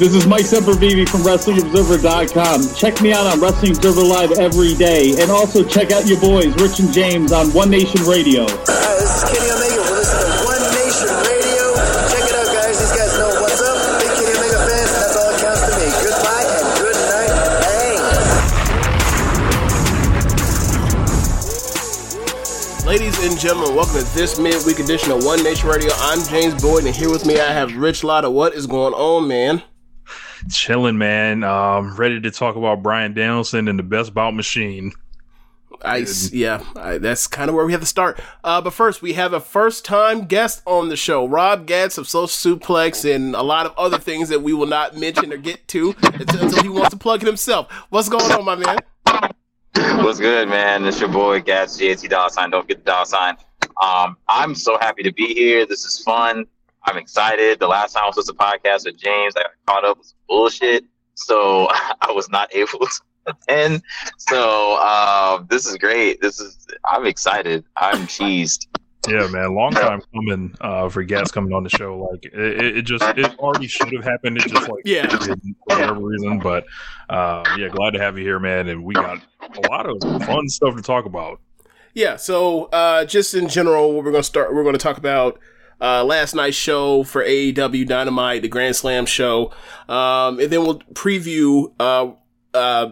This is Mike Sempervive from WrestlingObserver.com. Check me out on Wrestling Observer Live every day. And also check out your boys, Rich and James, on One Nation Radio. Uh, this is Kenny Omega. We're listening to One Nation Radio. Check it out, guys. These guys know what's up. Big Kenny Omega fans, and that's all that counts to me. Goodbye and good night. Bang. Ladies and gentlemen, welcome to this midweek edition of One Nation Radio. I'm James Boyd, and here with me I have Rich Lotta. What is going on, man? Chilling, man. Um, ready to talk about Brian Danielson and the Best Bout Machine. I yeah, I, that's kind of where we have to start. Uh, but first, we have a first-time guest on the show, Rob Gatz of Social Suplex, and a lot of other things that we will not mention or get to until, until he wants to plug it himself. What's going on, my man? What's good, man? It's your boy Gats GAT dollar sign. Don't forget the dollar sign. Um, I'm so happy to be here. This is fun. I'm excited. The last time I was on a podcast with James, I got caught up with some bullshit, so I was not able to attend. So uh, this is great. This is I'm excited. I'm cheesed. Yeah, man. Long time coming uh, for Gas coming on the show. Like it, it just it already should have happened. It just like Yeah. didn't for whatever reason. But uh, yeah, glad to have you here, man. And we got a lot of fun stuff to talk about. Yeah, so uh, just in general, what we're going to start, we're going to talk about uh, last night's show for AEW Dynamite, the Grand Slam show, um, and then we'll preview uh, uh,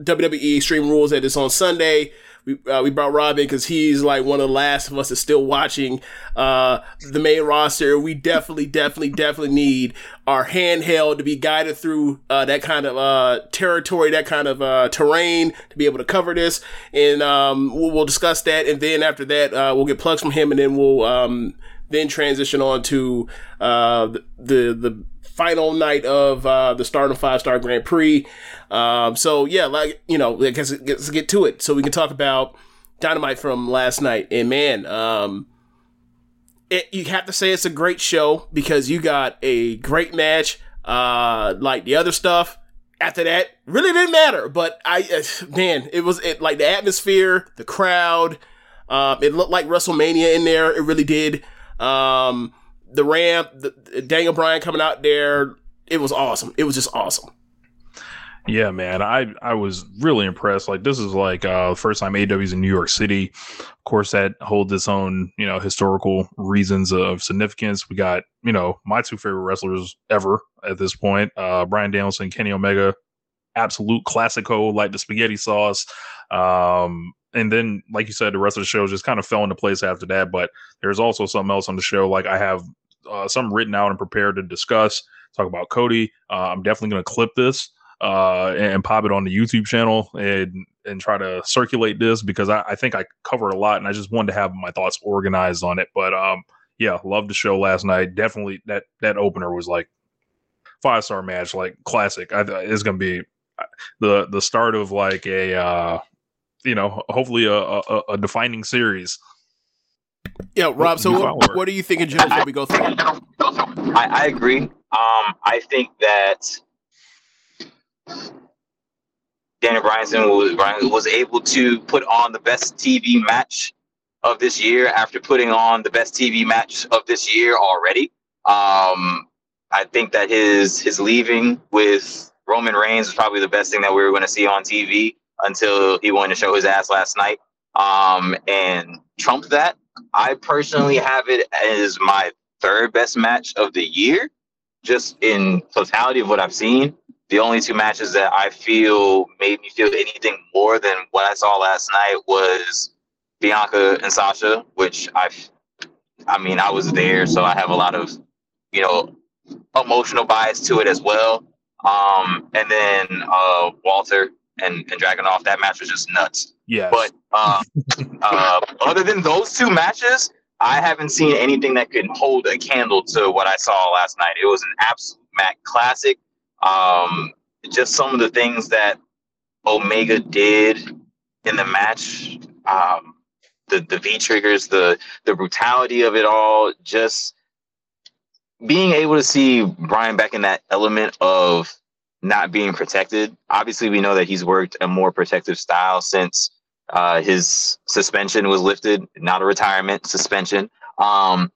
WWE Extreme Rules that is on Sunday. We, uh, we brought Rob in because he's like one of the last of us that's still watching uh, the main roster. We definitely, definitely, definitely need our handheld to be guided through uh, that kind of uh, territory, that kind of uh, terrain to be able to cover this. And um, we'll, we'll discuss that. And then after that, uh, we'll get plugs from him, and then we'll um, then transition on to uh, the, the the final night of uh, the Stardom Five Star Grand Prix. Um, so yeah, like you know, guess let's get to it so we can talk about Dynamite from last night. And man, um, it, you have to say it's a great show because you got a great match. Uh, like the other stuff after that really didn't matter. But I, uh, man, it was it like the atmosphere, the crowd. Um, it looked like WrestleMania in there. It really did. Um, the ramp, the, Daniel Bryan coming out there, it was awesome. It was just awesome. Yeah, man, I I was really impressed. Like this is like uh the first time AEW's in New York City. Of course, that holds its own you know historical reasons of significance. We got you know my two favorite wrestlers ever at this point, uh Brian Danielson, Kenny Omega, absolute classico like the spaghetti sauce. Um, and then like you said, the rest of the show just kind of fell into place after that. But there's also something else on the show. Like I have uh, some written out and prepared to discuss. Talk about Cody. Uh, I'm definitely going to clip this uh, and pop it on the YouTube channel and and try to circulate this because I, I think I covered a lot and I just wanted to have my thoughts organized on it. But um, yeah, loved the show last night. Definitely that that opener was like five star match, like classic. I, it's gonna be the the start of like a uh, you know hopefully a, a, a defining series. Yeah, Rob. So what, what do you think in general as we go through? I, I agree. Um, I think that Daniel Bryanson was Bryan was able to put on the best TV match of this year after putting on the best TV match of this year already. Um, I think that his his leaving with Roman Reigns was probably the best thing that we were going to see on TV until he wanted to show his ass last night. Um, and trumped that. I personally have it as my third best match of the year, just in totality of what I've seen. The only two matches that I feel made me feel anything more than what I saw last night was Bianca and Sasha, which I, I mean, I was there, so I have a lot of, you know, emotional bias to it as well. Um, and then uh, Walter and, and Dragunov, that match was just nuts. Yeah. But uh, uh, other than those two matches, I haven't seen anything that could hold a candle to what I saw last night. It was an absolute Mac classic. Um, just some of the things that Omega did in the match, um, the the V triggers, the the brutality of it all, just being able to see Brian back in that element of not being protected. Obviously, we know that he's worked a more protective style since uh, his suspension was lifted, not a retirement suspension. Um,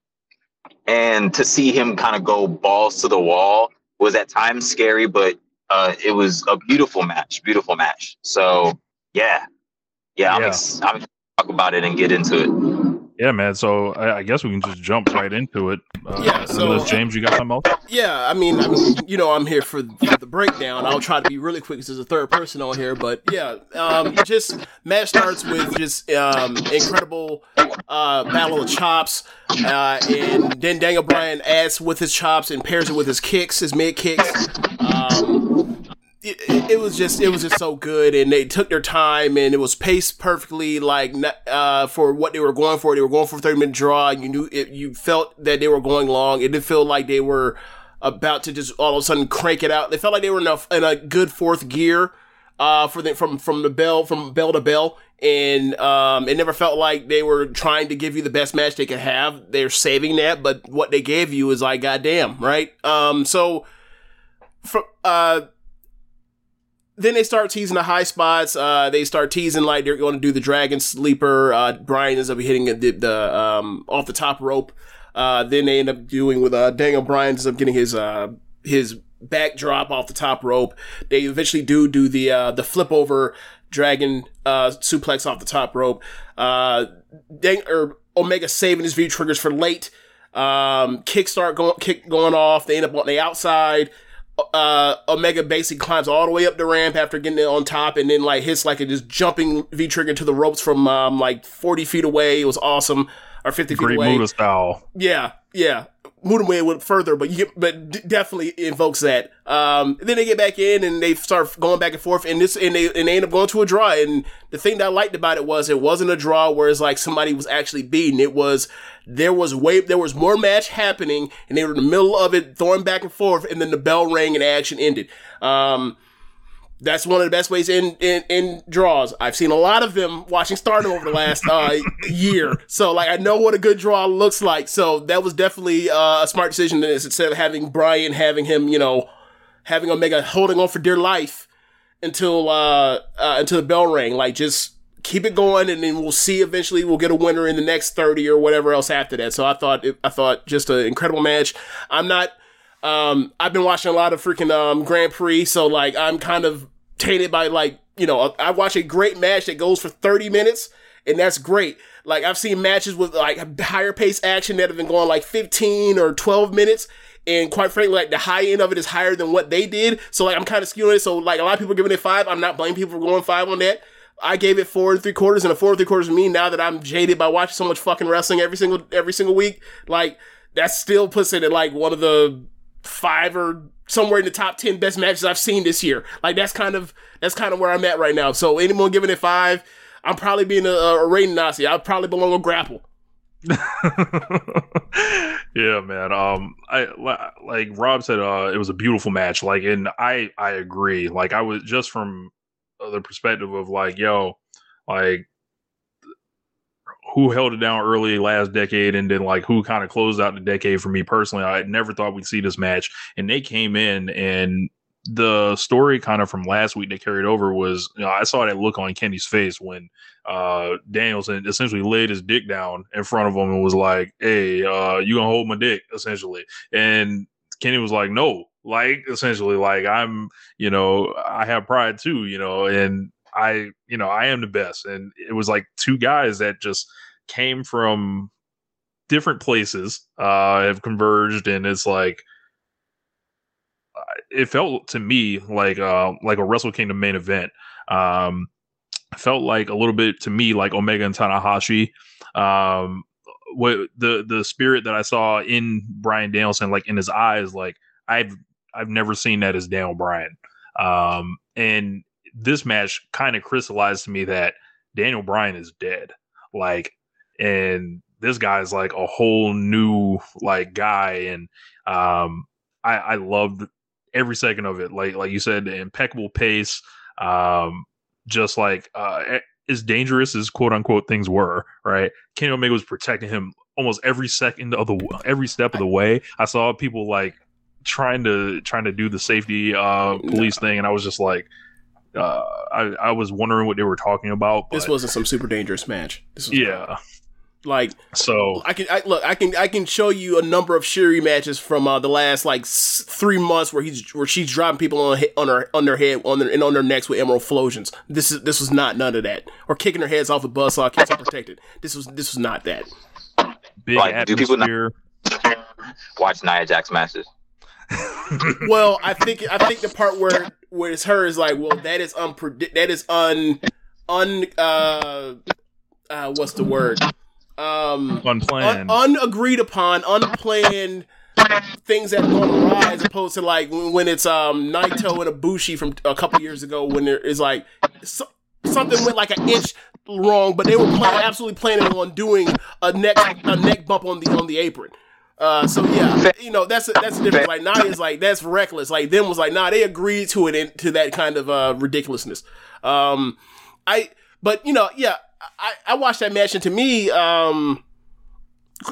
and to see him kind of go balls to the wall was at times scary, but uh, it was a beautiful match, beautiful match. So yeah, yeah, I'm. Ex- I'm talk about it and get into it. Yeah, man. So I, I guess we can just jump right into it. Uh, Yeah, so- unless James, you got something else? Yeah, I mean, I mean, you know, I'm here for, for the breakdown. I'll try to be really quick because there's a third person on here, but yeah, um, just match starts with just um, incredible uh, battle of chops, uh, and then Daniel Bryan adds with his chops and pairs it with his kicks, his mid kicks. Um, it, it was just it was just so good and they took their time and it was paced perfectly like uh for what they were going for. They were going for a 30 minute draw you knew it, you felt that they were going long. It didn't feel like they were about to just all of a sudden crank it out. They felt like they were in a, in a good fourth gear uh for the from from the bell from bell to bell and um it never felt like they were trying to give you the best match they could have. They're saving that but what they gave you is like goddamn right? Um so from uh then they start teasing the high spots. Uh, they start teasing like they're going to do the dragon sleeper. Uh, Brian ends up hitting the, the um, off the top rope. Uh, then they end up doing with uh, Daniel Bryan ends up getting his uh, his backdrop off the top rope. They eventually do do the uh, the flip over dragon uh, suplex off the top rope. Uh, Dan- or Omega saving his V triggers for late. Um, kick start kick going off. They end up on the outside uh, Omega basically climbs all the way up the ramp after getting it on top, and then like hits like a just jumping V trigger to the ropes from um, like forty feet away. It was awesome, or fifty feet away. Great. Muda style. Yeah, yeah. Mudamoe went further, but you get, but d- definitely invokes that. Um, then they get back in and they start going back and forth, and this and they and they end up going to a draw. And the thing that I liked about it was it wasn't a draw where it's like somebody was actually beaten. It was there was way there was more match happening, and they were in the middle of it, throwing back and forth, and then the bell rang and action ended. Um, that's one of the best ways in, in, in draws. I've seen a lot of them watching Stardom over the last uh, year. So, like, I know what a good draw looks like. So, that was definitely uh, a smart decision is instead of having Brian, having him, you know, having Omega holding on for dear life until, uh, uh, until the bell rang. Like, just keep it going and then we'll see eventually we'll get a winner in the next 30 or whatever else after that. So, I thought, it, I thought just an incredible match. I'm not, um, I've been watching a lot of freaking um, Grand Prix, so like I'm kind of tainted by like you know I watch a great match that goes for thirty minutes and that's great. Like I've seen matches with like higher pace action that have been going like fifteen or twelve minutes. And quite frankly, like the high end of it is higher than what they did. So like I'm kind of skewing it. So like a lot of people are giving it five. I'm not blaming people for going five on that. I gave it four and three quarters, and a four and three quarters of me now that I'm jaded by watching so much fucking wrestling every single every single week. Like that still puts it at like one of the five or somewhere in the top ten best matches I've seen this year. Like that's kind of that's kind of where I'm at right now. So anyone giving it five, I'm probably being a, a rating Nazi. I probably belong on grapple. yeah, man. Um, I like Rob said. Uh, it was a beautiful match. Like, and I I agree. Like, I was just from the perspective of like, yo, like who held it down early last decade and then like who kind of closed out the decade for me personally. I never thought we'd see this match. And they came in and the story kind of from last week they carried over was you know, I saw that look on Kenny's face when uh Danielson essentially laid his dick down in front of him and was like, Hey, uh, you gonna hold my dick, essentially. And Kenny was like, No, like essentially, like I'm, you know, I have pride too, you know, and I, you know, I am the best. And it was like two guys that just came from different places, uh, have converged, and it's like it felt to me like uh like a Wrestle Kingdom main event. Um, felt like a little bit to me like Omega and Tanahashi. Um, what the the spirit that I saw in Brian Danielson, like in his eyes, like I've I've never seen that as Daniel Bryan. Um, and this match kind of crystallized to me that Daniel Bryan is dead. Like, and this guy is like a whole new like guy, and um, I I loved every second of it. Like like you said, the impeccable pace. Um, just like uh, as dangerous as quote unquote things were, right? Kenny Omega was protecting him almost every second of the every step of the way. I saw people like trying to trying to do the safety uh police thing, and I was just like, uh, I I was wondering what they were talking about. this wasn't some super dangerous match. This was yeah. Like so, I can I, look. I can I can show you a number of Syuri matches from uh, the last like s- three months where he's where she's dropping people on on her on their head on their and on their necks with emerald flowsions. This is this was not none of that. Or kicking their heads off with buzzsaw keeps them protected. This was this was not that. Big Like, do people not- Watch Nia Jax matches. Well, I think I think the part where where it's her is like, well, that is unpredict. That is un un uh, uh what's the word? Um, Unplanned. un- unagreed upon, unplanned things that go awry, as opposed to like when, when it's um Naito and Ibushi from a couple years ago when there is like so, something went like an inch wrong, but they were plan- absolutely planning on doing a neck a neck bump on the on the apron. Uh, so yeah, you know that's a, that's the difference. Like Nia's like that's reckless. Like them was like nah, they agreed to it in, to that kind of uh ridiculousness. Um, I but you know yeah, I I watched that match and to me um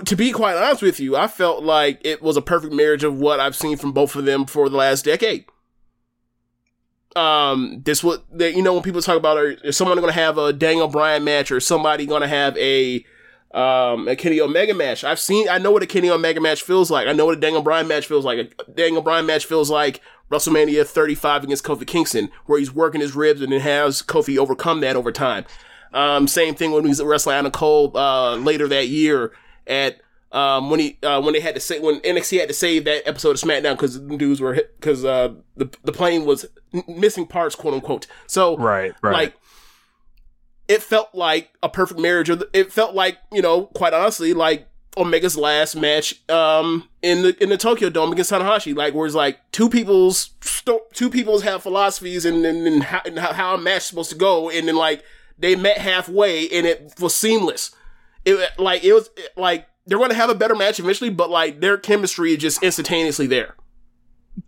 to be quite honest with you, I felt like it was a perfect marriage of what I've seen from both of them for the last decade. Um, this what that you know when people talk about are, is someone going to have a Daniel Bryan match or somebody going to have a um a Kenny Omega match? I've seen, I know what a Kenny Omega match feels like. I know what a Daniel Bryan match feels like. A Daniel Bryan match feels like WrestleMania 35 against Kofi Kingston, where he's working his ribs and then has Kofi overcome that over time. Um, same thing when he was wrestling Adam Cole uh, later that year at um, when he uh, when they had to say when NXT had to save that episode of SmackDown because the dudes were because uh, the the plane was missing parts, quote unquote. So Right, right. like it felt like a perfect marriage. The, it felt like you know, quite honestly, like Omega's last match um in the in the Tokyo Dome against Tanahashi, like where it's like two people's two people's have philosophies and and, and, how, and how a match supposed to go, and then like they met halfway and it was seamless. It like it was like they're going to have a better match eventually, but like their chemistry is just instantaneously there.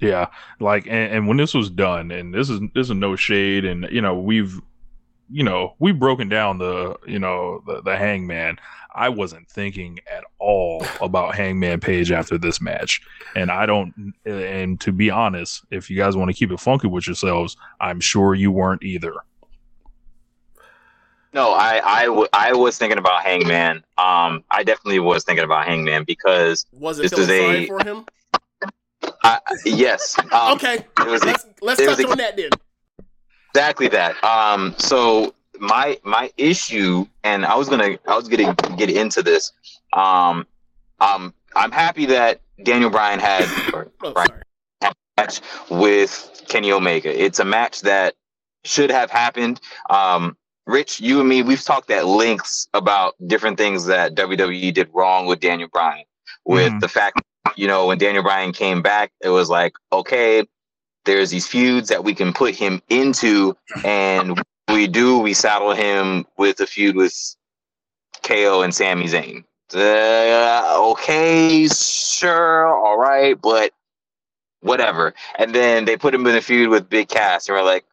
Yeah, like and, and when this was done, and this is this is no shade, and you know we've you know we've broken down the you know the, the Hangman. I wasn't thinking at all about Hangman Page after this match, and I don't. And to be honest, if you guys want to keep it funky with yourselves, I'm sure you weren't either. No, I I, w- I was thinking about Hangman. Um, I definitely was thinking about Hangman because Was it this is sorry a for him? I- yes. Um, okay, it was a- let's let's touch a- on that then. Exactly that. Um, so my my issue, and I was gonna I was gonna get into this. Um, um, I'm happy that Daniel Bryan had Oh, Bryan had a match with Kenny Omega. It's a match that should have happened. Um, Rich, you and me, we've talked at lengths about different things that WWE did wrong with Daniel Bryan. With Mhm. the fact, you know, when Daniel Bryan came back, it was like, okay, there's these feuds that we can put him into, and we do, we saddle him with a feud with KO and Sami Zayn. Uh, okay, sure, all right, but whatever. And then they put him in a feud with Big Cass, and we're like,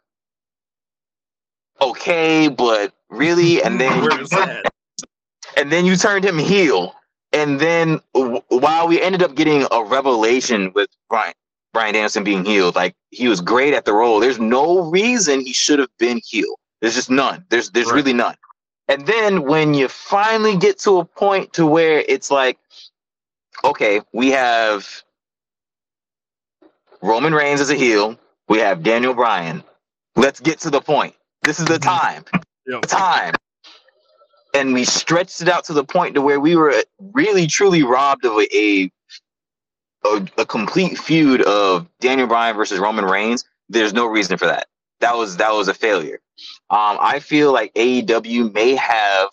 okay, but really? And then Where is that? and then you turned him heel. And then while we ended up getting a revelation with Brian Brian Danielson being heeled, like he was great at the role. There's no reason he should have been heeled. There's just none. There's there's Right. really none. And then when you finally get to a point to where it's like, okay, we have Roman Reigns as a heel, we have Daniel Bryan. Let's get to the point. This is the mm-hmm. time Yep. time. And we stretched it out to the point to where we were really truly robbed of a a, a, a complete feud of Daniel Bryan versus Roman Reigns. There's no reason for that. That was that was a failure. Um, I feel like AEW may have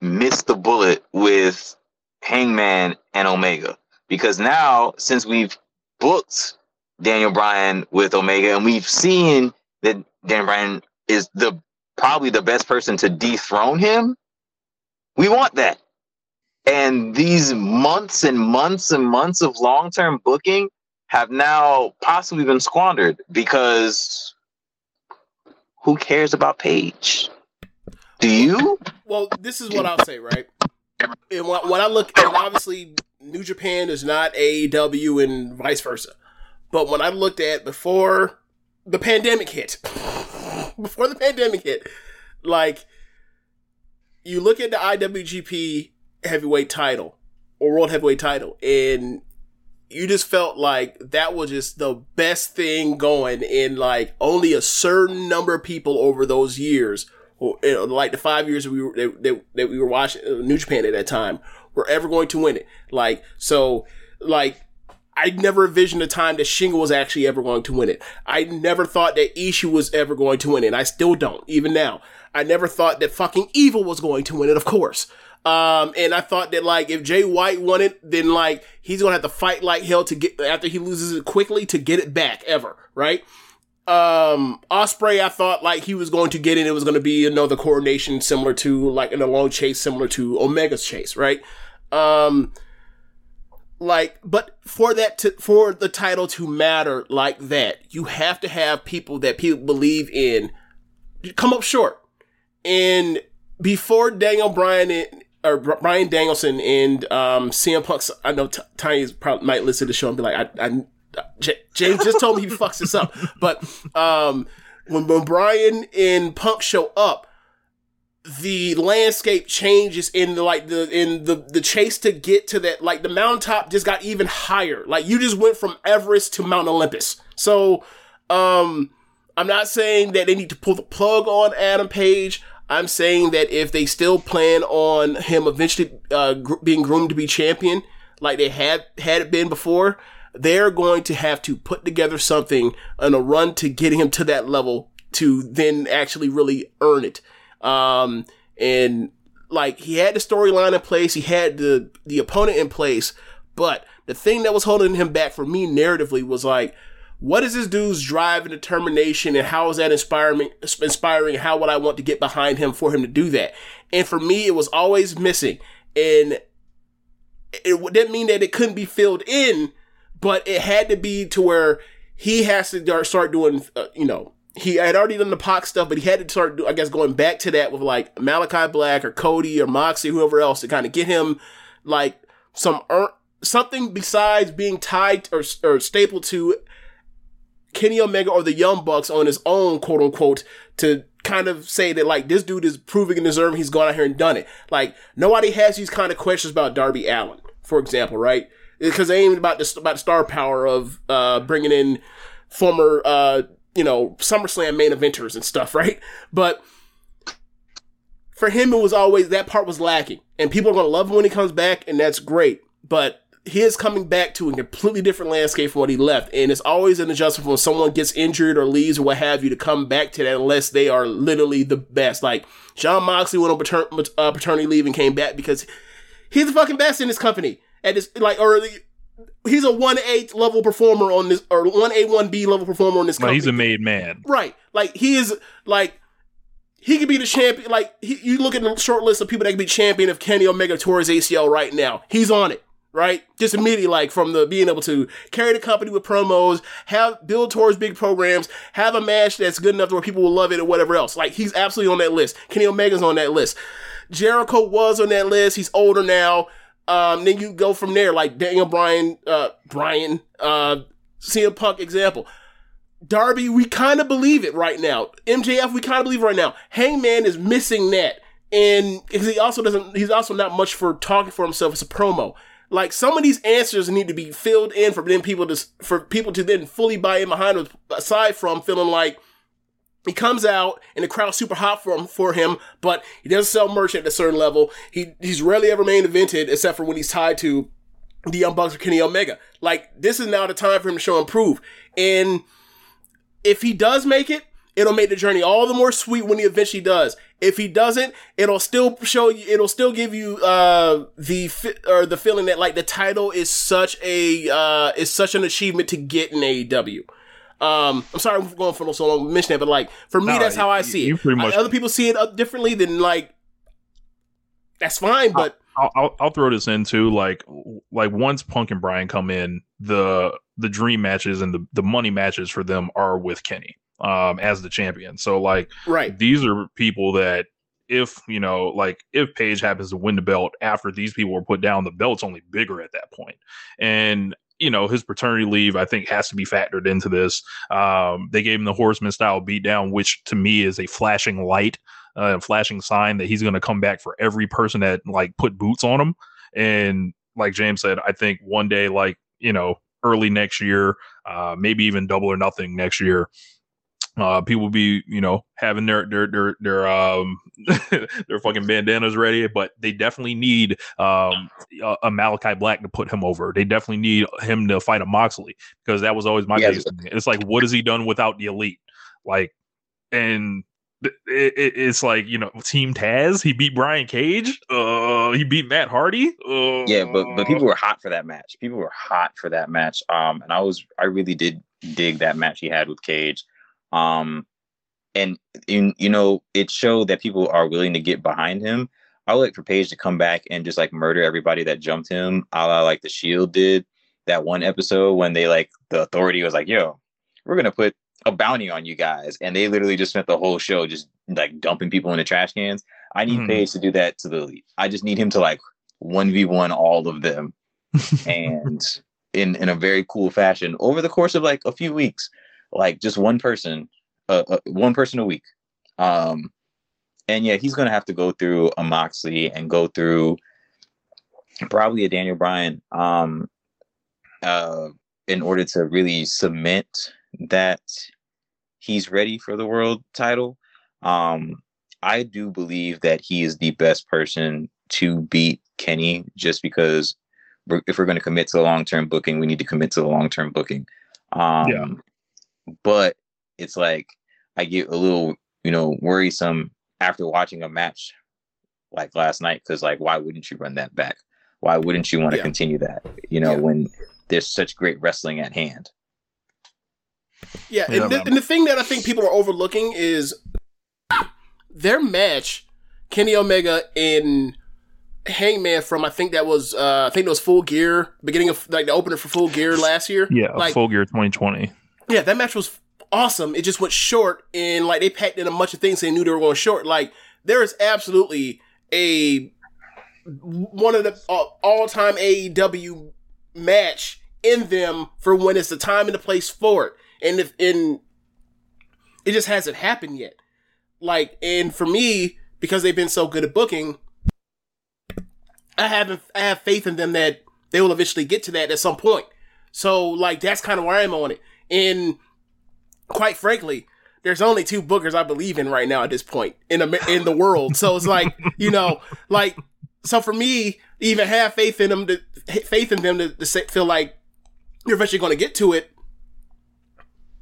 missed the bullet with Hangman and Omega because now since we've booked Daniel Bryan with Omega and we've seen that Daniel Bryan is the probably the best person to dethrone him. We want that. And these months and months and months of long term booking have now possibly been squandered because who cares about Page? Do you? Well, this is what I'll say, right? And when, I look, and obviously New Japan is not AEW and vice versa. But when I looked at before the pandemic hit, before the pandemic hit, like you look at the IWGP heavyweight title or world heavyweight title, and you just felt like that was just the best thing going, in like only a certain number of people over those years or, you know, like the five years that we were that, that, we were watching uh, New Japan at that time, were ever going to win it. Like so, like I never envisioned a time that Shingo was actually ever going to win it. I never thought that Ishii was ever going to win it. And I still don't, even now. I never thought that fucking Evil was going to win it, of course. Um, and I thought that like if Jay White won it, then like he's gonna have to fight like hell to get after he loses it quickly to get it back ever, right? um Ospreay, I thought like he was going to get in. It was going to be another coronation similar to like in a long chase, similar to Omega's chase, right? Um, like, but for that to for the title to matter like that, you have to have people that people believe in come up short. And before Daniel Bryan and, or Brian Danielson and um CM Punk's, I know T- Tiny probably might listen to the show and be like, I, I J- James just told me he fucks this up. But um, when, when Brian and Punk show up, the landscape changes in the like the in the the chase to get to that like the mountaintop just got even higher. Like you just went from Everest to Mount Olympus. So um I'm not saying that they need to pull the plug on Adam Page. I'm saying that if they still plan on him eventually uh, gr- being groomed to be champion, like they had had it been before, they're going to have to put together something on a run to get him to that level to then actually really earn it. Um, and like he had the storyline in place, he had the the opponent in place, but the thing that was holding him back for me narratively was like, what is this dude's drive and determination, and how is that inspiring? Inspiring? How would I want to get behind him for him to do that? And for me, it was always missing, and it didn't mean that it couldn't be filled in, but it had to be to where he has to start doing, uh, you know, he had already done the Pac stuff, but he had to start, I guess, going back to that with like Malakai Black or Cody or Moxie, whoever else, to kind of get him like some something besides being tied or, or stapled to Kenny Omega or the Young Bucks on his own, quote unquote, to kind of say that like this dude is proving and deserving. He's gone out here and done it. Like nobody has these kind of questions about Darby Allin, for example, right? Because they ain't about the about the star power of uh, bringing in former uh, you know, SummerSlam main eventers and stuff, right? But for him, it was always that part was lacking, and people are gonna love him when he comes back, and that's great. But he is coming back to a completely different landscape from what he left, and it's always an adjustment when someone gets injured or leaves or what have you to come back to that unless they are literally the best. Like Jon Moxley went on patern- uh, paternity leave and came back because he's the fucking best in this company. At this, like, or he's a one A level performer on this, or one A one B level performer on this. Company. he's a made man. Right. Like he is like he could be the champion. Like he, you look at the short list of people that could be champion of Kenny Omega his ACL right now. He's on it. Right, just immediately, like from the being able to carry the company with promos, have build towards big programs, have a match that's good enough to where people will love it or whatever else. Like he's absolutely on that list. Kenny Omega's on that list. Jericho was on that list. He's older now. Um, then you go from there, like Daniel Bryan, uh, Bryan, uh, CM Punk example. Darby, we kind of believe it right now. MJF, we kind of believe it right now. Hangman is missing that, and because he also doesn't, he's also not much for talking for himself as a promo. Like some of these answers need to be filled in for then people to for people to then fully buy in behind. Aside from feeling like he comes out and the crowd's super hot for him, for him, but he doesn't sell merch at a certain level. He he's rarely ever main evented except for when he's tied to the Young Bucks or Kenny Omega. Like this is now the time for him to show and prove. And if he does make it, it'll make the journey all the more sweet when he eventually does. If he doesn't, it'll still show you. It'll still give you uh the fi- or the feeling that like the title is such a uh is such an achievement to get in AEW. Um, I'm sorry I'm going for so long mentioning it, but like for me, No, that's how I you- see you it. much- Other people see it uh, differently. Then like that's fine, but I'll, I'll I'll throw this in too. Like like once Punk and Brian come in, the the dream matches and the the money matches for them are with Kenny um as the champion. So like right, these are people that if you know like if Page happens to win the belt after these people were put down, the belt's only bigger at that point. And you know his paternity leave, I think, has to be factored into this. Um, they gave him the Horseman style beatdown, which to me is a flashing light, uh, flashing sign that he's going to come back for every person that like put boots on him. And like James said, I think one day, like you know, early next year, uh, maybe even double or nothing next year, uh, people be, you know, having their their their their um their fucking bandanas ready, but they definitely need um a, a Malakai Black to put him over. They definitely need him to fight a Moxley because that was always my thing. It's like, what has he done without the elite? Like, and it, it, it's like you know, Team Taz. He beat Brian Cage. Uh, he beat Matt Hardy. Uh, Yeah, but but people were hot for that match. People were hot for that match. Um, and I was I really did dig that match he had with Cage. Um, and in you know it showed that people are willing to get behind him. I would like for Page to come back and just like murder everybody that jumped him, a la like the Shield did that one episode when they like the Authority was like, "Yo, we're gonna put a bounty on you guys," and they literally just spent the whole show just like dumping people in the trash cans. I need Mhm. Page to do that to the. I just need him to like one v one all of them, and in in a very cool fashion over the course of like a few weeks, like just one person, uh, uh one person a week. Um, and yeah, he's gonna have to go through a Moxley and go through probably a Daniel Bryan, um, uh, in order to really cement that he's ready for the world title. Um, I do believe that he is the best person to beat Kenny just because if we're going to commit to the long term booking, we need to commit to the long term booking. Um, Yeah. But it's like I get a little, you know, worrisome after watching a match like last night because, like, why wouldn't you run that back? Why wouldn't you want to Yeah. continue that? You know, Yeah. when there's such great wrestling at hand. Yeah, Yeah, and, the, and the thing that I think people are overlooking is their match, Kenny Omega and Hangman from I think that was uh, I think it was Full Gear, beginning of like the opener for Full Gear last year. yeah, like Full Gear 2020. Yeah, that match was awesome. It just went short, and like they packed in a bunch of things. They knew they were going short. Like there is absolutely a one of the uh, all time AEW match in them for when it's the time and the place for it. And if in it just hasn't happened yet. Like, and for me, because they've been so good at booking, I haven't I have faith in them that they will eventually get to that at some point. So like that's kind of where I'm on it. And quite frankly, there's only two bookers I believe in right now at this point in the in the world. So it's like you know, like so for me, even have faith in them to faith in them to, to say, feel like you're eventually going to get to it.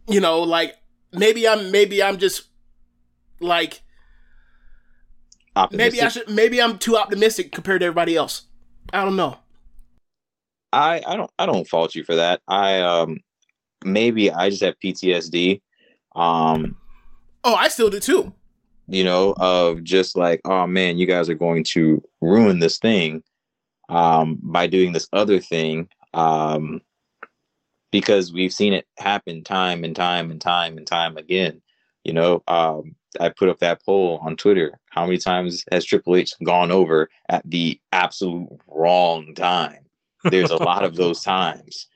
You know, like maybe I'm maybe I'm just like Optimistic. maybe I should maybe I'm too optimistic compared to everybody else. I don't know. I I don't I don't fault you for that. I um maybe I just have PTSD. Um Oh, I still do too. you know, of just like, oh man, you guys are going to ruin this thing um, by doing this other thing. Um, because we've seen it happen time and time and time and time again. You know, um, I put up that poll on Twitter. How many times has Triple H gone over at the absolute wrong time? There's a lot of those times.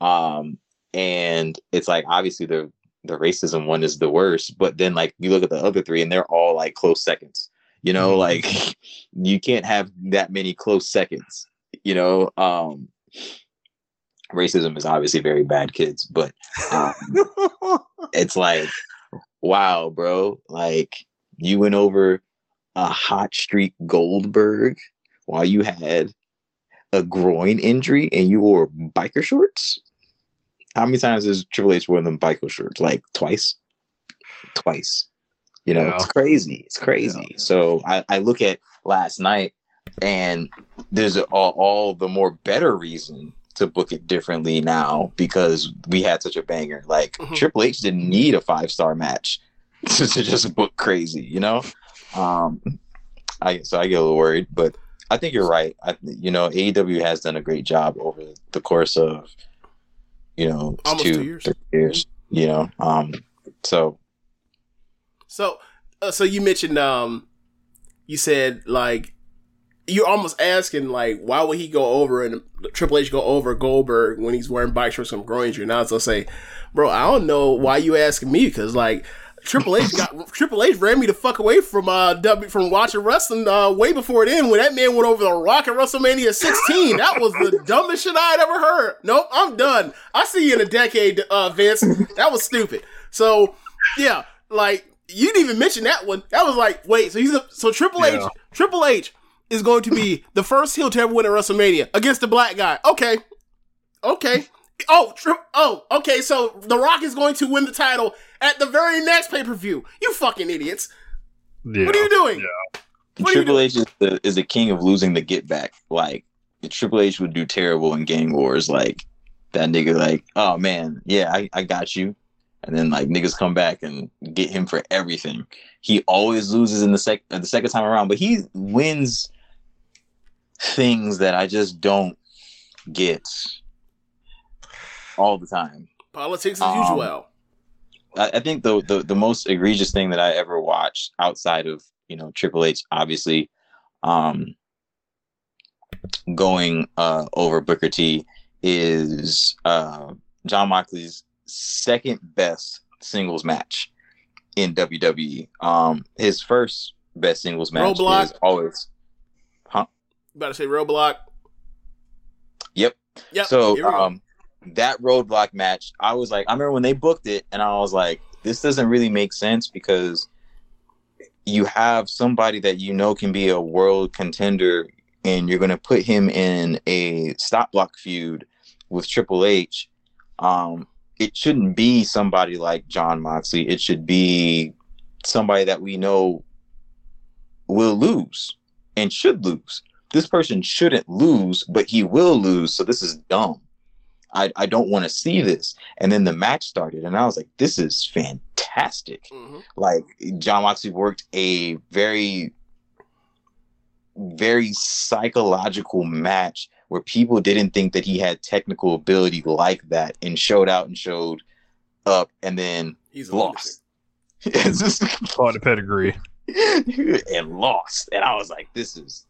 Um, and it's like obviously the the racism one is the worst, but then like you look at the other three and they're all like close seconds. You know, Mhm. like you can't have that many close seconds. You know, um racism is obviously very bad kids, but um, it's like wow, bro, like you went over a hot streak Goldberg while you had a groin injury and you wore biker shorts? How many times has Triple H worn them biker shorts? Like twice? Twice. You know, Yeah. it's crazy. It's crazy. So I, I look at last night and there's a, all, all the more better reason to book it differently now because we had such a banger. Like Mhm. Triple H didn't need a five star match to, to just book crazy, you know? Um I so I get a little worried, but I think you're right. I, you know, AEW has done a great job over the course of, you know, Almost two, two years. three years. You know, um, so So, uh, so you mentioned, um, you said like you're almost asking like, why would he go over and Triple H go over Goldberg when he's wearing bike shorts and groin injury? Now, so say, bro, I don't know why you asking me because like. Triple H got Triple H ran me the fuck away from uh W from watching wrestling uh way before then when that man went over the Rock at WrestleMania 16. That was the dumbest shit I had ever heard. Nope, I'm done. I see you in a decade, uh Vince. That was stupid. So yeah, like you didn't even mention that one. That was like, wait, so he's a, so Triple H Triple H is going to be the first heel to ever win at WrestleMania against the black guy. Okay. Okay. Oh, tri- oh, okay. So The Rock is going to win the title at the very next pay per view. You fucking idiots! Yeah. What are you doing? Yeah. What are you Triple H is the is the king of losing the get back. Like Triple H would do terrible in gang wars. Like that nigga, like, oh man, yeah, I, I got you. And then like niggas come back and get him for everything. He always loses in the sec uh, the second time around, but he wins things that I just don't get all the time. Politics as Um, usual. I, I think the, the the most egregious thing that I ever watched outside of you know Triple H, obviously, um, going uh, over Booker T is uh, Jon Moxley's second best singles match in WWE. Um, his first best singles match Roadblock. is always huh? About to say Roadblock. Yep. Yep. So here we go. um, that roadblock match, I was like, I remember when they booked it, and I was like, this doesn't really make sense because you have somebody that you know can be a world contender, and you're going to put him in a stop block feud with Triple H. Um, it shouldn't be somebody like Jon Moxley. It should be somebody that we know will lose and should lose. This person shouldn't lose, but he will lose. So this is dumb. I, I don't want to see this. And then the match started, and I was like, this is fantastic. Mhm. Like, Jon Moxley worked a very, very psychological match where people didn't think that he had technical ability like that and showed out and showed up and then He's lost. It's just- Quite a pedigree. and lost. And I was like, this is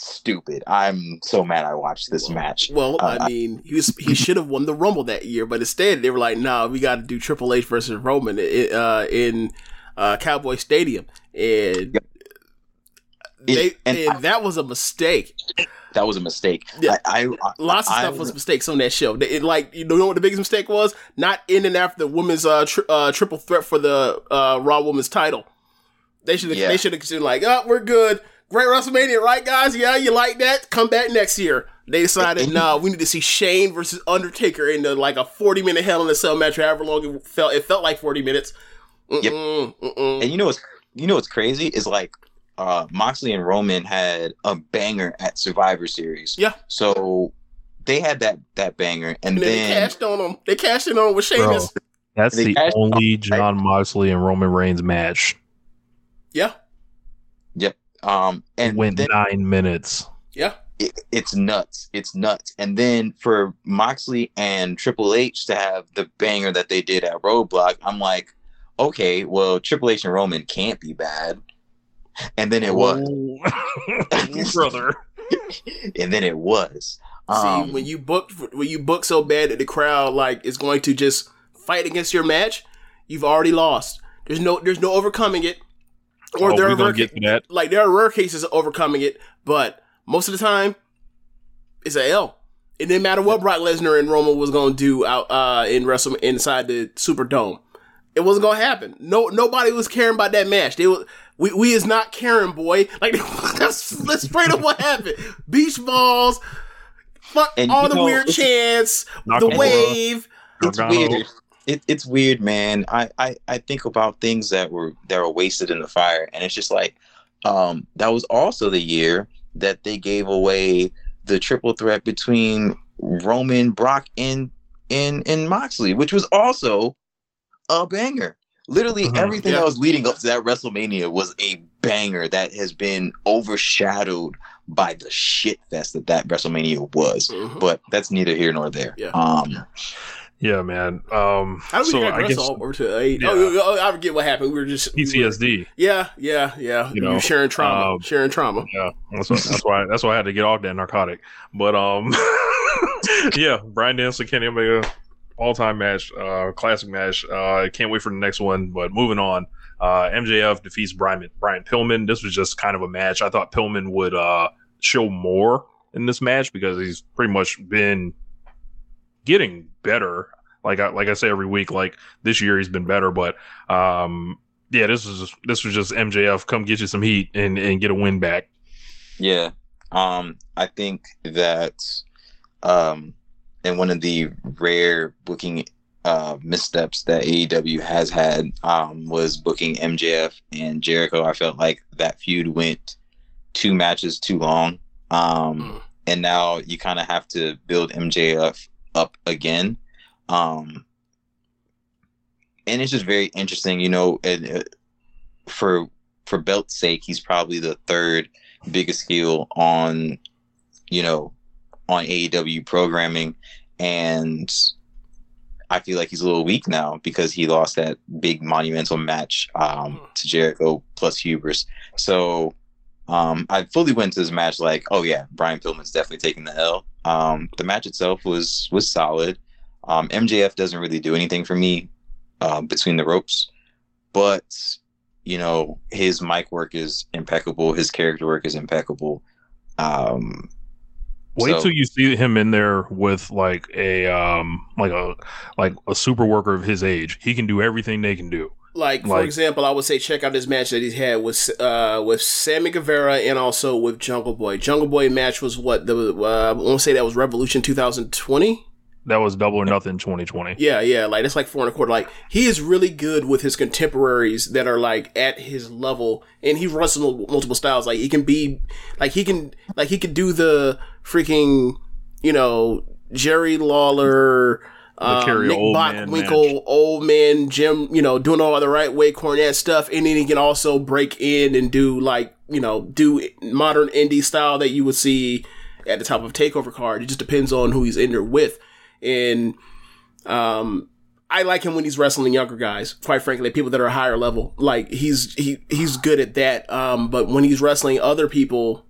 stupid. I'm so mad I watched this match. Well, Uh, I mean, he was he should have won the Rumble that year, but instead they were like, "Nah, we got to do Triple H versus Roman uh, in uh, Cowboy Stadium," and they and and, I- that was a mistake. That was a mistake. Yeah. I, I, Lots of stuff was mistakes on that show. It, like you know what the biggest mistake was? Not in and after the women's uh, tri- uh triple threat for the uh Raw Women's title. They should have Yeah. they should have been like, oh, we're good. Great WrestleMania, right, guys? Yeah, you like that? Come back next year. They decided, And- no, we need to see Shane versus Undertaker in the, like a forty minute Hell in a Cell match, or however long it felt. It felt like forty minutes. Mm-mm, Yep. mm-mm. And you know what's you know what's crazy is like uh Moxley and Roman had a banger at Survivor Series. Yeah. So they had that that banger, and, And then they cashed on them. They cashed in on 'em with Bro, Sheamus. that's the cashed- only Jon Moxley and Roman Reigns match. Yeah, um and went then nine minutes. yeah. it, it's nuts. It's nuts. And then for Moxley and Triple H to have the banger that they did at Roadblock, I'm like, okay, well Triple H and Roman can't be bad. And then it was. Oh, brother. and then it was. See, Um, when you book when you book so bad that the crowd like is going to just fight against your match, you've already lost. There's no there's no overcoming it. Or Oh, there we are gonna rare, get to that. like there are rare cases of overcoming it, but most of the time it's a L. It didn't matter what Brock Lesnar and Roman was going to do out uh, in Wrestle inside the Superdome. It wasn't going to happen. No, nobody was caring about that match. They was we we is not caring, boy. Like that's, that's straight up what happened. Beach balls, fuck And all the know, weird chants, the wave. it's Gargano. weird. It, it's weird, man. I, I, I think about things that were that were wasted in the fire, and it's just like um, that was also the year that they gave away the triple threat between Roman, Brock, and and and Moxley, which was also a banger. Literally Mhm. everything Yeah. that was leading up to that WrestleMania was a banger that has been overshadowed by the shit fest that that WrestleMania was. Mhm. But that's neither here nor there. Yeah. Um, Yeah, man. Um, How do we so I guess over to eight? yeah. Oh, oh, I forget what happened. We were just we were- PTSD. Yeah, yeah, yeah. You know, know, sharing trauma, um, sharing trauma. Yeah, that's why, that's why that's why I had to get off that narcotic. But um, yeah, Bryan Danielson, Kenny Omega, all time match, uh, classic match. Uh, can't wait for the next one. But moving on, uh, MJF defeats Brian Brian Pillman. This was just kind of a match. I thought Pillman would uh show more in this match because he's pretty much been getting better. Like I like I say every week, like this year he's been better, but um. Yeah, this was this was just MJF. Come get you some heat and, and get a win back. Yeah. Um, I think that um in one of the rare booking uh missteps that AEW has had um was booking MJF and Jericho. I felt like that feud went two matches too long. Um Mm. and now you kind of have to build MJF up again. Um and it's just very interesting, you know, and uh, for for belt's sake, he's probably the third biggest heel on, you know, on AEW programming, and I feel like he's a little weak now because he lost that big monumental match um, to Jericho plus Hubris. So um, I fully went to this match like, oh yeah, Brian Pillman's definitely taking the L. Um, the match itself was was solid. Um, MJF doesn't really do anything for me uh, between the ropes, but you know his mic work is impeccable. His character work is impeccable. Um, Wait so- till you see him in there with like a um like a like a super worker of his age. He can do everything they can do. Like for example, I would say check out this match that he's had with uh with Sammy Guevara and also with Jungle Boy. Jungle Boy match was what the uh, I want to say that was Revolution 2020. That was double or nothing 2020. Yeah, yeah, like it's like four and a quarter. Like he is really good with his contemporaries that are like at his level, and he runs mul- multiple styles. Like he can be, like he can, like he could do the freaking, you know, Jerry Lawler, carry Nick old man Bockwinkel, match. old man Jim, you know, doing all the right way Cornette stuff, and then he can also break in and do like you know do modern indie style that you would see at the top of takeover card. It just depends on who he's in there with, and um, I like him when he's wrestling younger guys. Quite frankly, people that are higher level, like he's he he's good at that. Um, but when he's wrestling other people,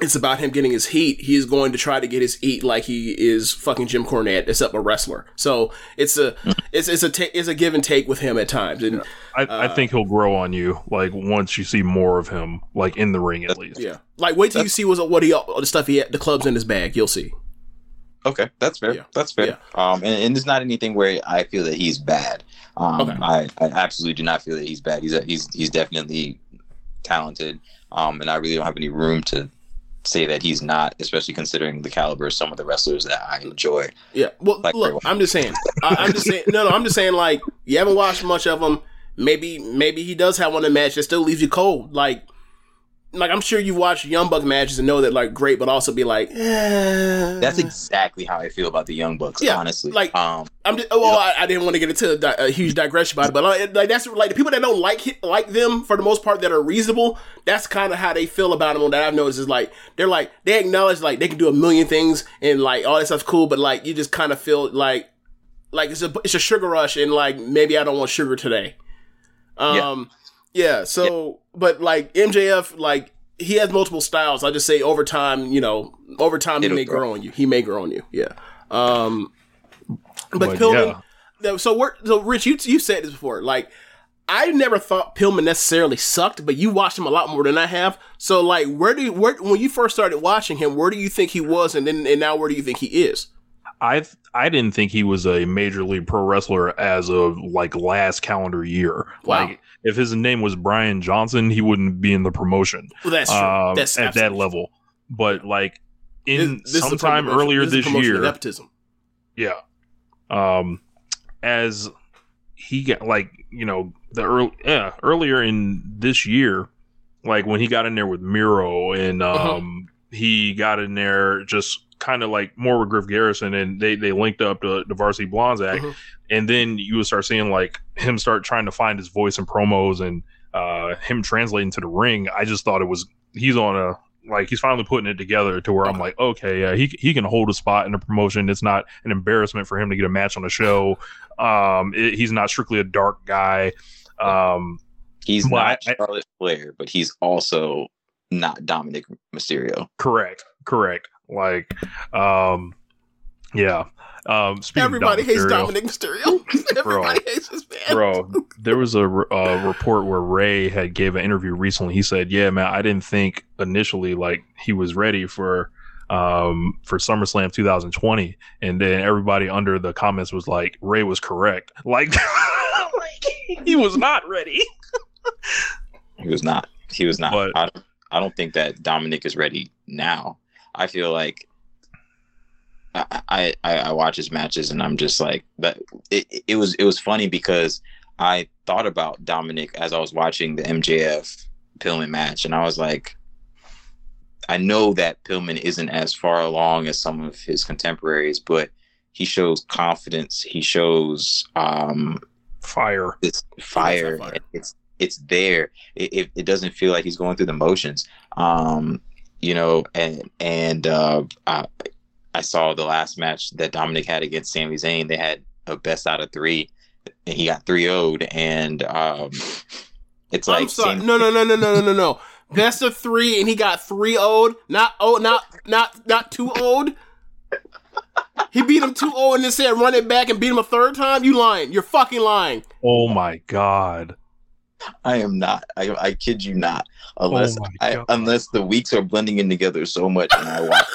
it's about him getting his heat. He is going to try to get his heat like he is fucking Jim Cornette, except a wrestler. So it's a it's it's a ta- it's a give and take with him at times. And I, I uh, think he'll grow on you like once you see more of him like in the ring at least. yeah, like wait till you see what's what he the stuff he had, the clubs in his bag. You'll see. Okay, that's fair. Yeah. That's fair. Um, and, and it's not anything where I feel that he's bad. Um, Okay. I, I absolutely do not feel that he's bad. He's a, he's he's definitely talented. Um, and I really don't have any room to say that he's not, especially considering the caliber of some of the wrestlers that I enjoy. Yeah. Well, Like look, I'm just saying. I, I'm just saying. No, no, I'm just saying. Like, you haven't watched much of him. Maybe, maybe he does have one in the match that still leaves you cold. Like, like I'm sure you've watched Young Buck matches and know that like great, but also be like, eh. That's exactly how I feel about the Young Bucks. Yeah, honestly, like- um, I'm just, well, I, I didn't want to get into a, di- a huge digression about it, but like, like that's like the people that don't like like them for the most part that are reasonable. That's kind of how they feel about them. That I've noticed is like they're like they acknowledge like they can do a million things and like all that stuff's cool, but like you just kind of feel like like it's a it's a sugar rush and like maybe I don't want sugar today. Um, yeah. so, but like MJF, like he has multiple styles. I just say over time, you know, over time he It'll may grow. grow on you. He may grow on you. Yeah. Um, but, But Pillman. no, So we're so Rich. You you said this before. Like I never thought Pillman necessarily sucked, but you watched him a lot more than I have. So like, where do you, where when you first started watching him, where do you think he was, and then and now where do you think he is? I I didn't think he was a major league pro wrestler as of like last calendar year. Wow. Like if his name was Brian Johnson, he wouldn't be in the promotion. Well, that's true. um, That's at that level. But like in This- this sometime earlier this this year, nepotism. yeah. Um, as he got like you know the early yeah earlier in this year, like when he got in there with Miro and um Uh-huh. he got in there just kind of like more with Griff Garrison and they they linked up to the Varsity Blondes act, Mhm. and then you would start seeing like him start trying to find his voice in promos and uh him translating to the ring. I just thought it was he's on a like he's finally putting it together to where I'm like, okay, yeah, he he can hold a spot in the promotion. It's not an embarrassment for him to get a match on the show. Um, it- he's not strictly a dark guy. Um, he's Well, not I- I- Charlotte Flair, but he's also not Dominic Mysterio. correct, correct. Like, um, yeah. Um, speaking Everybody of hates Mysterio- Dominic Mysterio. Everybody hates this man. bro there was a uh, report where Rey had gave an interview recently he said yeah man i didn't think initially like he was ready for um for summerslam 2020 and then everybody under the comments was like Rey was correct like, like he was not ready He was not. He was not. But- I, don't- I don't think that Dominic is ready now. I feel like I, I I I watch his matches and I'm just like that. It, it was it was funny because I thought about Dominic as I was watching the MJF Pillman match, and I was like, I know that Pillman isn't as far along as some of his contemporaries, but he shows confidence. He shows um fire it's fire. fire. It's it's there. It, it it doesn't feel like he's going through the motions. Um, you know, and and uh, I I saw the last match that Dominic had against Sami Zayn. They had a best out of three, and he got 3 0'd. And um, it's like I'm sorry. Sami- No, no, no, no, no, no, no, no. Best of three, and he got three owed. Not oh, not not not two owed. He beat him two oh, and then said run it back and beat him a third time. You lying? You're fucking lying. oh my god I am not. I, I kid you not. Unless Oh I, unless the weeks are blending in together so much, and I watch.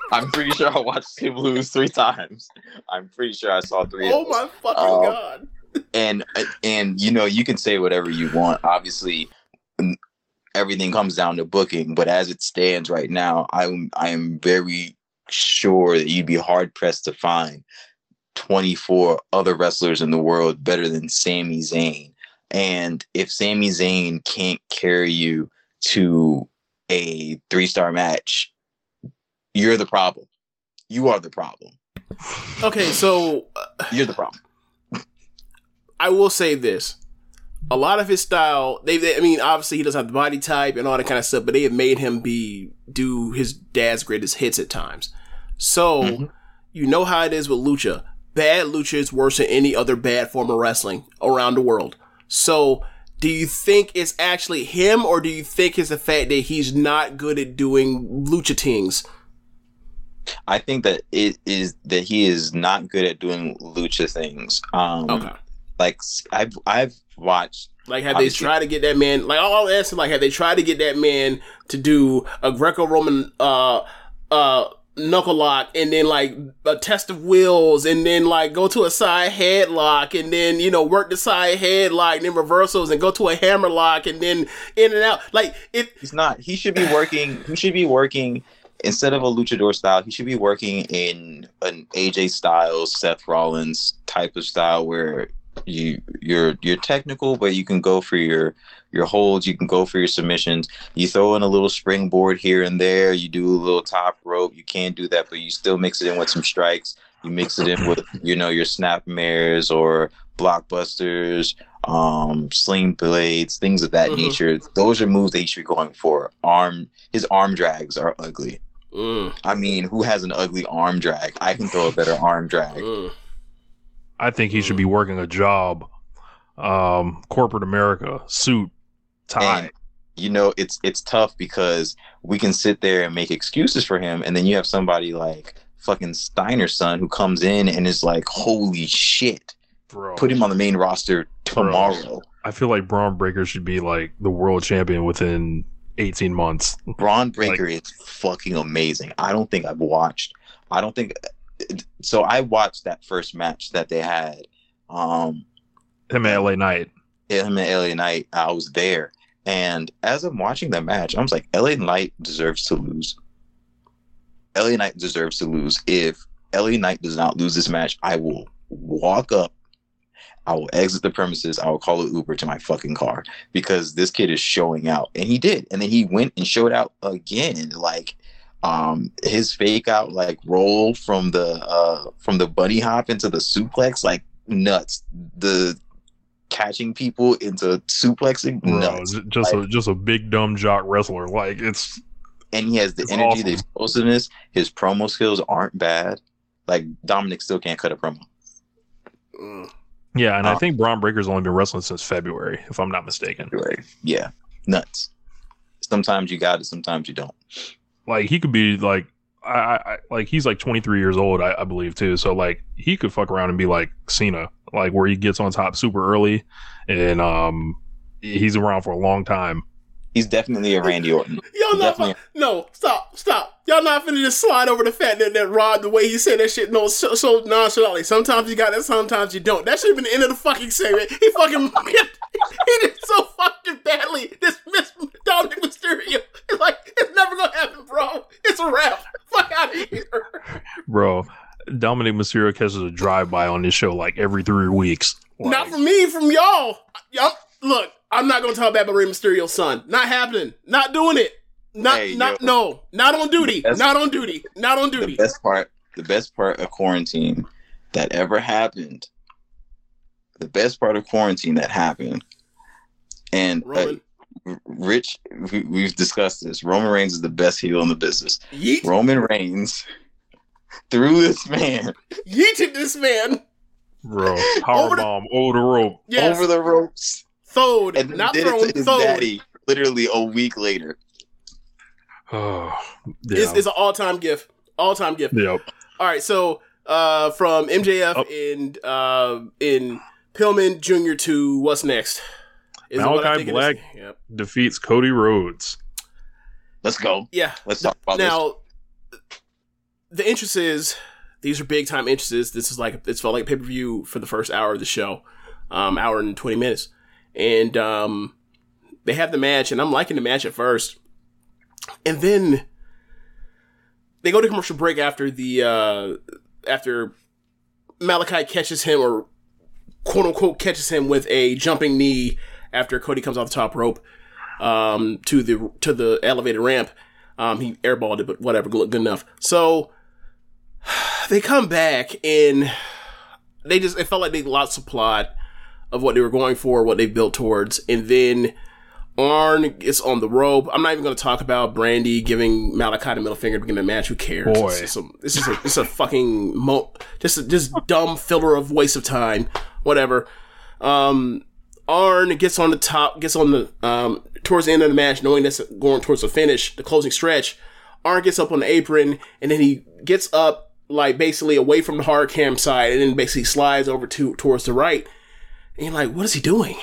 I'm pretty sure I watched him lose three times. I'm pretty sure I saw three. Oh those. my fucking Uh, god. and and you know you can say whatever you want obviously everything comes down to booking but as it stands right now i'm i am very sure that you'd be hard pressed to find 24 other wrestlers in the world better than Sami Zayn and if Sami Zayn can't carry you to a three star match you're the problem you are the problem Okay, so uh, you're the problem I will say this. A lot of his style, they, they- I mean, obviously he doesn't have the body type and all that kind of stuff, but they have made him be do his dad's greatest hits at times. So Mm-hmm. you know how it is with lucha. Bad lucha is worse than any other bad form of wrestling around the world. So do you think it's actually him, or do you think it's the fact that he's not good at doing lucha things? I think that it is that he is not good at doing lucha things. Um, Okay. Like I've I've watched Like, have Obviously- they tried to get that man? Like, all I'm asking, like, have they tried to get that man to do a Greco-Roman uh uh knuckle lock, and then like a test of wills, and then like go to a side headlock, and then you know work the side headlock, and then reversals, and go to a hammer lock, and then in and out. Like it. He's not. He should be working. He should be working instead of a luchador style. He should be working in an AJ Styles, Seth Rollins type of style where you you're you're technical, but you can go for your your holds. You can go for your submissions. You throw in a little springboard here and there. You do a little top rope. You can do that, but you still mix it in with some strikes. You mix it in with you know your snap mares or blockbusters, um, sling blades, things of that Mhm. nature. Those are moves that he should be going for. Arm his arm drags are ugly. Mm, I mean, who has an ugly arm drag? I can throw a better arm drag. mm. I think he should be working a job, um, corporate America, suit, tie. And you know, it's it's tough because we can sit there and make excuses for him, and then you have somebody like fucking Steiner's son who comes in and is like, "Holy shit!" Bro. Put him on the main roster tomorrow. I feel like Bron Breakker should be like the world champion within 18 months. Bron Breakker is fucking amazing. I don't think I've watched. I don't think. So I watched that first match that they had. Um, Him at LA Knight. him and LA Knight. I was there, and as I'm watching that match, I was like, LA Knight deserves to lose. LA Knight deserves to lose. If LA Knight does not lose this match, I will walk up. I will exit the premises. I will call an Uber to my fucking car because this kid is showing out, and he did. And then he went and showed out again. Like, um, his fake out like roll from the uh from the bunny hop into the suplex, like nuts. The catching people into suplexing, nuts. just a just a big dumb jock wrestler. Like it's and he has the energy, awesome. the explosiveness. His promo skills aren't bad. Like Dominic still can't cut a promo. Yeah, and I Uh, think Bron Breakker's only been wrestling since February, if I'm not mistaken. Right? Yeah, nuts. Sometimes you got it, sometimes you don't. Like he could be like I, I like he's like 23 years old, I, I believe too. So like he could fuck around and be like Cena, like where he gets on top super early, and um he's around for a long time. He's definitely a Randy Orton. Y'all not Definitely. no stop stop. Y'all not finna just slide over the fact that that Rod the way he said that shit no so, so nonchalantly. Sometimes you got it, sometimes you don't. That should have been the end of the fucking segment. He fucking he did so fucking badly. This Miss Dominic Mysterio. It's like it's never gonna happen, bro. It's a wrap. Fuck out of here. Bro, Dominic Mysterio catches a drive by on this show like every three weeks. Not from me, from y'all. Y'all look. I'm not gonna talk bad about Rey Mysterio's son. Not happening. Not doing it. Not Hey, not yo. no. Not on duty. That's- Not on duty. Not on duty. The duty. best part, the best part of quarantine that ever happened. The best part of quarantine that happened, and uh, Roman. R- Rich, we, we've discussed this. Roman Reigns is the best heel in the business. Yeet. Roman Reigns threw this man Yeeted this man. Bro, power Over the- bomb over the rope. Yes. over the ropes Thode. and Not did thrown. it to his Thode. daddy literally a week later. Oh, It's, yeah. it's an all time gift. All time gift. Yep. All right. So uh, from MJF Oh. in uh, in Pillman Jr. to what's next? Is it what I Malakai think it is? Black Yep. defeats Cody Rhodes. Let's go. Yeah. Let's talk about this. now, the interest is these are big time interests. This is like it's felt like pay per view for the first hour of the show, um, hour and twenty minutes, and um, they have the match, and I'm liking the match at first, and then they go to commercial break after the uh, after Malakai catches him or quote unquote catches him with a jumping knee after Cody comes off the top rope um, to the to the elevated ramp. Um, he airballed it, but whatever, good, enough. So they come back and they just it felt like they lost the plot of what they were going for, what they built towards, and then Arn is on the rope. I'm not even going to talk about Brandi giving Malakai the middle finger to begin the match. Who cares? Boy. It's just a, it's just a, it's a fucking mo- just a, just dumb filler of waste of time. Whatever. Um, Arn gets on the top, gets on the um, towards the end of the match, knowing that's going towards the finish, the closing stretch. Arn gets up on the apron, and then he gets up like basically away from the hard cam side, and then basically slides over to towards the right. And you're like, what is he doing?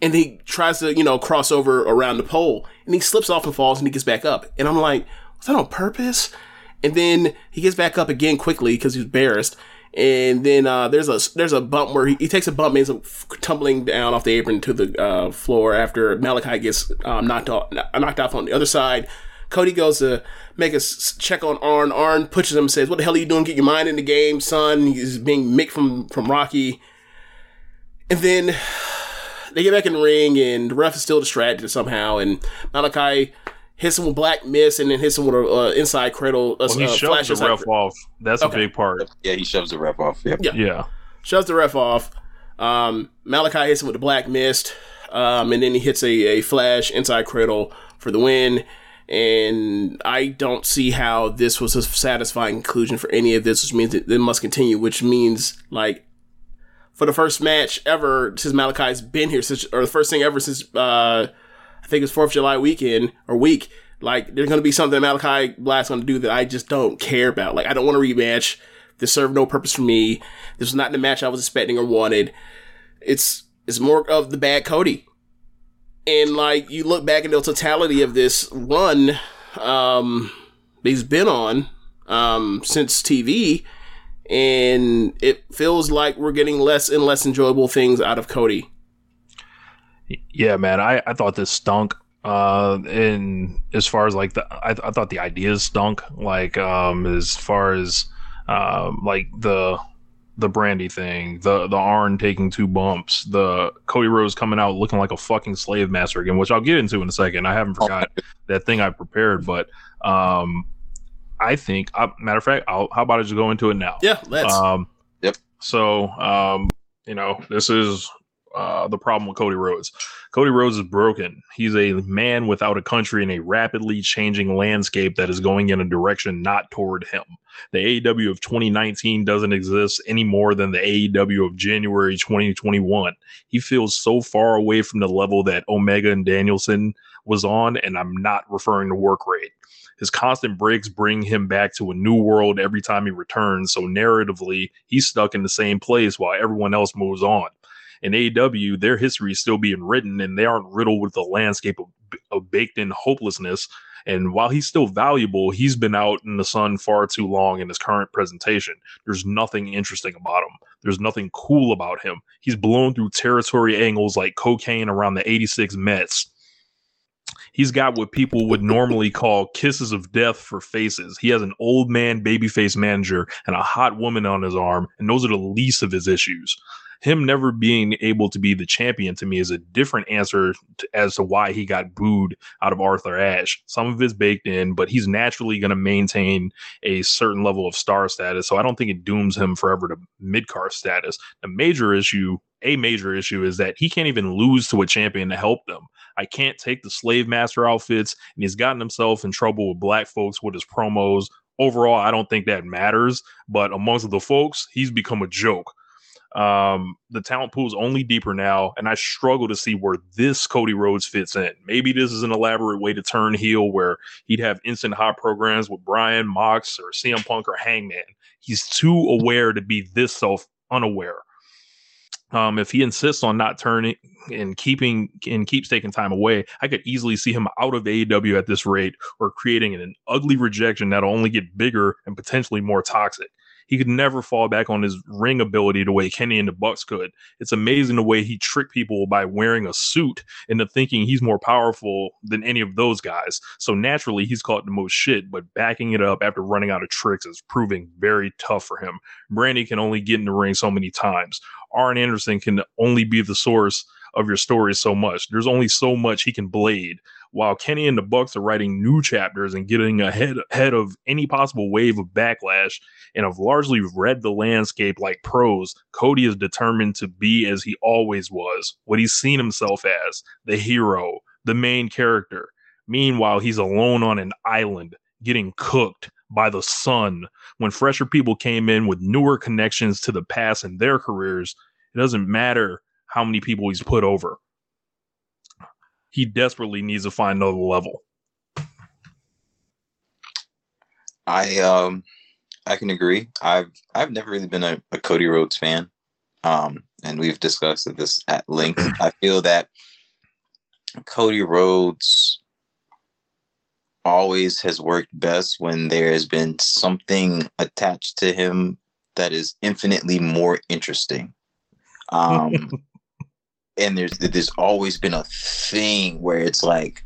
And he tries to, you know, cross over around the pole, and he slips off and falls, and he gets back up. And I'm like, was that on purpose? And then he gets back up again quickly because he's embarrassed. And then uh, there's a there's a bump where he, he takes a bump and ends up tumbling down off the apron to the uh, floor after Malakai gets um, knocked off knocked off on the other side. Cody goes to make a check on Arn. Arn pushes him and says, "What the hell are you doing? Get your mind in the game, son." He's being mick from from Rocky. And then they get back in the ring, and the ref is still distracted somehow. And Malakai hits him with black mist, and then hits him with a uh, inside cradle. Uh, Well, he uh, shoved flash the ref cradle. off. That's Okay. a big part. Yeah, he shoves the ref off. Yep. Yeah. Yeah. shoves the ref off. Um, Malakai hits him with the black mist, um, and then he hits a, a flash inside cradle for the win. And I don't see how this was a satisfying conclusion for any of this, which means that it must continue, which means like for the first match ever since Malakai's been here, since, or the first thing ever since uh, I think it's Fourth of July weekend or week. Like there's gonna be something Malakai Black's gonna do that I just don't care about. Like I don't want a rematch. This served no purpose for me. This was not the match I was expecting or wanted. It's it's more of the bad Cody. And like you look back at the totality of this run um he's been on um since TV and it feels like we're getting less and less enjoyable things out of Cody. Yeah, man. I, I thought this stunk. Uh, and as far as like the, I, I thought the ideas stunk. Like, um, as far as, um, like the, the Brandi thing, the the Arn taking two bumps, the Cody Rhodes coming out looking like a fucking slave master again, which I'll get into in a second. I haven't forgot that thing I prepared, but um, I think, uh, matter of fact, I'll, how about I just go into it now? Yeah, let's. Um, Yep. So, um, you know, this is uh, the problem with Cody Rhodes. Cody Rhodes is broken. He's a man without a country in a rapidly changing landscape that is going in a direction not toward him. The AEW of 2019 doesn't exist any more than the AEW of January 2021. He feels so far away from the level that Omega and Danielson was on, and I'm not referring to work rate. His constant breaks bring him back to a new world every time he returns. So narratively, he's stuck in the same place while everyone else moves on. In AEW, their history is still being written, and they aren't riddled with the landscape of, of baked-in hopelessness. And while he's still valuable, he's been out in the sun far too long in his current presentation. There's nothing interesting about him. There's nothing cool about him. He's blown through territory angles like cocaine around the 86 Mets. He's got what people would normally call kisses of death for faces. He has an old man babyface manager and a hot woman on his arm, and those are the least of his issues. Him never being able to be the champion to me is a different answer to, as to why he got booed out of Arthur Ashe. Some of it's baked in, but he's naturally going to maintain a certain level of star status. So I don't think it dooms him forever to mid card status. The major issue, a major issue, is that he can't even lose to a champion to help them. I can't take the slave master outfits, and he's gotten himself in trouble with black folks with his promos. Overall, I don't think that matters, but amongst the folks, he's become a joke. Um, the talent pool is only deeper now, and I struggle to see where this Cody Rhodes fits in. Maybe this is an elaborate way to turn heel where he'd have instant hot programs with Brian, Mox, or CM Punk or Hangman. He's too aware to be this self unaware. Um, if he insists on not turning and keeping and keeps taking time away, I could easily see him out of AEW at this rate or creating an ugly rejection that'll only get bigger and potentially more toxic. He could never fall back on his ring ability the way Kenny and the Bucks could. It's amazing the way he tricked people by wearing a suit into thinking he's more powerful than any of those guys. So naturally, he's caught the most shit, but backing it up after running out of tricks is proving very tough for him. Brandi can only get in the ring so many times. Arn Anderson can only be the source of your story so much. There's only so much he can blade. While Kenny and the Bucks are writing new chapters and getting ahead ahead of any possible wave of backlash and have largely read the landscape like pros, Cody is determined to be as he always was, what he's seen himself as, the hero, the main character. Meanwhile, he's alone on an island, getting cooked by the sun. When fresher people came in with newer connections to the past and their careers, it doesn't matter how many people he's put over. He desperately needs to find another level. I um I can agree. I've I've never really been a, a Cody Rhodes fan. Um and we've discussed this at length. I feel that Cody Rhodes always has worked best when there has been something attached to him that is infinitely more interesting. Um and there's there's always been a thing where it's like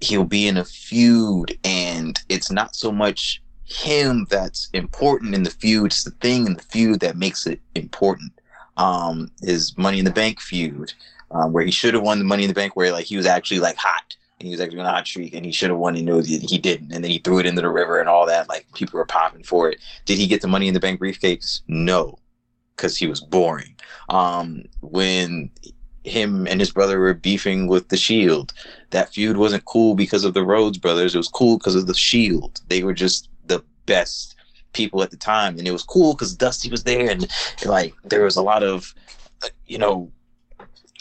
he'll be in a feud and it's not so much him that's important in the feud it's the thing in the feud that makes it important. Um his money in the bank feud um, where he should have won the money in the bank where like he was actually like hot. And he was actually on a hot streak and he should have won you know he didn't. And then he threw it into the river and all that like people were popping for it. Did he get the money in the bank briefcase? No because he was boring um when him and his brother were beefing with the Shield. That feud wasn't cool because of the Rhodes brothers. It was cool because of the Shield. They were just the best people at the time, and it was cool because Dusty was there, and like there was a lot of, you know,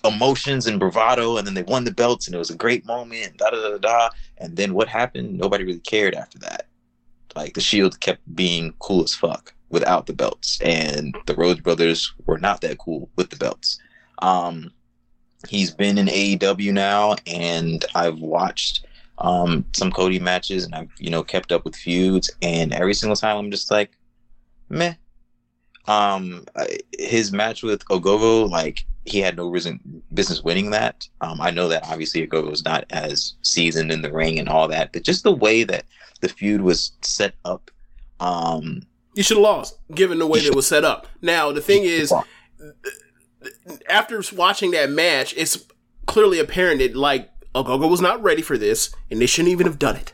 emotions and bravado, and then they won the belts, and it was a great moment. Da da da da. And then what happened? Nobody really cared after that. Like the Shield kept being cool as fuck without the belts, and the Rhodes brothers were not that cool with the belts. Um, he's been in AEW now, and I've watched um, some Cody matches, and I've you know kept up with feuds, and every single time I'm just like, meh. Um, his match with Ogogo, like he had no reason business winning that. Um, I know that obviously Ogogo's not as seasoned in the ring and all that, but just the way that the feud was set up, um, You should have lost, given the way that it was set up. Now, the thing is, after watching that match, it's clearly apparent that like Ogogo was not ready for this, and they shouldn't even have done it.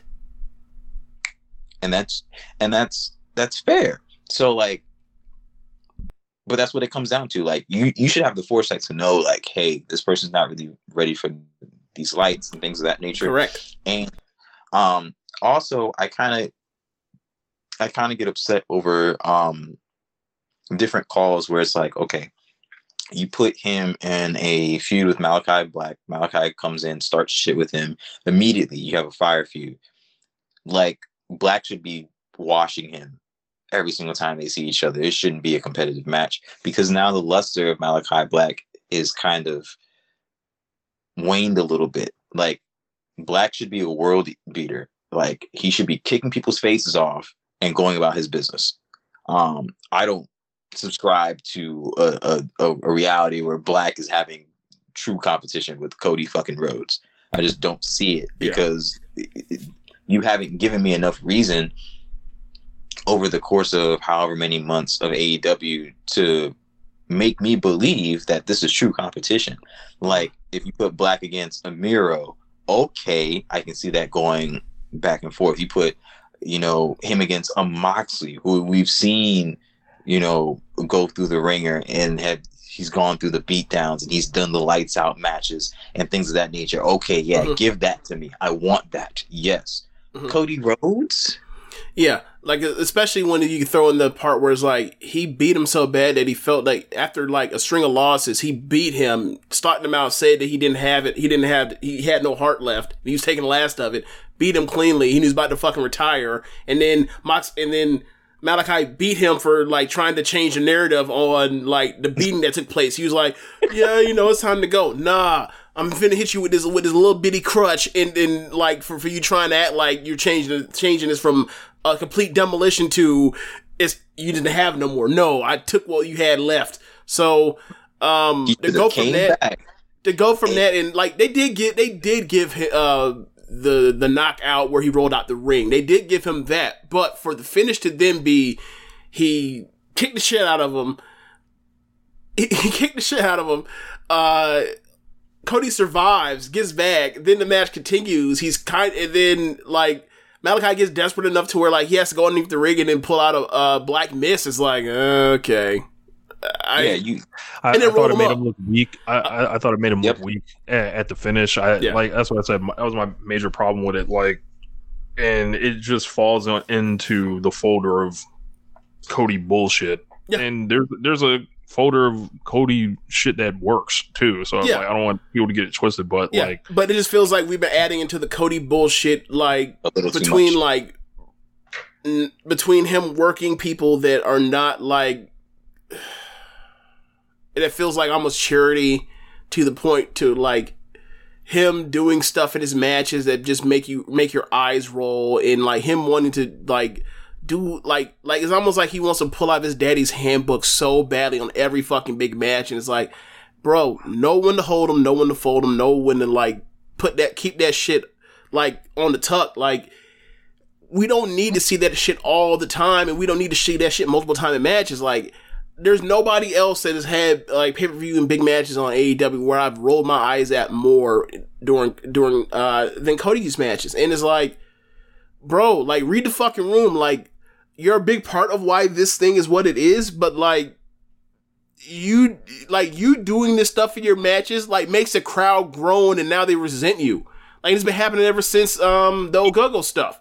and that's and that's that's fair. So like, but that's what it comes down to. Like, you you should have the foresight to know, like, hey, this person's not really ready for these lights and things of that nature. Correct. And um, also, I kind of I kind of get upset over um different calls where it's like, okay, you put him in a feud with Malakai Black. Malakai comes in, starts shit with him. Immediately, you have a fire feud. Like Black should be washing him every single time they see each other. It shouldn't be a competitive match because now the luster of Malakai Black is kind of waned a little bit. Like Black should be a world beater. Like he should be kicking people's faces off and going about his business. Um, I don't subscribe to a, a, a reality where Black is having true competition with Cody fucking Rhodes. I just don't see it because you haven't given me enough reason over the course of however many months of AEW to make me believe that this is true competition. Like if you put Black against a Miro, okay, I can see that going back and forth. You put, you know, him against a Moxley, who we've seen, you know, go through the ringer and have he's gone through the beatdowns and he's done the lights out matches and things of that nature. Okay, yeah, Mhm. give that to me. I want that. Yes. Mhm. Cody Rhodes? Yeah, like especially when you throw in the part where it's like he beat him so bad that he felt like after like a string of losses, he beat him, starting him out, said that he didn't have it, he didn't have, he had no heart left. He was taking the last of it, beat him cleanly. He was about to fucking retire, and then Mox, and then Malakai beat him for like trying to change the narrative on like the beating that took place. He was like, "Yeah, you know, it's time to go." Nah, I'm finna hit you with this with this little bitty crutch, and then like for, for you trying to act like you're changing changing this from a complete demolition to it's you didn't have no more. No, I took what you had left. So um, to go from that back. to go from that and like they did get they did give him uh the the knockout where he rolled out the ring. They did give him that, but for the finish to then be he kicked the shit out of him. He, he kicked the shit out of him. Uh Cody survives, gets back, then the match continues. He's kind and then like Malakai gets desperate enough to where like he has to go underneath the ring and then pull out a uh, black mist. It's like okay, I, yeah, you I, I thought it made up. him look weak. I, I, I thought it made him look weak at, at the finish. I Yeah. like that's what I said. My, that was my major problem with it. Like, and it just falls on, into the folder of Cody bullshit. Yeah. And there's there's a folder of Cody shit that works too. So Yeah. like, I don't want people to get it twisted, but Yeah, like but it just feels like we've been adding into the Cody bullshit, like between like n- between him working people that are not like it feels like almost charity to the point to like him doing stuff in his matches that just make you make your eyes roll and like him wanting to like do like like it's almost like he wants to pull out his daddy's handbook so badly on every fucking big match and it's like bro know when to hold him know when to fold him know when to like put that keep that shit like on the tuck like we don't need to see that shit all the time and we don't need to see that shit multiple times in matches like there's nobody else that has had like pay per view and big matches on AEW where I've rolled my eyes at more during during uh than Cody's matches, and it's like, bro, like read the fucking room. Like you're a big part of why this thing is what it is, but like you like you doing this stuff in your matches like makes the crowd groan, and now they resent you. Like it's been happening ever since um the Ogogo stuff.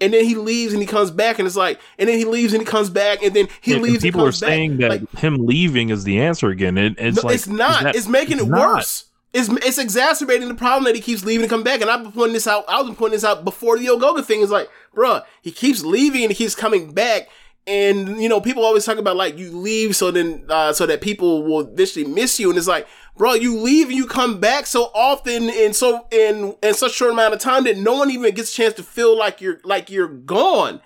And then he leaves and he comes back and it's like, and then he leaves and he comes back and then he and leaves. people are comes back. saying that Like, him leaving is the answer again. It, it's no, like it's not. that- it's making it not. worse. It's it's exacerbating the problem that he keeps leaving and come back. And I've been pointing this out. I was pointing this out before the Ogogo thing. Is like, bruh, he keeps leaving and he keeps coming back. And you know, people always talk about like you leave so then uh, so that people will eventually miss you. And it's like, bro, you leave and you come back so often and so in in such short amount of time that no one even gets a chance to feel like you're like you're gone.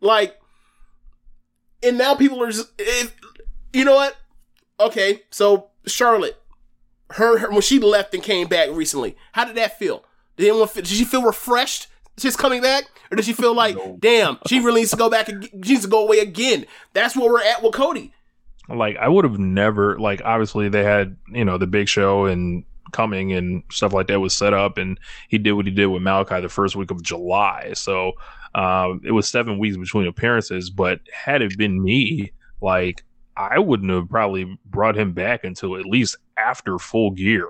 Like, and now people are just, if, you know what? Okay, so Charlotte, her, her when she left and came back recently, how did that feel? Did anyone feel, did she feel refreshed since coming back, or did she feel like, damn, she really needs to go back and she needs to go away again? That's where we're at with Cody. Like I would have never like obviously they had you know the big show and coming and stuff like that was set up and he did what he did with Malakai the first week of July. So um it was seven weeks between appearances but had it been me like I wouldn't have probably brought him back until at least after full gear.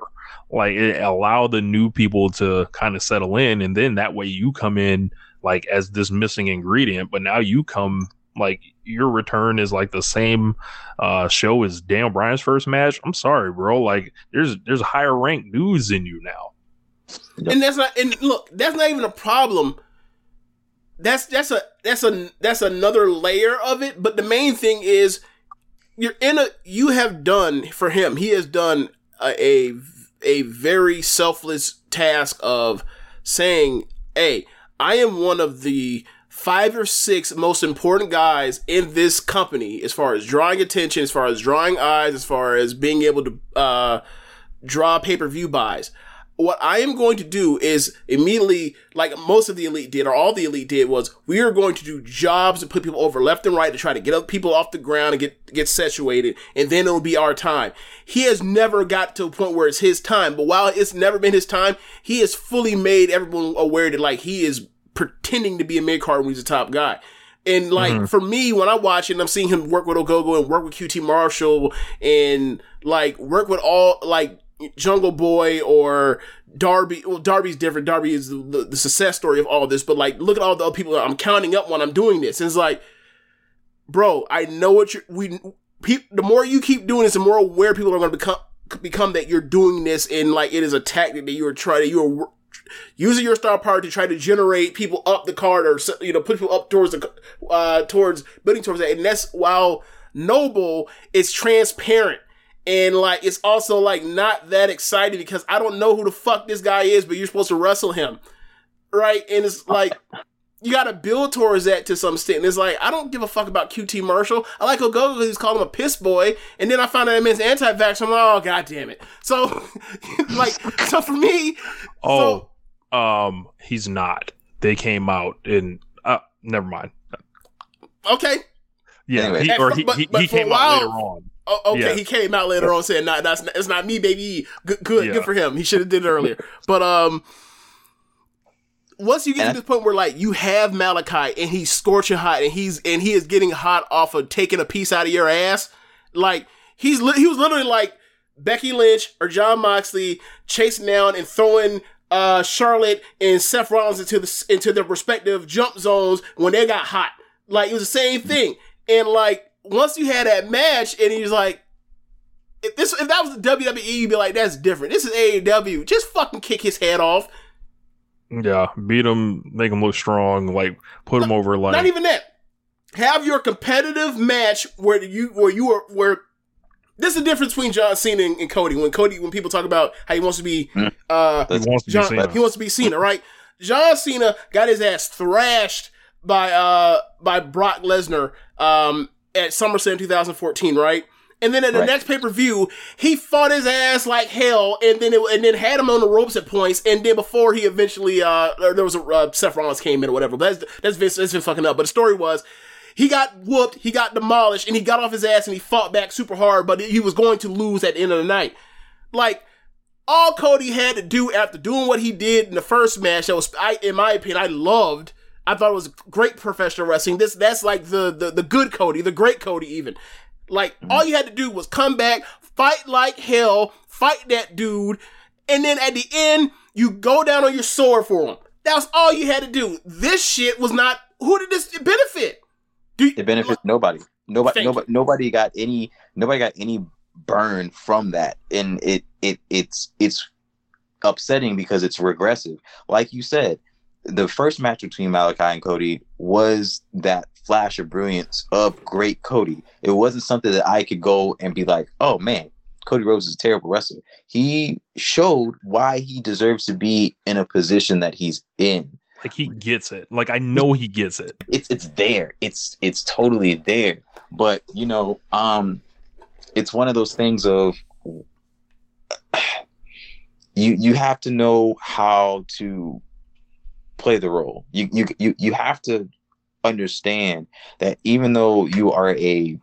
Like it allow the new people to kind of settle in and then that way you come in like as this missing ingredient but now you come like your return is like the same uh show as Dan Bryan's first match. I'm sorry, bro. Like there's there's higher ranked dudes in you now. And that's not and look, that's not even a problem. That's that's a that's a that's another layer of it. But the main thing is you're in a you have done for him, he has done a a, a very selfless task of saying, Hey, I am one of the five or six most important guys in this company as far as drawing attention, as far as drawing eyes, as far as being able to uh draw pay-per-view buys. What I am going to do is immediately, like most of the elite did, or all the elite did, was we are going to do jobs and put people over left and right to try to get people off the ground and get get situated, and then it'll be our time. He has never got to a point where it's his time, but while it's never been his time, he has fully made everyone aware that like he is pretending to be a mid card when he's a top guy. And like mm-hmm. for me, when I watch it, and I'm seeing him work with Ogogo and work with QT Marshall and like work with all like Jungle Boy or Darby. Well, Darby's different. Darby is the, the, success story of all this. But like, look at all the other people that I'm counting up when I'm doing this. And it's like, bro, I know what you're. we. Pe- the more you keep doing this, the more aware people are going to become become that you're doing this and like it is a tactic that you are trying to you are using your star power to try to generate people up the card or you know put people up towards the uh towards building towards that and that's while noble it's transparent and like it's also like not that exciting because I don't know who the fuck this guy is but you're supposed to wrestle him right and it's like you gotta build towards that to some extent. And it's like, I don't give a fuck about QT Marshall. I like Ogogo because he's called him a piss boy. And then I found out that man's anti-vax. I'm like, oh, god damn it. So, like, so for me, Oh, um, he's not. They came out and uh, never mind. okay. Yeah, Anyway. he, or he, but- he, but he came while- out later on. Oh, okay, Yeah. he came out later on saying, "Not that's it's not me, baby." Good, good, Yeah. good for him. He should have did it earlier. But um, once you get And to this point where like you have Malakai and he's scorching hot and he's and he is getting hot off of taking a piece out of your ass, like he's li- he was literally like Becky Lynch or Jon Moxley chasing down and throwing uh Charlotte and Seth Rollins into the into their respective jump zones when they got hot. Like it was the same thing. And like once you had that match, and he's like, if this if that was the WWE, you'd be like, that's different. This is AEW. Just fucking kick his head off. Yeah, beat him, make him look strong, like put him over. Like Not even that. Have your competitive match where you where you are where this is the difference between John Cena and, and Cody. When Cody, when people talk about how he wants to be, uh, He wants to be Cena. he wants to be Cena, right? John Cena got his ass thrashed by uh by Brock Lesnar um at SummerSlam 2014, right? And then at the Right. next pay per view, he fought his ass like hell, and then it, and then had him on the ropes at points. And then before he eventually, uh, there there was a uh, Seth Rollins came in or whatever. But that's that's Vince, that's Vince fucking up. But the story was, he got whooped, he got demolished, and he got off his ass and he fought back super hard. But he was going to lose at the end of the night. Like all Cody had to do after doing what he did in the first match, that was, I, in my opinion, I loved. I thought it was great professional wrestling. This that's like the the, the good Cody, the great Cody, even. Like mm-hmm. all you had to do was come back, fight like hell, fight that dude, and then at the end you go down on your sword for him. that's all you had to do. This shit was not. Who did this benefit? It benefits nobody. Nobody. Nobody. Nobody got any. Nobody got any burn from that, and it it it's it's upsetting because it's regressive. Like you said, the first match between Malakai and Cody was that flash of brilliance of great Cody. It wasn't something that I could go and be like, oh man, Cody Rhodes is a terrible wrestler. He showed why he deserves to be in a position that he's in like he gets it. Like I know he gets it. it's it's there it's it's totally there but you know um it's one of those things of you you have to know how to play the role you you you, you have to understand that even though you are a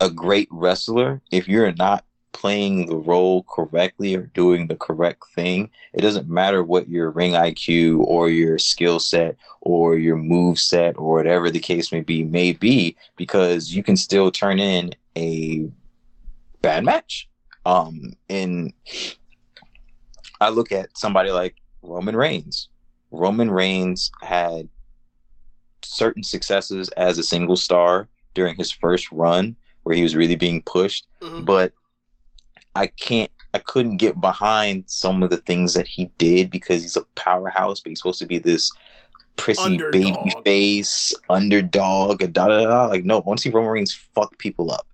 a great wrestler if you're not playing the role correctly or doing the correct thing. It doesn't matter what your ring IQ or your skill set or your move set or whatever the case may be may be because you can still turn in a bad match. Um and i look at somebody like roman reigns. Roman reigns had certain successes as a single star during his first run where he was really being pushed Mhm. but i can't I couldn't get behind some of the things that he did because he's a powerhouse, but he's supposed to be this prissy baby face underdog and da da da. Like, no, I want to see Roman Reigns fuck people up.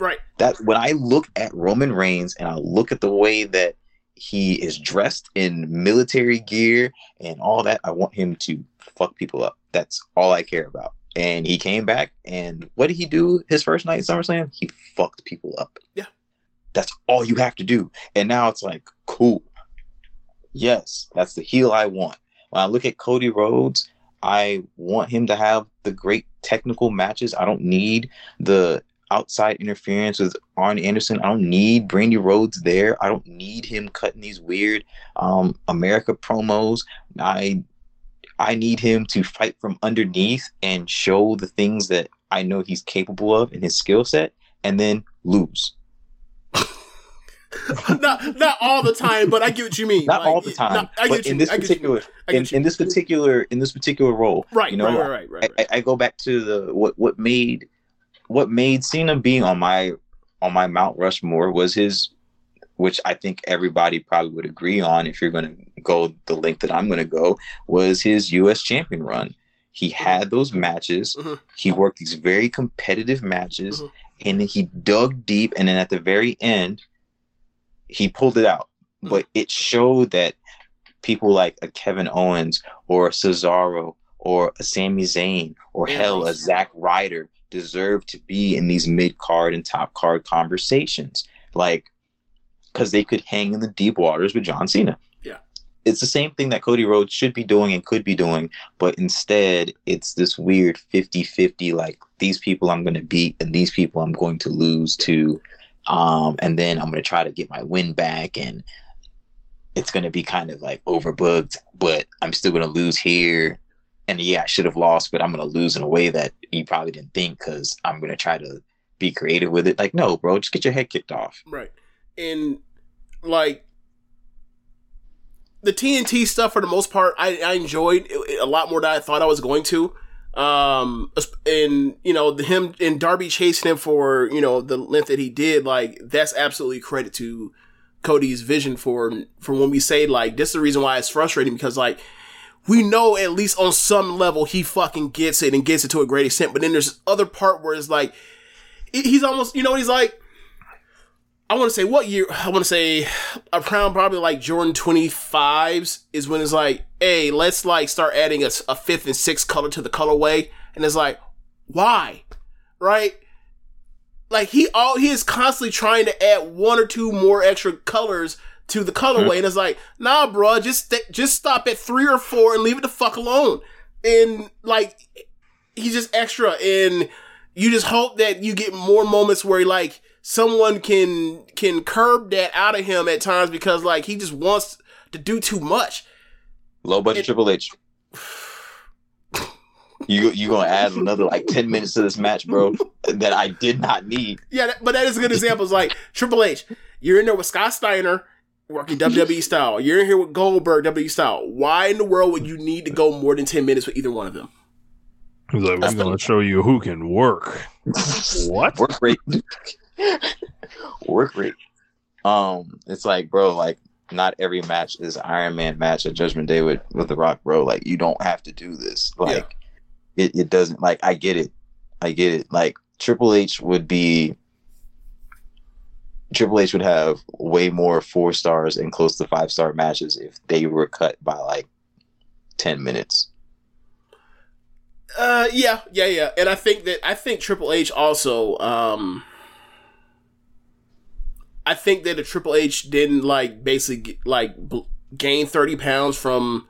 Right. That when I look at Roman Reigns and I look at the way that he is dressed in military gear and all that, I want him to fuck people up. That's all I care about. And he came back, and what did he do his first night at SummerSlam? He fucked people up. Yeah. That's all you have to do. And now it's like, cool. Yes, that's the heel I want. When I look at Cody Rhodes, I want him to have the great technical matches. I don't need the outside interference with Arn Anderson. I don't need Brandi Rhodes there. I don't need him cutting these weird um, America promos. I I need him to fight from underneath and show the things that I know he's capable of in his skill set, and then lose. not not all the time, but I get what you mean. Not Like, all the time, not- I but in this I get what you particular in, in this particular in this particular role, Right, You know, right, right, right, I, I, I go back to the what what made what made Cena being on my on my Mount Rushmore was his, which I think everybody probably would agree on if you're going to go the length that I'm going to go, was his U.S. champion run. He had those matches. Mhm. He worked these very competitive matches, Mhm. And then he dug deep. And then at the very end, he pulled it out. Mhm. But it showed that people like a Kevin Owens or a Cesaro or a Sami Zayn or Yeah, hell a Zack Ryder deserve to be in these mid card and top card conversations, like because they could hang in the deep waters with John Cena. It's the same thing that Cody Rhodes should be doing and could be doing, but instead it's this weird 50-50 like these people I'm going to beat and these people I'm going to lose to um and then I'm going to try to get my win back and it's going to be kind of like overbooked, but I'm still going to lose here. And yeah, I should have lost, but I'm going to lose in a way that you probably didn't think because I'm going to try to be creative with it. Like, no, bro, just get your head kicked off. Right. And like the TNT stuff for the most part, I, I enjoyed a lot more than I thought I was going to. Um, and you know, him and Darby chasing him for you know the length that he did, like that's absolutely credit to Cody's vision for for when we say like this is the reason why it's frustrating because like we know at least on some level he fucking gets it and gets it to a great extent, but then there's this other part where it's like he's almost you know he's like I want to say what year? I want to say around probably like Jordan 25s is when it's like, hey, let's like start adding a, a fifth and sixth color to the colorway. And it's like, why? Right? Like he all he is constantly trying to add one or two more extra colors to the colorway, mm-hmm. and it's like, nah, bro, just st- just stop at three or four and leave it the fuck alone. And like, he's just extra, and you just hope that you get more moments where like someone can can curb that out of him at times because like he just wants to do too much. Low budget and, Triple H. you you gonna add another like ten minutes to this match, bro? that I did not need. Yeah, but that is a good example. It's like Triple H, you're in there with Scott Steiner working WWE style. You're in here with Goldberg WWE style. Why in the world would you need to go more than ten minutes with either one of them? He's like, we're gonna show you who can work. what? Work rate. work rate. Um, it's like, bro, like not every match is Iron Man match at Judgment Day with with The Rock, bro. Like you don't have to do this. Like yeah. it, it doesn't. Like I get it, I get it. Like Triple H would be. Triple H would have way more four stars and close to five star matches if they were cut by like ten minutes. Uh, yeah, yeah, yeah, and I think that I think Triple H also um I think that a Triple H didn't like basically like gain 30 pounds from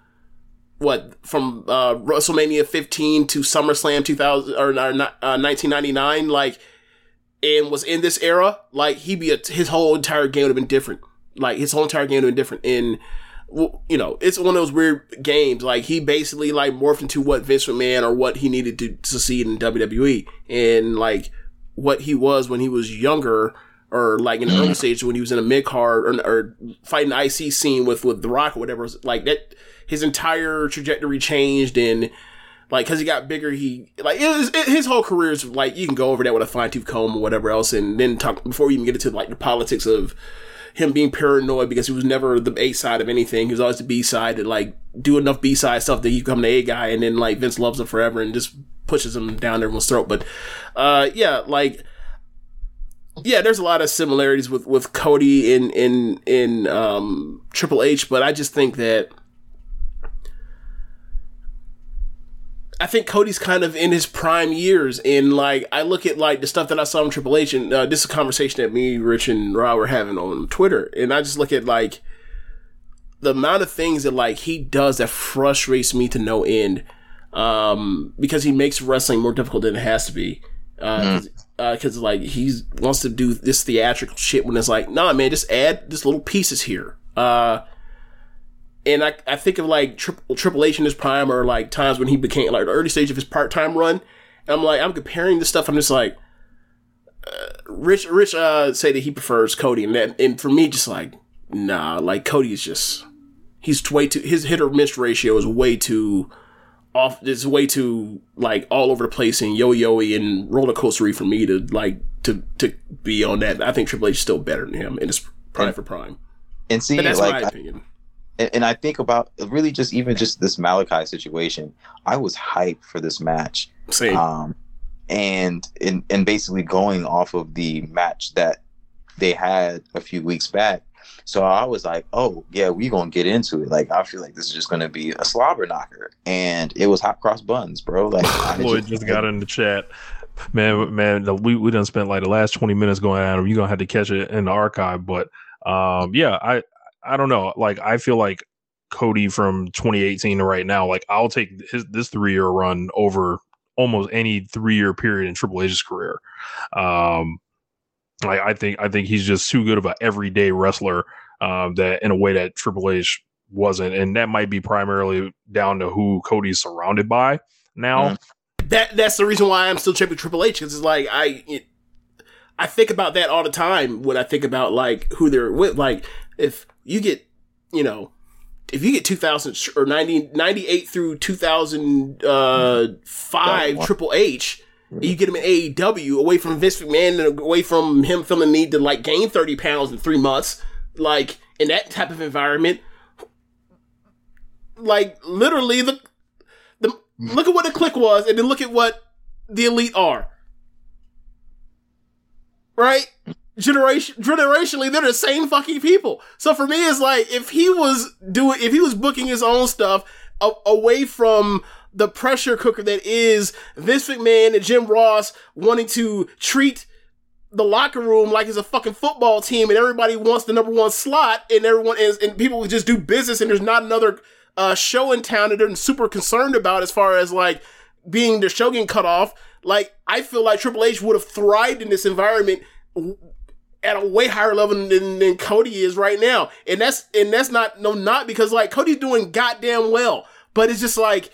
what from uh, WrestleMania 15 to SummerSlam 2000 or uh, 1999 like and was in this era like he'd be a, his whole entire game would have been different. Like his whole entire game would have been different. In you know it's one of those weird games. Like he basically like morphed into what Vince McMahon or what he needed to succeed in WWE and like what he was when he was younger or like in the early stage when he was in a mid card or, or fighting the IC scene with with The Rock or whatever. Like that, his entire trajectory changed and like because he got bigger, he like it was, it, his whole career is like you can go over that with a fine tooth comb or whatever else, and then talk before you even get into like the politics of him being paranoid because he was never the A side of anything. He was always the B side to like do enough B side stuff that he become the A guy, and then like Vince loves him forever and just pushes him down everyone's throat. But uh, yeah, like yeah, there's a lot of similarities with with Cody in in in um, Triple H, but I just think that I think Cody's kind of in his prime years, and like I look at like the stuff that I saw in Triple H, and uh, this is a conversation that me, Rich, and Ra were having on Twitter, and I just look at like the amount of things that like he does that frustrates me to no end, um, because he makes wrestling more difficult than it has to be. Uh, mm because uh, like he wants to do this theatrical shit when it's like, nah, man, just add just little pieces here. Uh, and I, I think of like Triple, Triple H in his prime or like times when he became like the early stage of his part time run. And I'm like, I'm comparing this stuff. I'm just like, uh, Rich, Rich, uh, say that he prefers Cody, and that, and for me, just like, nah, like Cody is just, he's way too, his hit or miss ratio is way too off it's way too like all over the place and yo-yoy and roller coastery for me to like to to be on that. I think Triple H is still better than him and it's prime for prime. And see, that's like, my opinion. I, and, and I think about really just even just this Malakai situation. I was hyped for this match. Same. Um, and and and basically going off of the match that they had a few weeks back, so I was like, oh, yeah, we going to get into it. Like, I feel like this is just going to be a slobber knocker. And it was hot cross buns, bro. Like, Lloyd just, just got in the chat. Man, man, we, we done spent like the last 20 minutes going at him. You're going to have to catch it in the archive. But um, yeah, I, I don't know. Like, I feel like Cody from 2018 to right now, like, I'll take his, this three year run over almost any three year period in Triple H's career. Um, like I think I think he's just too good of an everyday wrestler um, that in a way that Triple H wasn't, and that might be primarily down to who Cody's surrounded by now. Mm. That that's the reason why I'm still champion Triple H because it's like I it, I think about that all the time when I think about like who they're with. Like if you get you know if you get 2000 or 90, 98 through 2005 Triple H, you get him in AEW away from Vince McMahon and away from him feeling the need to like gain 30 pounds in three months, like in that type of environment. Like literally the the look at what the Kliq was and then look at what the elite are. Right? Generation generationally, they're the same fucking people. So for me, it's like if he was doing if he was booking his own stuff a- away from the pressure cooker that is Vince McMahon and Jim Ross wanting to treat the locker room like it's a fucking football team and everybody wants the number one slot and everyone is and people just do business and there's not another uh, show in town that they're super concerned about as far as like being the show getting cut off. Like I feel like Triple H would have thrived in this environment at a way higher level than, than Cody is right now, and that's and that's not no not because like Cody's doing goddamn well, but it's just like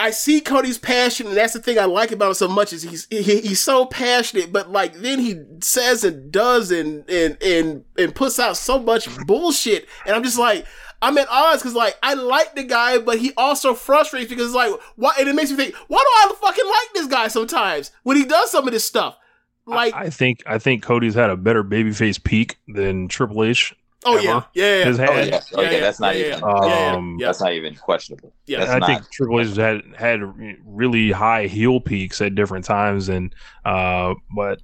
I see Cody's passion, and that's the thing I like about him so much is he's he, he's so passionate, but like then he says and does and and and and puts out so much bullshit, and I'm just like I'm at odds because like I like the guy, but he also frustrates because like why, and it makes me think why do I fucking like this guy sometimes when he does some of this stuff, like I think I think Cody's had a better babyface peak than Triple H. Oh ever yeah, yeah, yeah. has Oh had. yeah, okay, yeah, that's not yeah, even yeah, yeah, yeah, Um, yeah. that's not even questionable. Yeah. That's I not, think Triple H has had had really high heel peaks at different times, and uh, but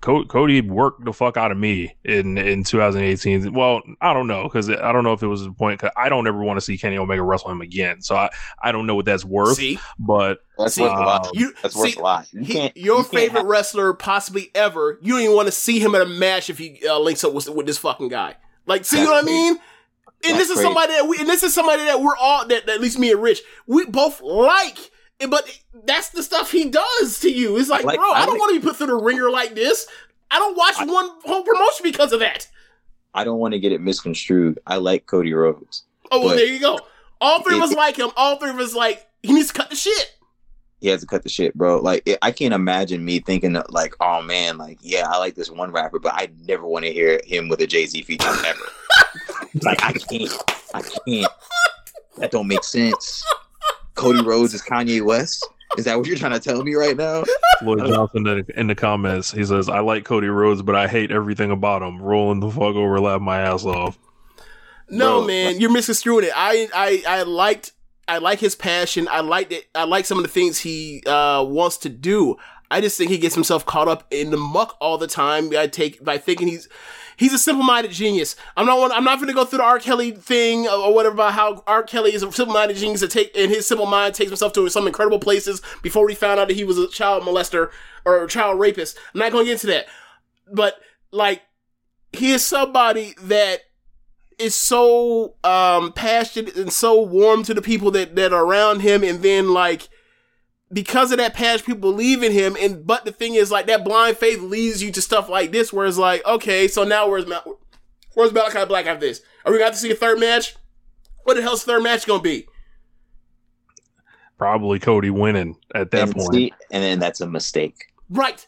Cody worked the fuck out of me in in 2018. Well, I don't know because I don't know if it was the point. Cause I don't ever want to see Kenny Omega wrestle him again, so I I don't know what that's worth. See, But that's See, worth a lot. you That's worth a lot. You he- your you favorite have- wrestler possibly ever. You don't even want to see him at a match if he uh, links up with, with this fucking guy. Like, see That's what I mean? And That's this is crazy. somebody that we, and this is somebody that we're all that, that at least me and Rich, we both like. But that's the stuff he does to you. It's like, like- bro, I, I don't like- want to be put through the ringer like this. I don't watch one whole promotion because of that. I don't want to get it misconstrued. I like Cody Rhodes. Oh, well, there you go. All three of us like him. All three of us like he needs to cut the shit. He has to cut the shit, bro. Like it, I can't imagine me thinking that, like, oh man, like yeah, I like this one rapper, but I never want to hear him with a Jay Z feature ever. like I can't, I can't. That don't make sense. Cody Rhodes is Kanye West. Is that what you're trying to tell me right now? Lloyd Johnson in the, in the comments, he says, "I like Cody Rhodes, but I hate everything about him. Rolling the fuck over, laugh my ass off." No, Bro, man, you're misconstruing it. I, I, I liked, I like his passion. I liked it. I like some of the things he uh, wants to do. I just think he gets himself caught up in the muck all the time. I take by thinking he's he's a simple-minded genius. I'm not. I'm not going to go through the R. Kelly thing or whatever about how R. Kelly is a simple-minded genius that take in his simple mind takes himself to some incredible places before he found out that he was a child molester or a child rapist. I'm not going to get into that, but like he is somebody that is so um passionate and so warm to the people that that are around him. And then like because of that passion people believe in him. And but the thing is like that blind faith leads you to stuff like this where it's like okay so now where's Ma- where's Malakai Black after this? Are we going to see a third match? What the hell's the third match gonna be? Probably Cody winning at that and, point. see, and then that's a mistake. right.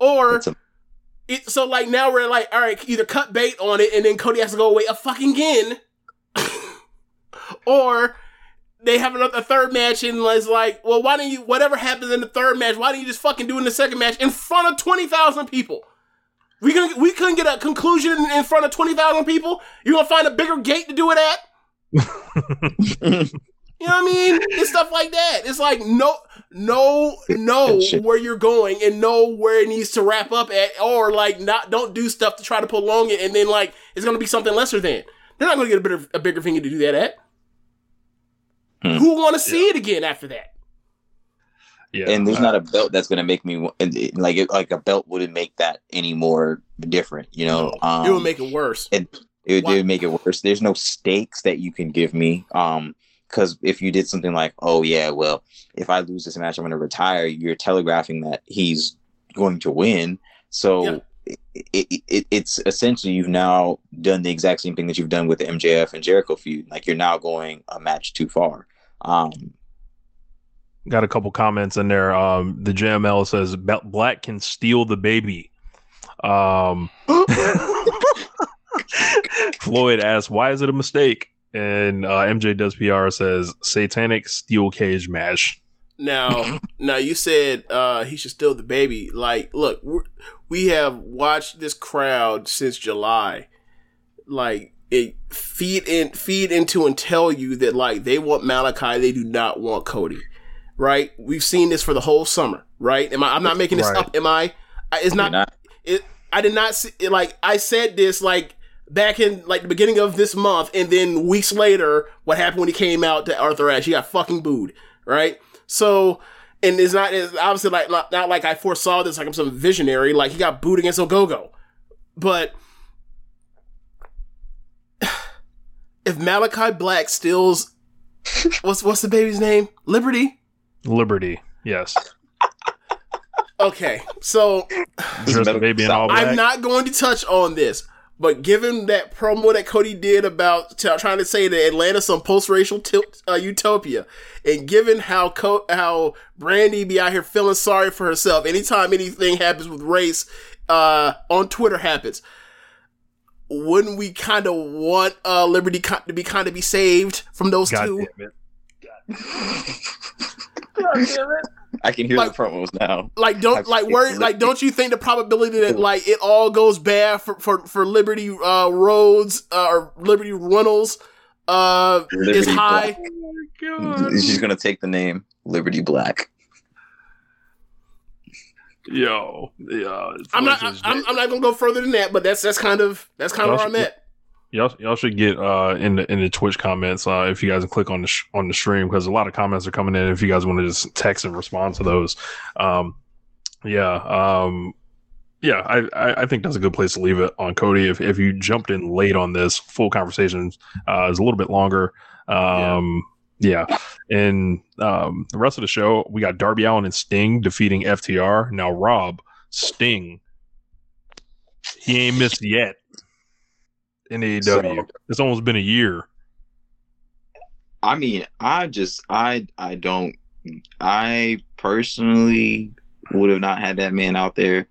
Or That's a it, so like now we're like all right either cut bait on it and then Cody has to go away a fucking again or they have another third match and it's like, well, why don't you, whatever happens in the third match, why don't you just fucking do it in the second match in front of 20,000 people? We couldn't, we couldn't get a conclusion in, front of 20,000 people? You're gonna find a bigger gate to do it at? You know what I mean? It's stuff like that. It's like, no, no, know where you're going and know where it needs to wrap up at, or like, not, don't do stuff to try to prolong it and then like, it's gonna be something lesser than. They're not gonna get a bigger, a bigger finger to do that at. Hmm. Who want to see it again after that? Yeah, and there's uh, not a belt that's gonna make me and it- like it, like a belt wouldn't make that any more different. You know, um, it would make it worse. it it would, it would make it worse. There's no stakes that you can give me. Um, because if you did something like, oh yeah, well, if I lose this match, I'm going to retire. You're telegraphing that he's going to win. So it, it, it, it's essentially you've now done the exact same thing that you've done with the MJF and Jericho feud. Like you're now going a match too far. Um, got a couple comments in there. Um, the JML says Black can steal the baby. Um, Floyd asks, "Why is it a mistake?" And uh, MJ does PR says, "Satanic steel cage match." Now, now you said uh, he should steal the baby. Like, look, we're, we have watched this crowd since July. Like, it feed in, feed into, and tell you that like they want Malakai, they do not want Cody. Right? We've seen this for the whole summer. Right? Am I? I'm not making this Right. up. Am I? I- It's not. not. It. I did not see. it, Like I said this like back in like the beginning of this month, and then weeks later, what happened when he came out to Arthur Ashe? He got fucking booed. Right? So, and it's not it's obviously like not, not like I foresaw this like I'm some visionary. Like he got booed against Ogogo, but if Malakai Black steals, what's what's the baby's name? Liberty. Liberty, yes. Okay, so Dress the baby in all black. I'm not going to touch on this, but given that promo that Cody did about t- trying to say that Atlanta's some post-racial til- uh, utopia, and given how Co- how Brandi be out here feeling sorry for herself anytime anything happens with race uh, on Twitter happens, wouldn't we kind of want uh, Liberty co- to be kind of be saved from those God two? damn it. I can hear Like- the promos now. Like don't I've like seen worry like don't you think the probability that like it all goes bad for for, for Liberty uh Rhodes uh, or Liberty Runnels uh is Liberty high? Black. She's gonna take the name Liberty Black. Yo, yeah. I'm not I'm, I'm not gonna go further than that, but that's that's kind of that's kind of where I'm at. Y'all, y'all should get uh in the in the Twitch comments uh if you guys click on the sh- on the stream because a lot of comments are coming in. If you guys want to just text and respond to those, um, yeah, um, yeah, I, I I think that's a good place to leave it on Cody. If if you jumped in late on this, full conversation uh, is a little bit longer. Um, yeah, and um, the rest of the show we got Darby Allin and Sting defeating FTR. Now Rob Sting, he ain't missed yet in AEW. So- it's almost been a year. I mean, I just I I don't I personally would have not had that man out there,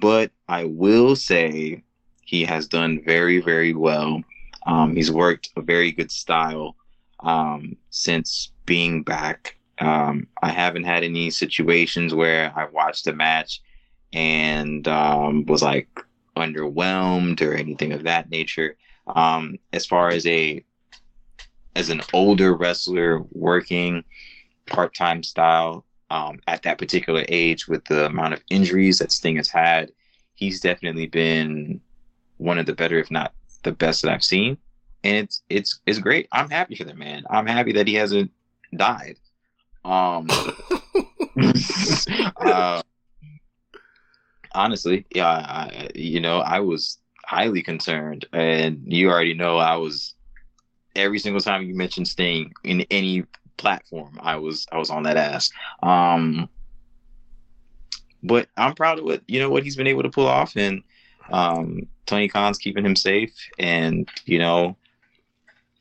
but I will say he has done very very well. Um, he's worked a very good style um, since being back. Um, I haven't had any situations where I watched a match and um, was like underwhelmed or anything of that nature. Um, as far as a as an older wrestler working part-time style um, at that particular age with the amount of injuries that Sting has had, he's definitely been one of the better, if not the best that I've seen. And it's it's it's great. I'm happy for the man. I'm happy that he hasn't died. Um uh, honestly, yeah, I, you know, I was highly concerned, and you already know I was every single time you mentioned Sting in any platform, I was I was on that ass. Um, but I'm proud of what you know what he's been able to pull off, and um, Tony Khan's keeping him safe, and you know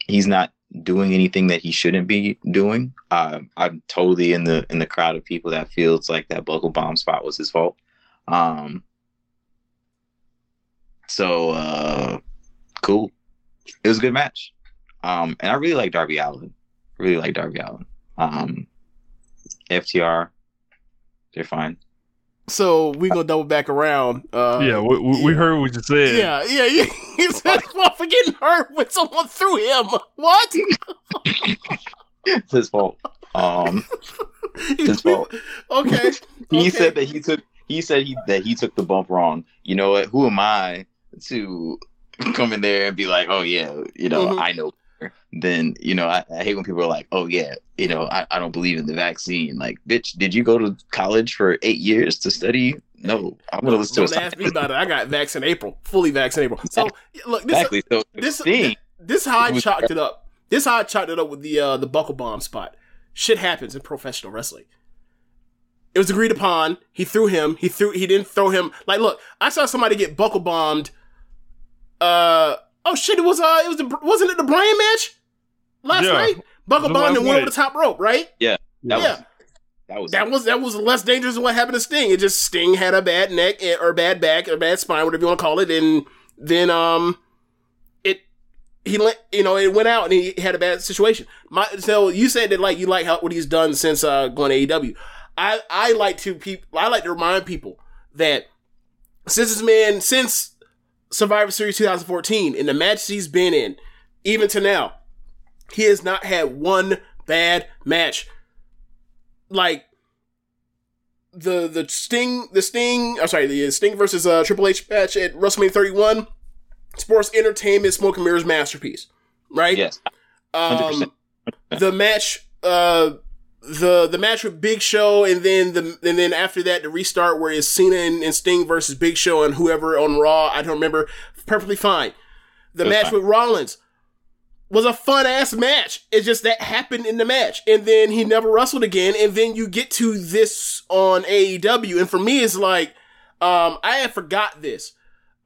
he's not doing anything that he shouldn't be doing. Uh, I'm totally in the in the crowd of people that feels like that buckle bomb spot was his fault. Um, so uh, cool. It was a good match. Um, and I really like Darby Allin. Really like Darby Allin. Um, FTR, they're fine. So we gonna double back around. Uh, yeah, we, we, we heard what you said. yeah, yeah, yeah. He said well, for getting hurt when someone threw him. What? It's his fault. Um, his fault. okay. He okay. said that he took. He said he that he took the bump wrong. You know what? Who am I to come in there and be like, oh yeah, you know, Mhm. I know. Then you know, I, I hate when people are like, oh yeah, you know, I, I don't believe in the vaccine. Like, bitch, did you go to college for eight years to study? No, I'm gonna listen to Don't ask me about it. I got vaccinated in April, fully vaccinated April. So look, this exactly. So this Sting, this how I was- chalked it up. This how I chalked it up with the uh, the buckle bomb spot. Shit happens in professional wrestling. It was agreed upon. He threw him. He threw. He didn't throw him. Like, look, I saw somebody get buckle bombed. Uh oh shit! It was uh it was the wasn't it the Bryan match last Yeah. night? Buckle The bombed and went over the top rope, right? yeah, that yeah. was that was That was that was less dangerous than what happened to Sting. It just Sting had a bad neck or bad back or bad spine, whatever you want to call it, and then um, it he let you know it went out and he had a bad situation. My so you said that like you like how what he's done since uh going to AEW. I I like to people I like to remind people that since this man since Survivor Series 2014 in the matches he's been in, even to now, he has not had one bad match. Like the the Sting the Sting I'm sorry the Sting versus uh, Triple H match at WrestleMania 31 sports entertainment smoke and mirrors masterpiece right Yes. hundred um the match uh the the match with Big Show and then the and then after that the restart where it's Cena and, and Sting versus Big Show and whoever on Raw I don't remember perfectly fine the match fine. with Rollins was a fun ass match. It's just that happened in the match. And then he never wrestled again. And then you get to this on AEW. And for me, it's like, um, I had forgot this.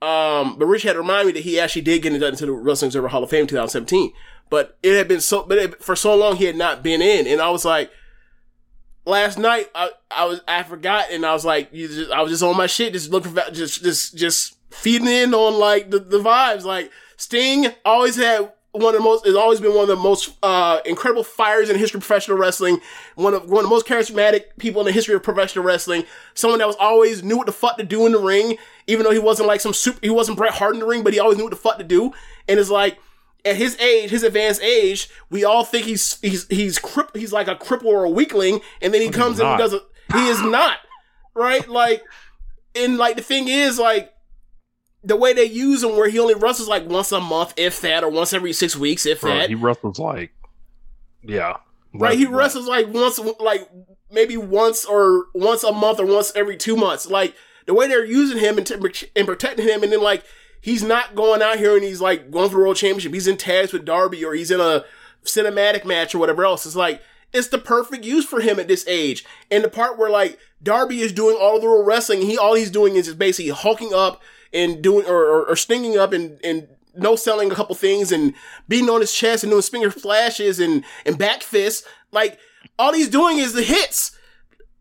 Um, but Rich had to remind me that he actually did get into the Wrestling Observer Hall of Fame in 2017. But it had been so, but it, for so long he had not been in. And I was like, last night I, I was, I forgot. And I was like, you just, I was just on my shit, just looking for, just, just, just feeding in on like the, the vibes. Like Sting always had one of the most has always been one of the most uh, incredible fires in history of professional wrestling. One of one of the most charismatic people in the history of professional wrestling. Someone that was always knew what the fuck to do in the ring, even though he wasn't like some super. He wasn't Bret Hart in the ring, but he always knew what the fuck to do. And it's like at his age, his advanced age, we all think he's he's he's crip- he's like a cripple or a weakling, and then he comes and not. does it. He is not right. Like, and like the thing is like the way they use him, where he only wrestles like once a month, if that, or once every six weeks, if that. he wrestles like, yeah, right? He wrestles like once, like maybe once or once a month or once every two months. Like the way they're using him and, t- and protecting him, and then like he's not going out here and he's like going for the world championship. He's in tags with Darby or he's in a cinematic match or whatever else. It's like it's the perfect use for him at this age. And the part where like Darby is doing all the real wrestling, he all he's doing is just basically hulking up and doing or, or, or stinging up and and no selling a couple things and beating on his chest and doing finger flashes and and back fists. Like all he's doing is the hits.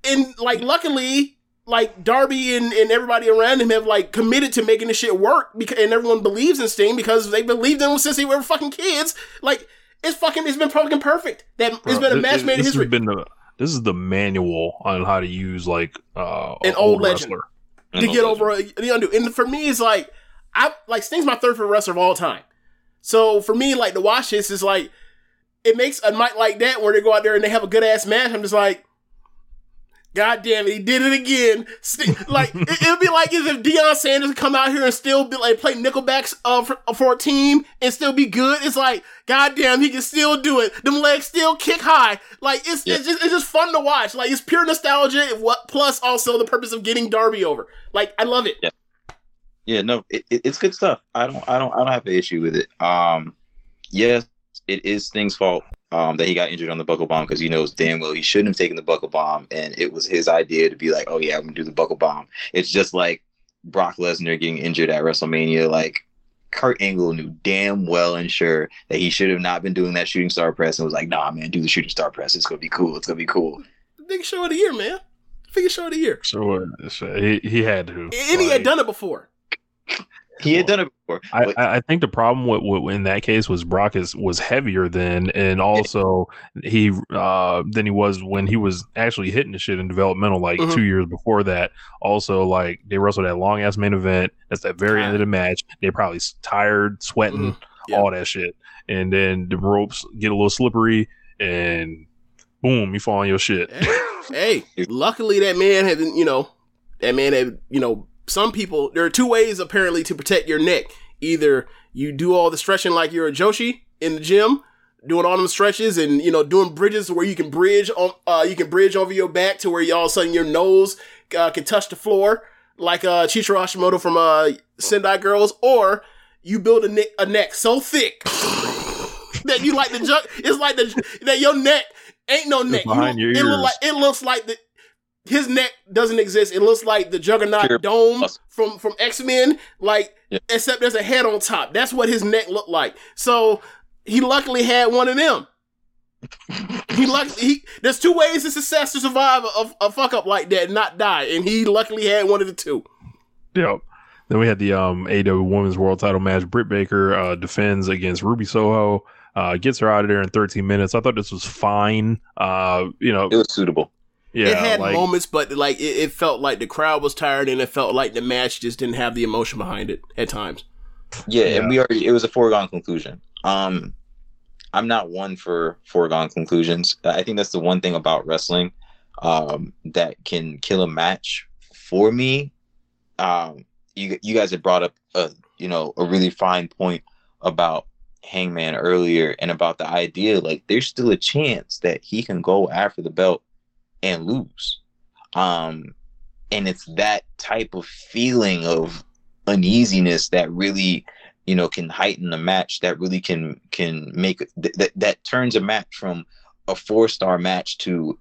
And like luckily, like Darby and, and everybody around him have like committed to making this shit work because and everyone believes in Sting because they believed in him since they were fucking kids. Like it's fucking it's been fucking perfect. That it's been a match thi- made in history. Been the, this is the manual on how to use like uh, An a old legend. wrestler. to get over the undo. And for me, it's like I like Sting's my third favorite wrestler of all time. So for me, like to watch this is like it makes a night like that where they go out there and they have a good ass match. I'm just like, God damn it, he did it again. Like it, it'd be like as if Deion Sanders come out here and still be like play Nickelbacks uh, for, for a team and still be good. It's like, God damn, he can still do it. Them legs still kick high. Like it's it's just it's just fun to watch. Like it's pure nostalgia. What plus also the purpose of getting Darby over. Like I love it. Yeah, no, it, it- it's good stuff. I don't, I don't, I don't have an issue with it. Um, yes, it is Sting's fault um, that he got injured on the buckle bomb because he knows damn well he shouldn't have taken the buckle bomb, and it was his idea to be like, oh yeah, I'm gonna do the buckle bomb. It's just like Brock Lesnar getting injured at WrestleMania. Like Kurt Angle knew damn well and sure that he should have not been doing that shooting star press, and was like, nah, man, do the shooting star press. It's gonna be cool. It's gonna be cool. Biggest show of the year, man. Biggest show of the year. So uh, so he he had to. And he had done it before. He had done it before. I, I I think the problem with, with in that case was Brock is was heavier than, and also he uh than he was when he was actually hitting the shit in developmental like Mhm. two years before that. Also, like they wrestled that long ass main event. That's that very end of the match. They probably tired, sweating, all that shit, and then the ropes get a little slippery, and boom, you fall on your shit. hey, luckily that man had, you know, that man had, you know, some people, there are two ways apparently to protect your neck. Either you do all the stretching like you're a Joshi in the gym, doing all them stretches and, you know, doing bridges where you can bridge on, uh, you can bridge over your back to where you all of a sudden your nose, uh, can touch the floor like, uh, Chihiro Hashimoto from, uh, Sendai Girls, or you build a neck, a neck so thick that you like the jug, it's like the, that your neck ain't no neck. behind You- your it look ears. like, it looks like the, his neck doesn't exist. It looks like the Juggernaut dome from from X Men, like except there's a head on top. That's what his neck looked like. So he luckily had one of them. he luckily he there's two ways to success to survive a, a fuck up like that and not die, and he luckily had one of the two. Yep. Then we had the um AW Women's World Title match. Britt Baker uh, defends against Ruby Soho. Uh, gets her out of there in 13 minutes. I thought this was fine. Uh, you know, it was suitable. Yeah, it had like, moments, but like it, it felt like the crowd was tired, and it felt like the match just didn't have the emotion behind it at times. Yeah, and we already it was a foregone conclusion. Um, I'm not one for foregone conclusions. I think that's the one thing about wrestling um, that can kill a match for me. Um, you you guys had brought up a you know a really fine point about Hangman earlier and about the idea like there's still a chance that he can go after the belt and lose. Um, and it's that type of feeling of uneasiness that really you know can heighten the match that really can can make th- that that turns a match from a four star match to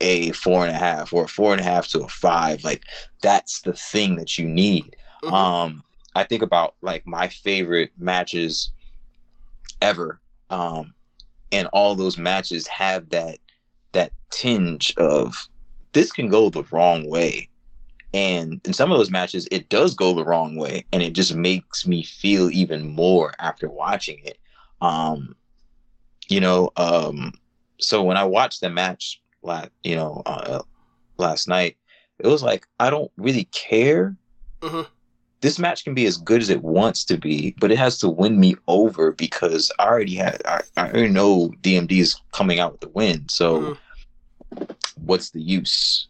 a four and a half or a four and a half to a five like that's the thing that you need Mhm. um i think about like my favorite matches ever um and all those matches have that that tinge of this can go the wrong way and in some of those matches it does go the wrong way and it just makes me feel even more after watching it um you know um so when i watched the match last you know uh, last night it was like i don't really care Mhm. This match can be as good as it wants to be but it has to win me over because i already had i, I already know dmd is coming out with the win so what's the use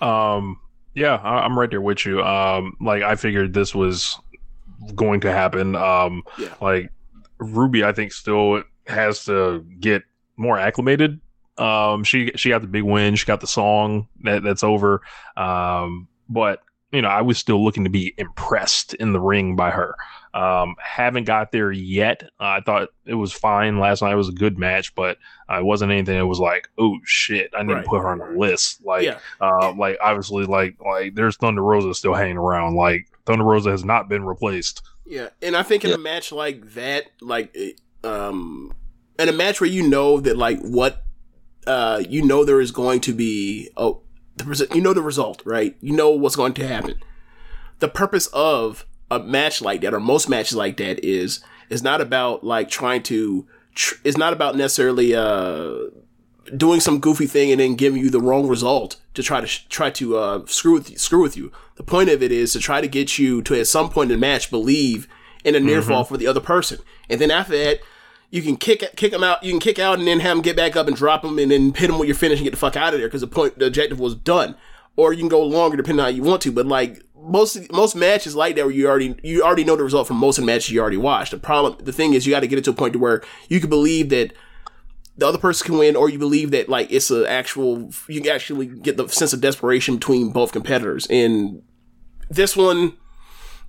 Um, yeah, I, I'm right there with you. Um, like I figured this was going to happen. Um, Yeah. like Ruby, I think still has to get more acclimated. Um, she she got the big win. She got the song that that's over. Um, but you know, I was still looking to be impressed in the ring by her. Um, haven't got there yet. I thought it was fine last night. It was a good match, but uh, it wasn't anything It was like, oh shit, I need Right. to put her on the list. Like, Yeah. uh, like obviously, like like there's Thunder Rosa still hanging around. Like Thunder Rosa has not been replaced. Yeah, and I think in a match like that, like um, in a match where you know that like what, uh, you know there is going to be oh, the res- you know the result, right? You know what's going to happen. The purpose of a match like that, or most matches like that, is is not about like trying to. Tr- it's not about necessarily uh doing some goofy thing and then giving you the wrong result to try to sh- try to uh, screw with you, screw with you. The point of it is to try to get you to at some point in the match believe in a near fall for the other person, and then after that. You can kick kick them out. You can kick out and then have them get back up and drop them and then hit them with your finish and get the fuck out of there because the point, the objective was done. Or you can go longer depending on how you want to. But like most most matches like that, where you already you already know the result from most of the matches you already watched. The problem, the thing is, you got to get it to a point to where you can believe that the other person can win, or you believe that like it's an actual you can actually get the sense of desperation between both competitors. And this one,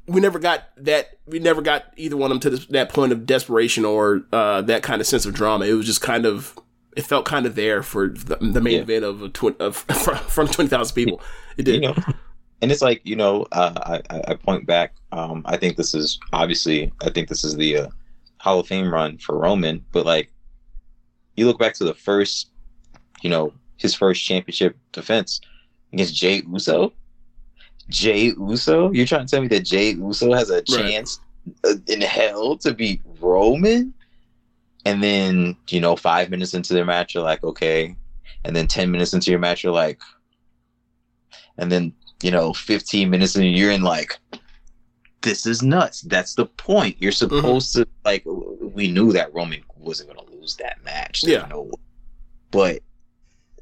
we never got that. We never got either one of them to this, that point of desperation or uh, that kind of sense of drama. It was just kind of. It felt kind of there for the, the main Yeah. event of a tw- of from twenty thousand people. It did. you know and it's like you know uh, I, I I point back um i think this is obviously i think this is the uh, hall of fame run for roman but like you look back to the first you know his first championship defense against jay uso jay uso? You're trying to tell me that jay uso has a chance uh, in hell to beat roman? And then you know five minutes into their match you're like okay. And then 10 minutes into your match you're like and then you know 15 minutes and you're in like this is nuts. That's the point. You're supposed to like we knew that roman wasn't going to lose that match. There's Yeah. no but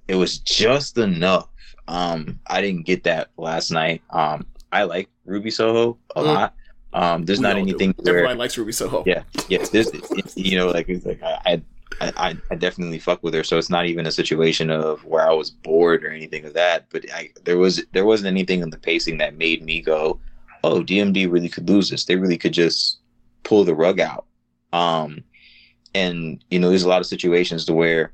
it was just enough um i didn't get that last night um i like ruby soho a Mhm. lot um there's We not all do. anything where Everybody likes Ruby Soho. yeah yeah there's it's, you know like it's like I, I I I definitely fuck with her so it's not even a situation of where I was bored or anything of that but I there was there wasn't anything in the pacing that made me go oh DMD really could lose this they really could just pull the rug out um and you know there's a lot of situations to where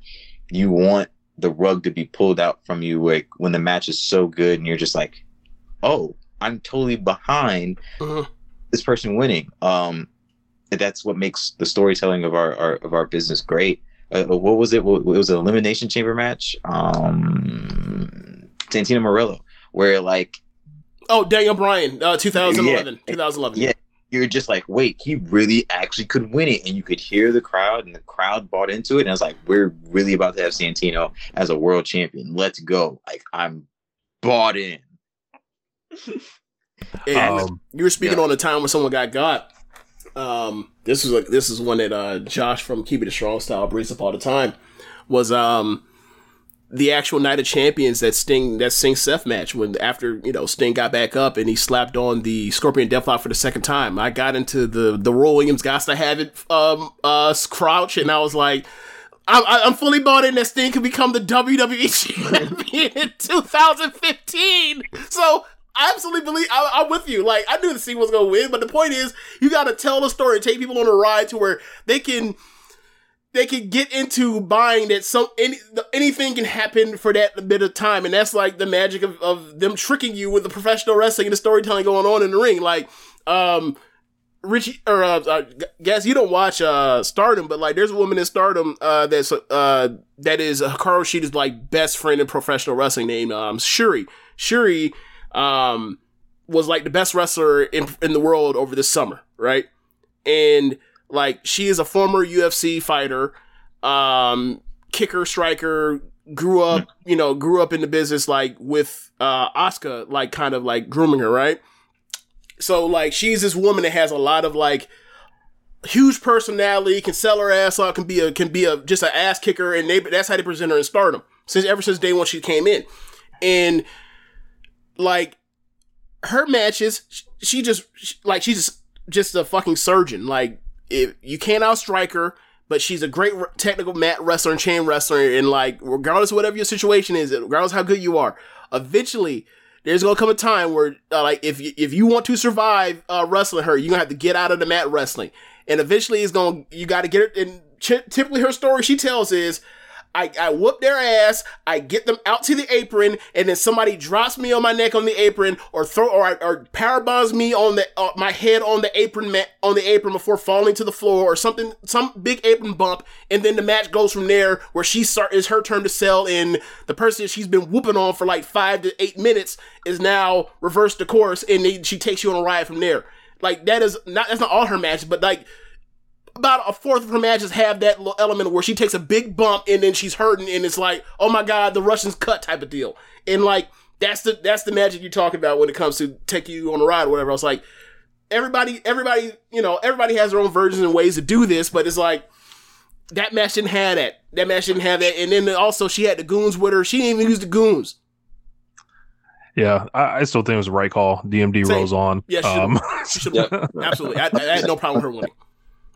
you want the rug to be pulled out from you like when the match is so good and you're just like oh I'm totally behind Mhm. this person winning. Um, that's what makes the storytelling of our, our of our business great. Uh, what was it? What, it was an elimination chamber match. Um, Santino Marella, where like Oh, Daniel Bryan, uh, 2011. 2011. Yeah, you're just like, wait, he really actually could win it, and you could hear the crowd, and the crowd bought into it, and I was like, we're really about to have Santino as a world champion. Let's go! Like I'm bought in. And Um, you were speaking yeah. on the time when someone got got. Um, this is like this is one that uh, Josh from Keep It a Strong Style brings up all the time. Was um the actual Night of Champions that Sting that Sting Seth match when after you know Sting got back up and he slapped on the Scorpion Deathlock for the second time. I got into the the Roy Williams got to have it um uh crouch and I was like. I'm, fully bought in that Sting could become the WWE champion in 2015. So I absolutely believe I, I'm with you. Like I knew the Sting was gonna win, but the point is, you got to tell the story, take people on a ride to where they can they can get into buying that some any, anything can happen for that bit of time, and that's like the magic of, of them tricking you with the professional wrestling and the storytelling going on in the ring. Like, um, Richie or uh, uh guess you don't watch uh Stardom, but like there's a woman in Stardom uh that's uh that is Hikaru Shida's like best friend in professional wrestling named um Syuri. Syuri um was like the best wrestler in in the world over this summer, right? And like she is a former UFC fighter, um kicker striker, grew up, you know, grew up in the business like with uh Asuka like kind of like grooming her, right? So like she's this woman that has a lot of like huge personality, can sell her ass off, can be a can be a just an ass kicker, and they that's how they present her in Stardom since ever since day one she came in, and like her matches, she just like she's just just a fucking surgeon. Like if you can't outstrike her. But she's a great technical mat wrestler and chain wrestler, and like regardless of whatever your situation is, regardless how good you are, eventually there's gonna come a time where uh, like if you, if you want to survive uh, wrestling her, you're gonna have to get out of the mat wrestling, and eventually it's gonna you got to get it. And ch- typically her story she tells is. I, I whoop their ass. I get them out to the apron, and then somebody drops me on my neck on the apron, or throw, or, or power bombs me on the uh, my head on the apron mat on the apron before falling to the floor, or something, some big apron bump, and then the match goes from there. Where she start is her turn to sell, and the person she's been whooping on for like five to eight minutes is now reversed the course, and they, she takes you on a ride from there. Like that is not that's not all her matches, but like about a fourth of her matches have that little element where she takes a big bump and then she's hurting and it's like, oh my god, the Russians cut type of deal. And like that's the that's the magic you talk about when it comes to take you on a ride or whatever. I was like, everybody, everybody, you know, everybody has their own versions and ways to do this, but it's like that match didn't have that. That match didn't have that. And then also she had the goons with her. She didn't even use the goons. Yeah, I, I still think it was the right call. DMD Same. rolls on. Yeah, she Um, she should absolutely. I, I had no problem with her winning.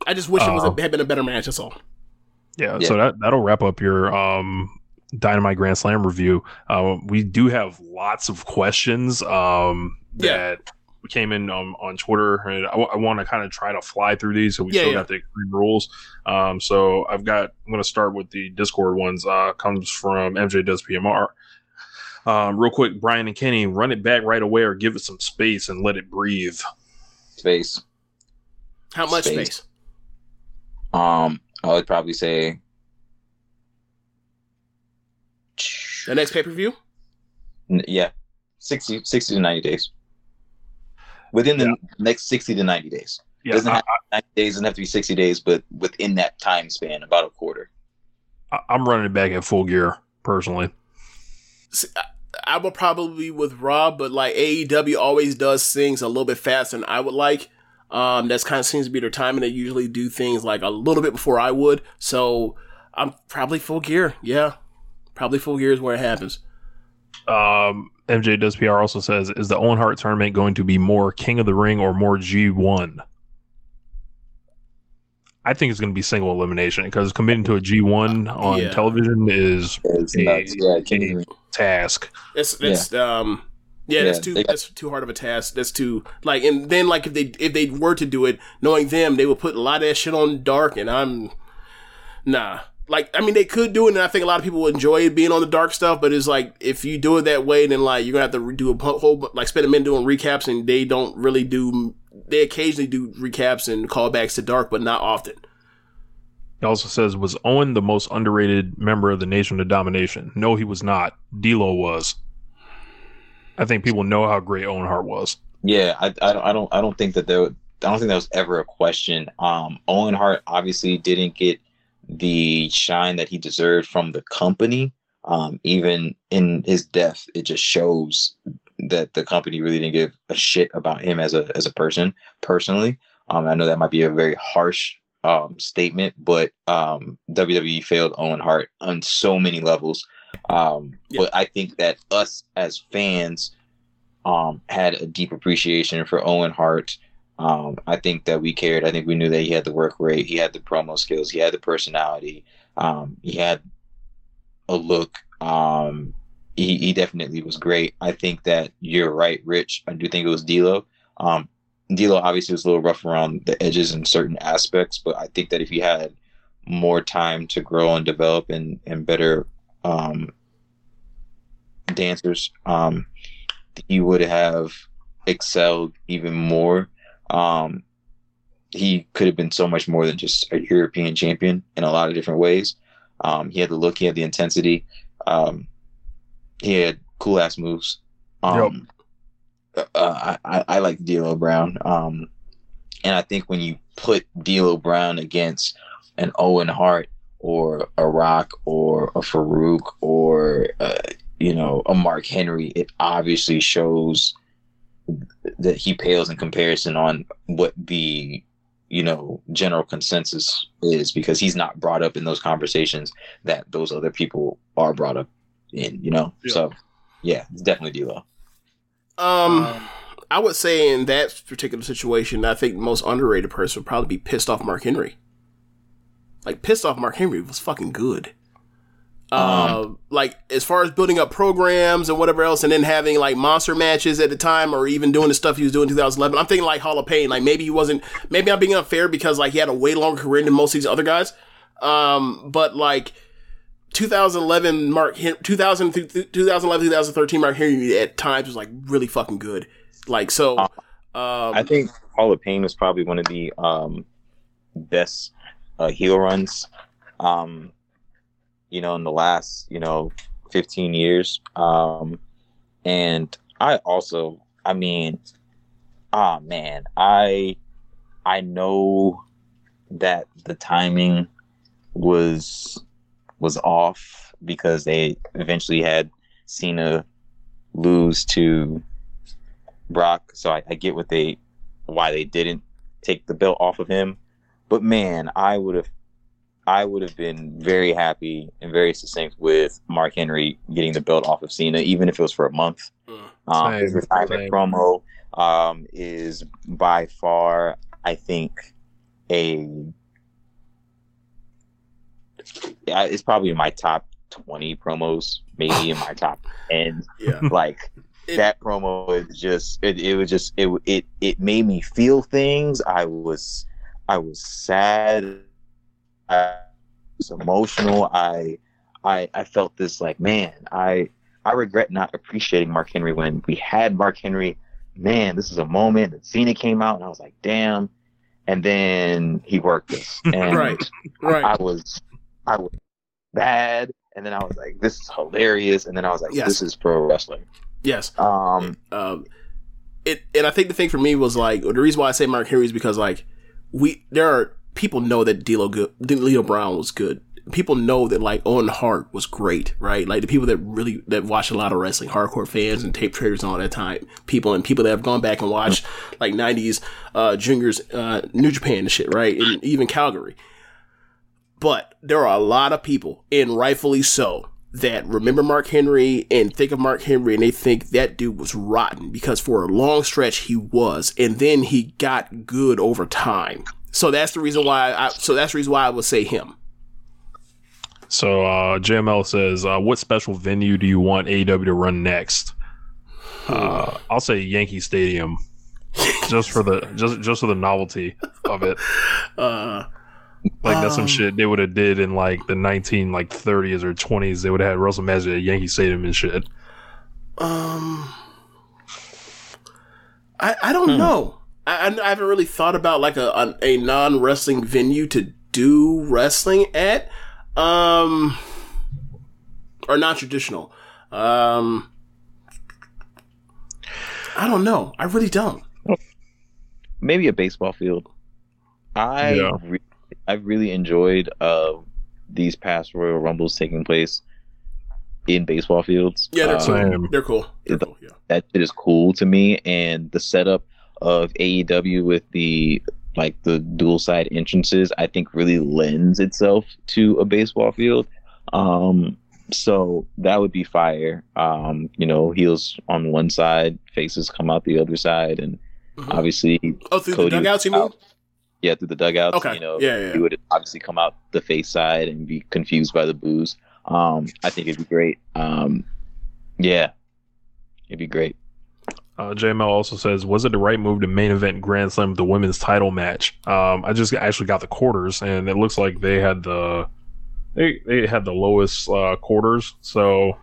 I just wish it was a, Uh, had been a better match. That's all. Yeah, so that that'll wrap up your um Dynamite Grand Slam review. Uh, we do have lots of questions um that came in um, on Twitter, and I, want to kind of try to fly through these. So we Yeah, still yeah. got the extreme rules. Um, so I've got. I'm going to start with the Discord ones. Uh, comes from MJ does PMR. Um, real quick, Bryan and Kenny, run it back right away or give it some space and let it breathe. Space. How much Space. space? Um, I would probably say The next pay per view. n- yeah, 60, 60 to 90 days. Within the next 60 to 90 days. Yeah, doesn't I- have 90 days, doesn't have to be 60 days, but within that time span, about a quarter. I, I'm running it back at full gear personally. See, I, I would probably be with Rob, but like AEW always does things a little bit faster than I would like. Um, that's kind of seems to be their time, and they usually do things like a little bit before I would. So I'm probably full gear. Yeah, probably full gear is where it happens. Um, MJ does PR also says, is the Owen Hart tournament going to be more King of the Ring or more G1? I think it's going to be single elimination because committing to a G1 on Yeah. television is It's a, nuts. Yeah, King of the a task. It's it's um yeah, Yeah, that's too got- that's too hard of a task. That's too like and then like if they if they were to do it, knowing them, they would put a lot of that shit on dark and I'm nah. Like I mean they could do it and I think a lot of people would enjoy being on the dark stuff, but it's like if you do it that way then like you're gonna have to do a pu- whole bu- like spend a minute doing recaps and they don't really do they occasionally do recaps and callbacks to dark, but not often. He also says, was Owen the most underrated member of the Nation of Domination? No, he was not. D'Lo was. I think people know how great Owen Hart was. Yeah, I, I, don't- I don't I don't think that there I don't think that was ever a question. Um, Owen Hart obviously didn't get the shine that he deserved from the company. Um, even in his death, it just shows that the company really didn't give a shit about him as a as a person personally. Um, I know that might be a very harsh um, statement, but um, WWE failed Owen Hart on so many levels. Um, But I think that us as fans um, had a deep appreciation for Owen Hart. Um, I think that we cared. I think we knew that he had the work rate, he had the promo skills, he had the personality, um, he had a look. Um, he, he definitely was great. I think that you're right, Rich. I do think it was D'Lo. Um, D'Lo obviously was a little rough around the edges in certain aspects, but I think that if he had more time to grow and develop and and better um, dancers, um, he would have excelled even more. Um, he could have been so much more than just a European champion in a lot of different ways. Um, he had the look, he had the intensity, um, he had cool ass moves. Um, uh, I, I, I like D'Lo Brown, um, and I think when you put D'Lo Brown against an Owen Hart or a Rock or a Farouk or uh, you know a Mark Henry, it obviously shows that he pales in comparison on what the you know general consensus is because he's not brought up in those conversations that those other people are brought up in you know so yeah it's definitely D'Lo. Um, I would say in that particular situation, I think the most underrated person would probably be pissed off Mark Henry. Like pissed off Mark Henry was fucking good. Uh, like as far as building up programs and whatever else, and then having like monster matches at the time, or even doing the stuff he was doing in 2011. I'm thinking like Hall of Pain. Like maybe he wasn't. Maybe I'm being unfair because like he had a way longer career than most of these other guys. Um, but like 2011 Mark Hen- 2000 2011 2013 Mark Henry at times was like really fucking good. Like so. Um, I think Hall of Pain was probably one of the um, best uh, heel runs, um, you know, in the last you know 15 years. Um, and I also, I mean, ah man, I I know that the timing was was off because they eventually had Cena lose to Brock. So I, I get what they why they didn't take the belt off of him. But man, I would have I would have been very happy and very succinct with Mark Henry getting the belt off of Cena, even if it was for a month. Um, his retirement same. promo um, is by far, I think, a yeah, it's probably my top twenty promos, maybe in my top ten. Yeah, like that promo is just it, it was just it it it made me feel things. I was I was sad. I was emotional. I I I felt this like man. I I regret not appreciating Mark Henry when we had Mark Henry. Man, this is a moment that Cena came out, and I was like, damn. And then he worked us, and Right, right. I, I was I was bad, and then I was like, this is hilarious, and then I was like, Yes. this is pro wrestling. Yes. Um, um, it and I think the thing for me was like the reason why I say Mark Henry is because like we there are people know that D'Lo good D'Lo Brown was good. People know that like Owen Hart was great, right? Like the people that really that watch a lot of wrestling, hardcore fans and tape traders and all that time, people and people that have gone back and watched like '90s uh, juniors, uh, New Japan and shit, right? And even Calgary. But there are a lot of people, and rightfully so, that remember Mark Henry and think of Mark Henry and they think that dude was rotten because for a long stretch he was, and then he got good over time. So that's the reason why I so that's the reason why I would say him. So uh, JML says, uh, "What special venue do you want AEW to run next?" Uh, I'll say Yankee Stadium, just for the just just for the novelty of it. Uh, like that's some um, shit they would have did in like the nineteen like thirties or twenties. They would have had Russell Magic at Yankee Stadium and shit. Um, I I don't know. I, I haven't really thought about like a a, a non wrestling venue to do wrestling at. Um, or non traditional. Um, I don't know. I really don't. Maybe a baseball field. I Yeah. re- I've really enjoyed uh, these past Royal Rumbles taking place in baseball fields. Yeah, they're Um, cool. Same. They're cool. They're it- cool. Yeah. that shit is cool to me and the setup of AEW with the like the dual side entrances I think really lends itself to a baseball field um so that would be fire um you know heels on one side faces come out the other side and Mhm. obviously Oh, through Cody the dugouts, you mean? Out. yeah through the dugouts Okay. you know Yeah, yeah. he would obviously come out the face side and be confused by the booze um I think it'd be great um yeah it'd be great Uh, JML also says, was it the right move to main event Grand Slam with the women's title match? Um, I just actually got the quarters, and it looks like they had the they they had the lowest uh, quarters. So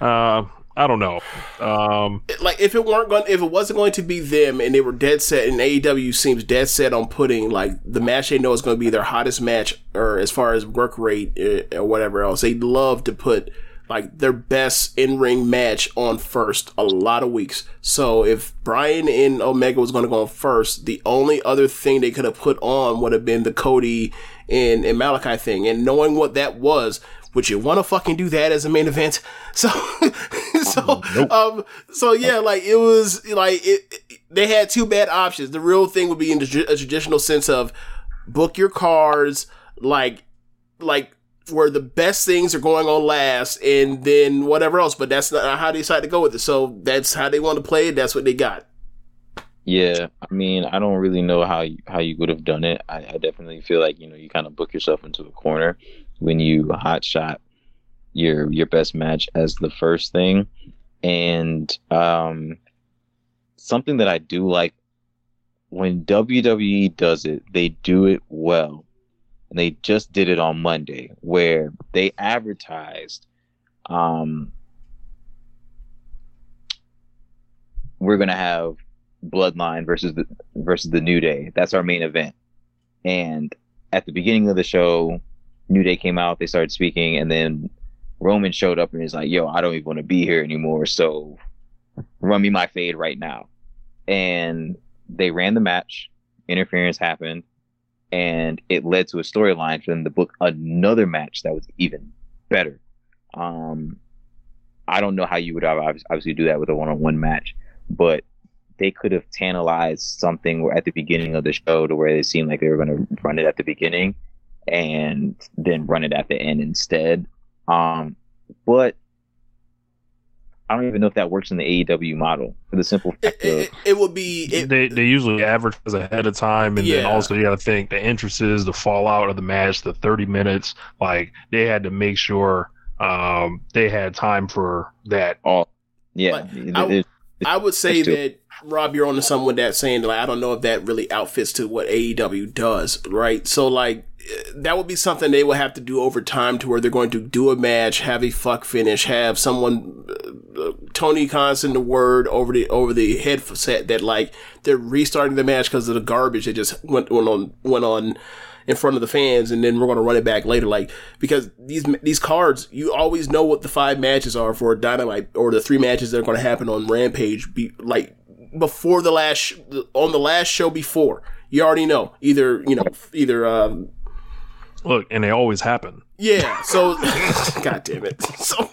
uh, I don't know. Um, like if it weren't going if it wasn't going to be them and they were dead set and AEW seems dead set on putting like the match they know is going to be their hottest match or as far as work rate uh, or whatever else they love to put like their best in-ring match on first a lot of weeks so if Bryan and Omega was going to go on first the only other thing they could have put on would have been the Cody and, and Malakai thing and knowing what that was would you want to fucking do that as a main event? So so um so yeah like it was like it, it- they had two bad options. The real thing would be in a traditional sense of book your cards like like where the best things are going on last and then whatever else but that's not how they decided to go with it. So that's how they want to play it. That's what they got. Yeah, I mean, I don't really know how you, how you would have done it. I, I definitely feel like you know you kind of book yourself into a corner when you hot shot your your best match as the first thing, and um, something that I do like when WWE does it, they do it well, and they just did it on Monday where they advertised, um, we're gonna have Bloodline versus the versus the New Day. That's our main event. And at the beginning of the show, New Day came out, they started speaking, and then Roman showed up and he's like, "Yo, I don't even want to be here anymore. So run me my fade right now." And they ran the match. Interference happened, and it led to a storyline for them to book another match that was even better. Um, I don't know how you would obvi- obviously do that with a one-on-one match, but they could have tantalized something at the beginning of the show to where they seemed like they were going to run it at the beginning and then run it at the end instead. Um, but I don't even know if that works in the AEW model for the simple fact of it, it would be it, they they usually advertise ahead of time, and then also you got to think the entrances, the fallout of the match, the thirty minutes. Like they had to make sure um, they had time for that. all. Yeah, I, it- I would say that Rob, you're on to something with that saying like I don't know if that really outfits to what AEW does, right? So like that would be something they would have to do over time to where they're going to do a match, have a fuck finish, have someone uh, Tony Constant the word over the over the headset that like they're restarting the match because of the garbage that just went, went on went on in front of the fans, and then we're going to run it back later. Like because these these cards, you always know what the five matches are for Dynamite or the three matches that are going to happen on Rampage. Be like before the last on the last show before. You already know either you know either um, Look, and they always happen. yeah. So God damn it. So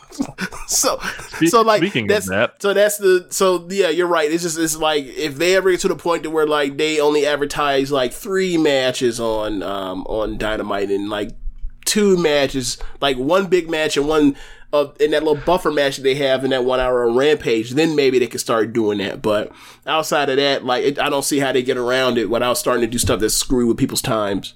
so so like speaking of that's that- so that's the so yeah you're right. It's just it's like if they ever get to the point to where like they only advertise like three matches on um on Dynamite and like two matches like one big match and one of in that little buffer match that they have in that one hour on Rampage, then maybe they could start doing that. But outside of that, like it, I don't see how they get around it without starting to do stuff that's screwy with people's times.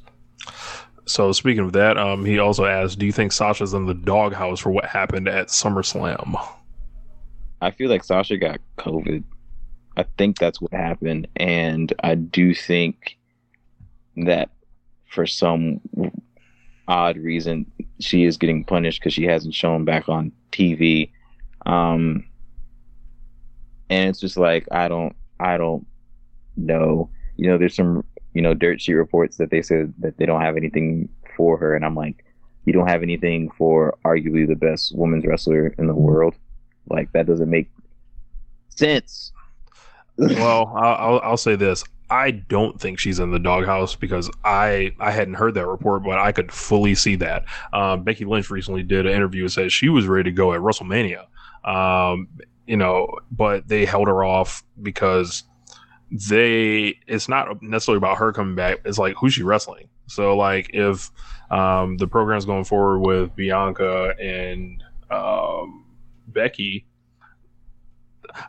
So speaking of that, um, he also asked, "Do you think Sasha's in the doghouse for what happened at SummerSlam?" I feel like Sasha got COVID. I think that's what happened, and I do think that for some odd reason she is getting punished because she hasn't shown back on TV. Um, and it's just like I don't, I don't know. You know, there's some, you know, dirt sheet reports that they said that they don't have anything for her, and I'm like, you don't have anything for arguably the best women's wrestler in the world. Like that doesn't make sense. well, I'll, I'll, say this. I don't think she's in the doghouse because I I hadn't heard that report, but I could fully see that. Um, Becky Lynch recently did an interview and said she was ready to go at WrestleMania. Um, you know, but they held her off because they it's not necessarily about her coming back. It's like who's she wrestling. So like if um, the program's going forward with Bianca and um, Becky,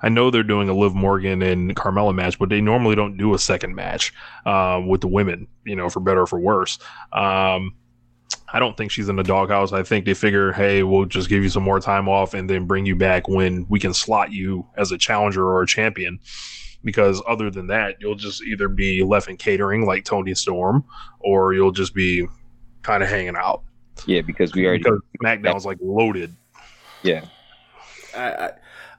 I know they're doing a Liv Morgan and Carmella match, but they normally don't do a second match um, with the women, you know, for better or for worse. Um, I don't think she's in the doghouse. I think they figure, hey, we'll just give you some more time off and then bring you back when we can slot you as a challenger or a champion. Because other than that, you'll just either be left in catering like Toni Storm, or you'll just be kind of hanging out. Yeah, because we already because SmackDown's like loaded. Yeah, I, I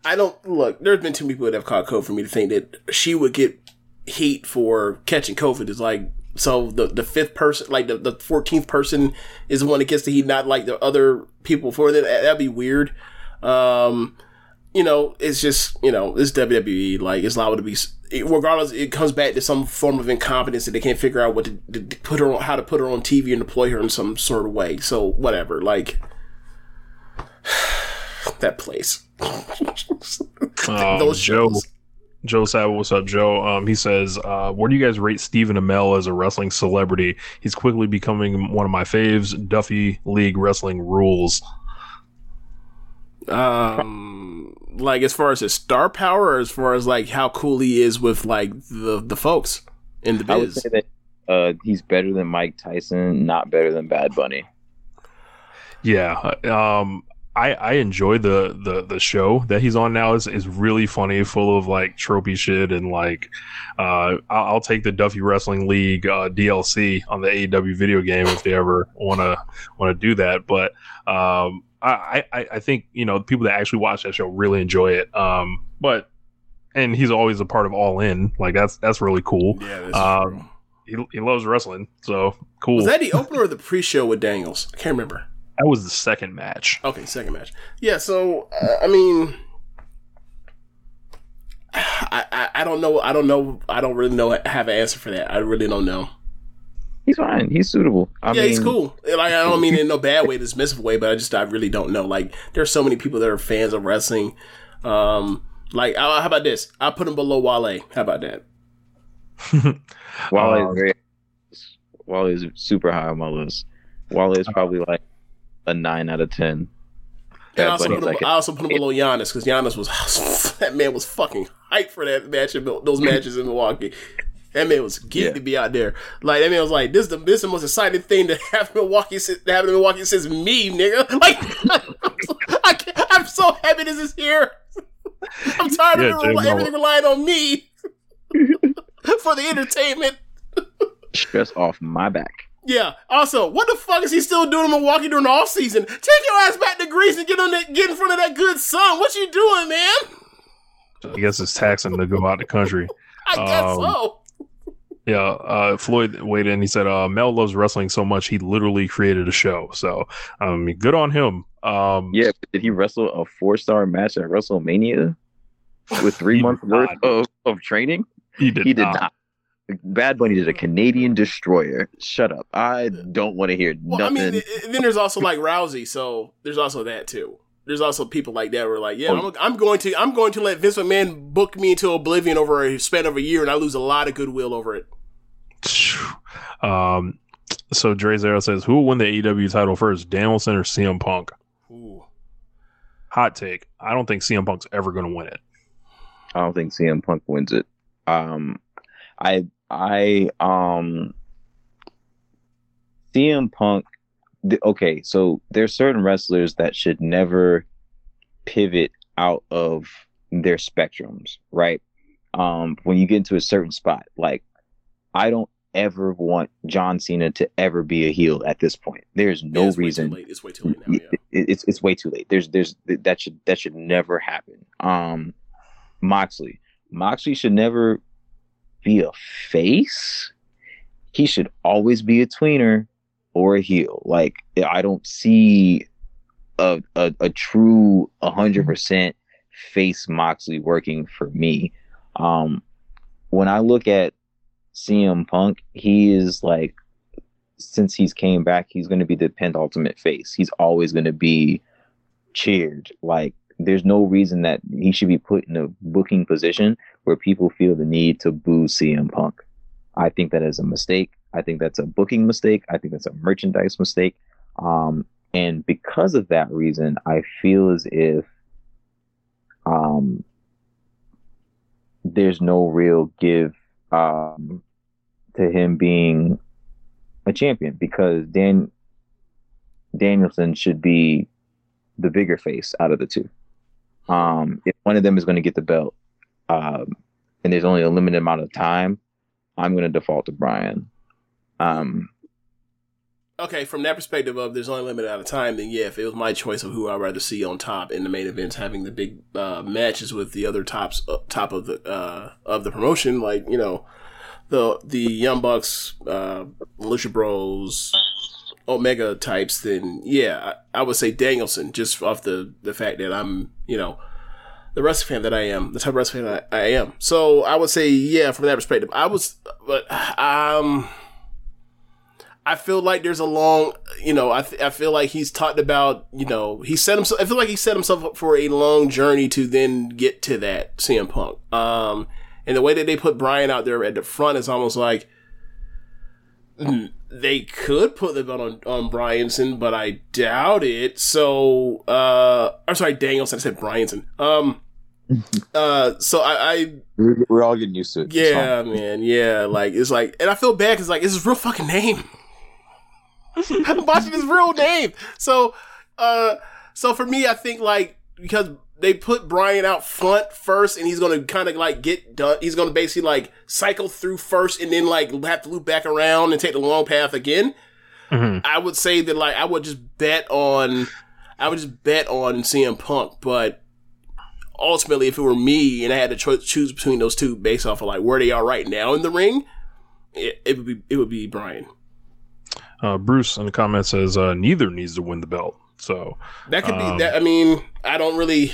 I don't look. There's been too many people that have caught COVID for me to think that she would get heat for catching COVID. Is like so the the fifth person, like the the fourteenth person, is the one that gets the heat, not like the other people for that. That'd be weird. Um, you know, it's just you know, it's WWE. Like it's liable to be. Regardless, it comes back to some form of incompetence that they can't figure out what to, to put her on, how to put her on TV and deploy her in some sort of way. So whatever, like that place. Um, Those Joe, shows. Joe Saville, what's up, Joe? Um, he says, uh, "Where do you guys rate Stephen Amell as a wrestling celebrity? He's quickly becoming one of my faves. Duffy League wrestling rules." Um, like as far as his star power, or as far as like how cool he is with like the the folks in the I would biz. say that uh, he's better than Mike Tyson, not better than Bad Bunny. Yeah, um, I I enjoy the the the show that he's on now. is is really funny, full of like tropey shit and like. Uh, I'll, I'll take the Duffy Wrestling League uh, DLC on the AEW video game if they ever want to want to do that. But um, I, I I think you know people that actually watch that show really enjoy it. Um, but and he's always a part of All In. Like that's that's really cool. Yeah, that's um, he he loves wrestling, so cool. Was that the opener or the pre-show with Daniels? I can't remember. That was the second match. Okay, second match. Yeah, so uh, I mean, I, I I don't know. I don't know. I don't really know. Have an answer for that. I really don't know. He's fine. He's suitable. I yeah, mean, he's cool. Like I don't mean in no bad way, dismissive way, but I just I really don't know. Like there's so many people that are fans of wrestling. Um, like uh, how about this? I put him below Wale. How about that? Wale Um, is very, Wale is super high on my list. Wale is probably like a nine out of ten. And I also, put him, like I also put him below Giannis because Giannis was that man was fucking hyped for that match in those matches in Milwaukee. That man was geeked Yeah. to be out there. Like that man was like, "This is the this is the most exciting thing to have in Milwaukee since to have in Milwaukee since me, nigga." Like, I can't, I'm so happy this is here. I'm tired Yeah, of Jay everything, Mo- everything relying on me for the entertainment. stress off my back. Yeah. Also, what the fuck is he still doing in Milwaukee during the off season? Take your ass back to Greece and get on that, get in front of that good sun. What you doing, man? I guess it's taxing to go out the country. I guess Um, so. Yeah, uh, Floyd weighed in. He said, uh, "Mel loves wrestling so much he literally created a show." So, I um, good on him. Um, Yeah, did he wrestle a four star match at WrestleMania with three months worth of, of training? he did. he did not. not. Bad Bunny did a Canadian destroyer. Shut up. I don't want to hear Well, nothing. I mean, then there's also like Rousey, so there's also that too. There's also people like that who are like, yeah, Oh. I'm, I'm going to, I'm going to let Vince McMahon book me into oblivion over a span of a year, and I lose a lot of goodwill over it. Um, so Dre Zero says, "Who will win the AEW title first, Danielson or CM Punk?" Ooh. Hot take. I don't think CM Punk's ever going to win it. I don't think CM Punk wins it. Um, I I um CM Punk. Okay, so there's certain wrestlers that should never pivot out of their spectrums, right? Um, when you get into a certain spot, like I don't ever want John Cena to ever be a heel at this point. There's no Yeah, it's reason late. It's way too late now. Yeah. it- it's it's way too late. There's there's that should that should never happen. Um, Moxley, Moxley should never be a face. He should always be a tweener or a heel. Like I don't see a a, a true hundred percent face Moxley working for me. Um, when I look at CM Punk, he is like, since he's came back, he's going to be the penultimate face. He's always going to be cheered. Like, there's no reason that he should be put in a booking position where people feel the need to boo CM Punk. I think that is a mistake. I think that's a booking mistake. I think that's a merchandise mistake. Um, and because of that reason, I feel as if um, there's no real give um, to him being a champion because Dan Danielson should be the bigger face out of the two. Um, if one of them is going to get the belt, um, and there's only a limited amount of time, I'm going to default to Bryan. Um, okay, from that perspective of there's only a limited amount of time, then yeah, if it was my choice of who I'd rather see on top in the main events, having the big uh, matches with the other tops uh, top of the uh, of the promotion, like you know the the Young Bucks, uh, Lucha Bros, Omega types, then yeah, I, I would say Danielson just off the the fact that I'm you know the wrestling fan that I am, the type of wrestling fan I, I am. So I would say yeah, from that perspective, I was, but um. I feel like there's a long, you know, I, th- I feel like he's talked about, you know, he set himself, I feel like he set himself up for a long journey to then get to that CM Punk. Um, and the way that they put Bryan out there at the front is almost like they could put the belt on, on Bryanson, but I doubt it. So, uh, I'm sorry, Danielson, I said Bryanson. Um, uh, so I, I we're, we're all getting used to it. Yeah, man. Yeah, like it's like, and I feel bad because like it's his real fucking name. I'm watching his real name. So, uh, so for me, I think like because they put Bryan out front first, and he's gonna kind of like get done. He's gonna basically like cycle through first, and then like have to loop back around and take the long path again. Mm-hmm. I would say that like I would just bet on, I would just bet on CM Punk, but ultimately, if it were me and I had to cho- choose between those two based off of like where they are right now in the ring, it, it would be it would be Bryan. Uh, Bruce in the comments says uh, neither needs to win the belt. So That could um, be that. I mean, I don't really,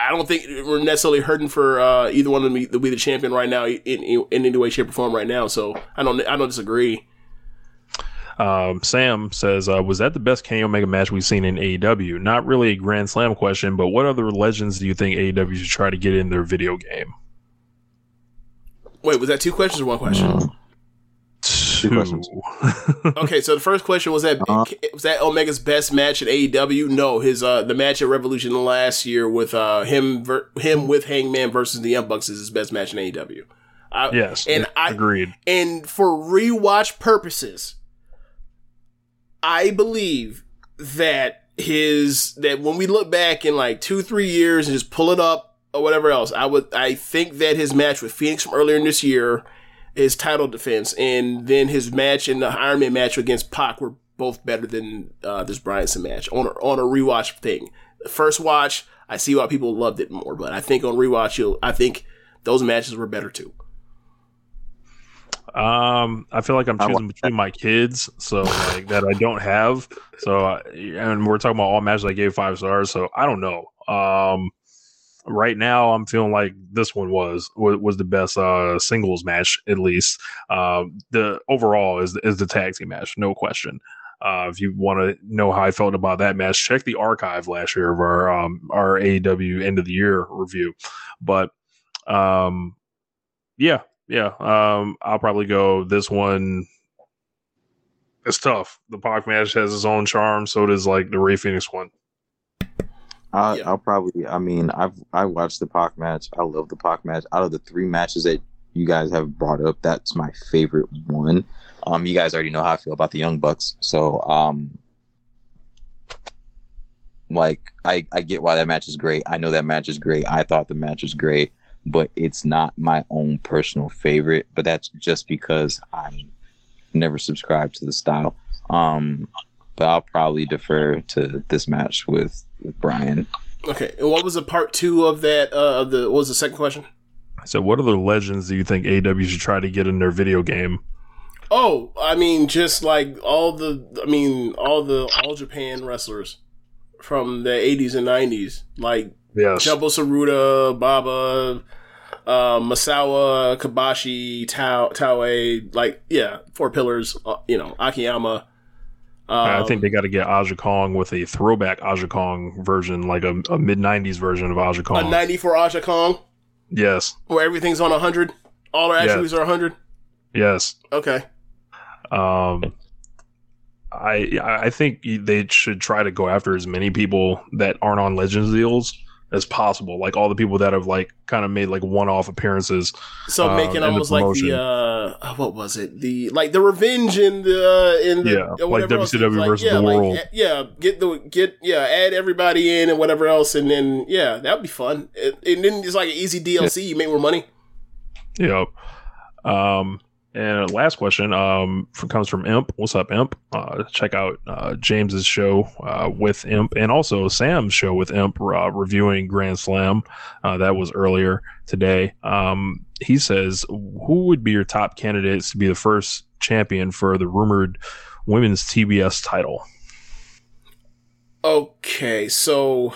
I don't think we're necessarily hurting for uh, either one of them to be the champion right now in, in, in any way, shape, or form right now. So I don't, I don't disagree. Um, Sam says, uh, "Was that the best Kenny Omega match we've seen in AEW? Not really a Grand Slam question, but what other legends do you think AEW should try to get in their video game?" Wait, was that two questions or one question? Two. okay, so the first question was that was that Omega's best match at AEW? No, his uh the match at Revolution last year with uh him ver- him with Hangman versus the Young Bucks is his best match in AEW. I, Yes, and I agreed. And for rewatch purposes, I believe that his that when we look back in like two three years and just pull it up or whatever else, I would I think that his match with Fenix from earlier in this year, his title defense, and then his match in the Iron Man match against Pac were both better than uh, this Bryanson match on a, on a rewatch thing. The first watch, I see why people loved it more, but I think on rewatch, you'll I think those matches were better too. Um, I feel like I'm choosing between my kids, so like that I don't have. So, and we're talking about all matches I gave five stars. So I don't know. Um, right now I'm feeling like this one was was, the best uh singles match at least. Um, the overall is is the tag team match, no question. Uh, if you want to know how I felt about that match, check the archive last year of our um, our AEW end of the year review. But um, yeah, yeah, um, I'll probably go this one. It's tough. The Pac match has its own charm. So does like the Rey Fenix one. I, I'll probably. I mean, I've I watched the Pac match. I love the Pac match. Out of the three matches that you guys have brought up, that's my favorite one. Um, you guys already know how I feel about the Young Bucks, so um, like I I get why that match is great. I know that match is great. I thought the match was great, but it's not my own personal favorite. But that's just because I'm never subscribed to the style. Um, but I'll probably defer to this match with, with Bryan. Okay, and what was the part two of that? Uh, of the what was the second question? So, what other legends do you think AW should try to get in their video game? Oh, I mean, just like all the, I mean, all the all Japan wrestlers from the '80s and '90s, like Yes. Jumbo Tsuruta, Baba, uh, Misawa, Kobashi, Tao, Taue, like yeah, four pillars. Uh, you know, Akiyama. I Um, think they got to get Aja Kong with a throwback Aja Kong version, like a, a mid '90s version of Aja a Kong. ninety for Aja Kong, yes, where everything's on hundred. All our Yes. attributes are hundred. yes. Okay. Um, I I think they should try to go after as many people that aren't on Legends deals as possible. Like all the people that have like kind of made like one-off appearances. So um, making in the almost like the uh, what was it? The like the revenge in the uh, in the Yeah, like whatever else. WCW Like, versus yeah, the world. eh, yeah, get the get yeah, add everybody in and whatever else, and then yeah, that would be fun. And, and then it's like an easy DLC. You make more money. Yep. Um, and last question um, f- comes from Imp. What's up, Imp? Uh, check out uh, James's show uh, with Imp and also Sam's show with Imp uh, reviewing Grand Slam. Uh, that was earlier today. Um, he says, Who would be your top candidates to be the first champion for the rumored women's TBS title? Okay, so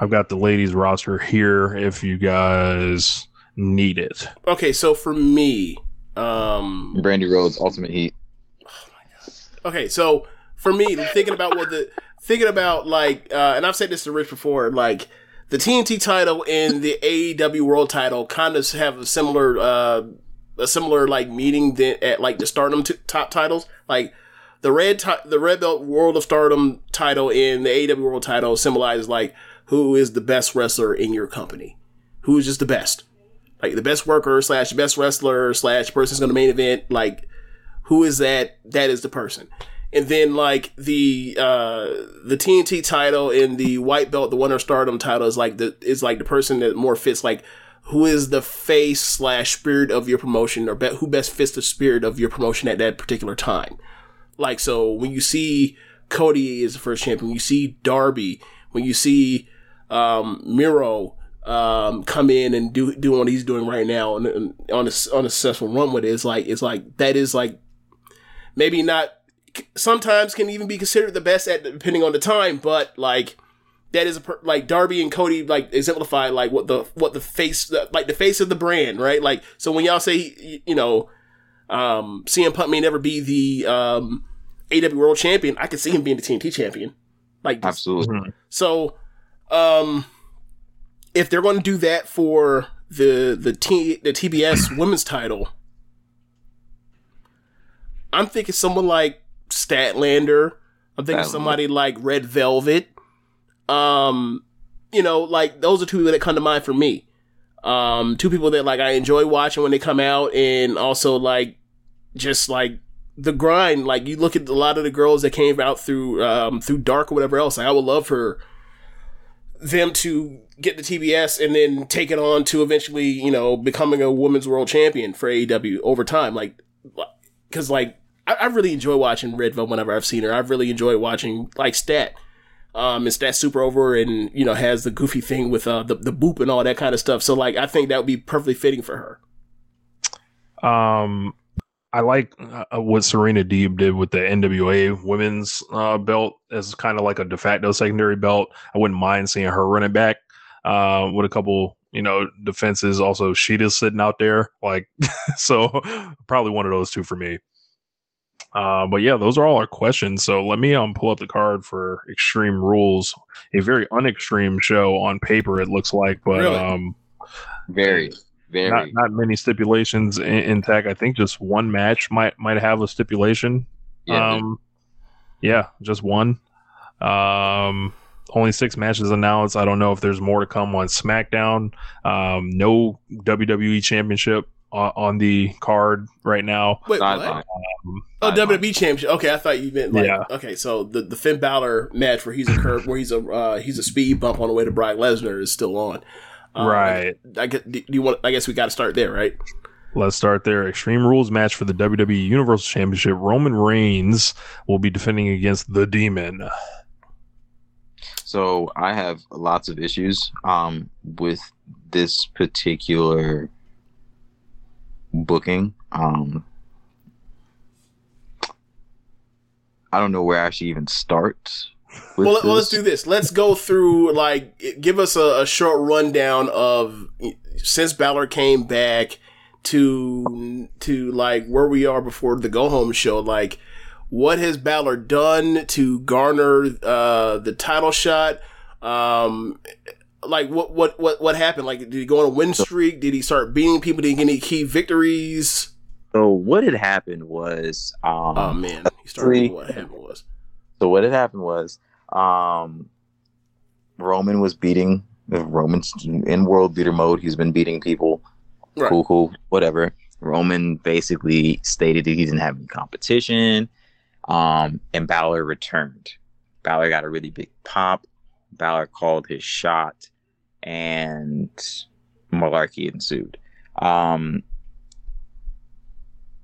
I've got the ladies roster here if you guys need it. okay, so for me, um, Brandi Rhodes, Ultimate Heat. Okay, so for me, thinking about what the thinking about like, uh, and I've said this to Rich before, like the TNT title and the AEW World title kind of have a similar, uh, a similar like meeting than at like the Stardom t- top titles, like. The red, ti- the red belt World of Stardom title and the AEW World title symbolizes like who is the best wrestler in your company, who is just the best, like the best worker slash best wrestler slash person's to main event, like who is that? That is the person. And then like the uh the TNT title and the white belt, the Wonder Stardom title is like the is like the person that more fits like who is the face slash spirit of your promotion or be- who best fits the spirit of your promotion at that particular time. Like so when you see Cody is the first champion, you see Darby, when you see um Miro um come in and do do what he's doing right now and, and on a on a successful run with it, it's like it's like that is like maybe not sometimes can even be considered the best at depending on the time but like that is a per, like Darby and Cody like exemplify like what the what the face the, like the face of the brand right? Like so when y'all say you know um CM Punk may never be the um AW World Champion I could see him being the TNT champion. Like just- Absolutely. so, um, if they're going to do that for the the T the TBS women's title, I'm thinking someone like Statlander. I'm thinking Statlander. somebody like Red Velvet. Um, you know, like those are two people that come to mind for me. Um, two people that like I enjoy watching when they come out, and also like just like the grind. Like you look at a lot of the girls that came out through um through Dark or whatever else. Like, I would love for them to get the TBS and then take it on to eventually, you know, becoming a women's world champion for AEW over time. Like, because like I, I really enjoy watching Red Velvet whenever I've seen her. I've really enjoyed watching like Stat. Um, and Stat super over and you know has the goofy thing with uh the the boop and all that kind of stuff. So like I think that would be perfectly fitting for her. Um, I like uh, what Serena Deeb did with the NWA women's uh, belt as kind of like a de facto secondary belt. I wouldn't mind seeing her run it back uh, with a couple, you know, defenses. Also, Shida's sitting out there, like so. Probably one of those two for me. Uh, but yeah, those are all our questions. So let me um pull up the card for Extreme Rules, a very unextreme show on paper. It looks like, but Really? um, Very, very. not not many stipulations in, in tech. I think just one match might might have a stipulation. Yeah. Um, yeah, just one. Um, only six matches announced. I don't know if there's more to come on SmackDown. Um, no WWE Championship on, on the card right now. Wait, what? Um, Oh, WWE championship. Okay, I thought you meant like Yeah. okay. So the the Finn Balor match where he's a curve, where he's a uh, he's a speed bump on the way to Brock Lesnar is still on. Um, Right. I, get. Do you want? I guess we got to start there, right? Let's start there. Extreme Rules match for the WWE Universal Championship. Roman Reigns will be defending against the Demon. So I have lots of issues um, with this particular booking. Um, I don't know where I should even start. well, let- let's do this. Let's go through like give us a, a short rundown of since Balor came back to to like where we are before the go home show. Like, what has Balor done to garner uh, the title shot? Um, like what what what what happened? Like, did he go on a win streak? Did he start beating people? Did he get any key victories? So what had happened was, um, Oh man, he started. What happened was So what had happened was, um, Roman was beating Roman's in world beater mode. He's been beating people. Right. Cool, cool, whatever. Roman basically stated that he didn't have any competition. Um, and Balor returned. Balor got a really big pop. Balor called his shot, and malarkey ensued. Um,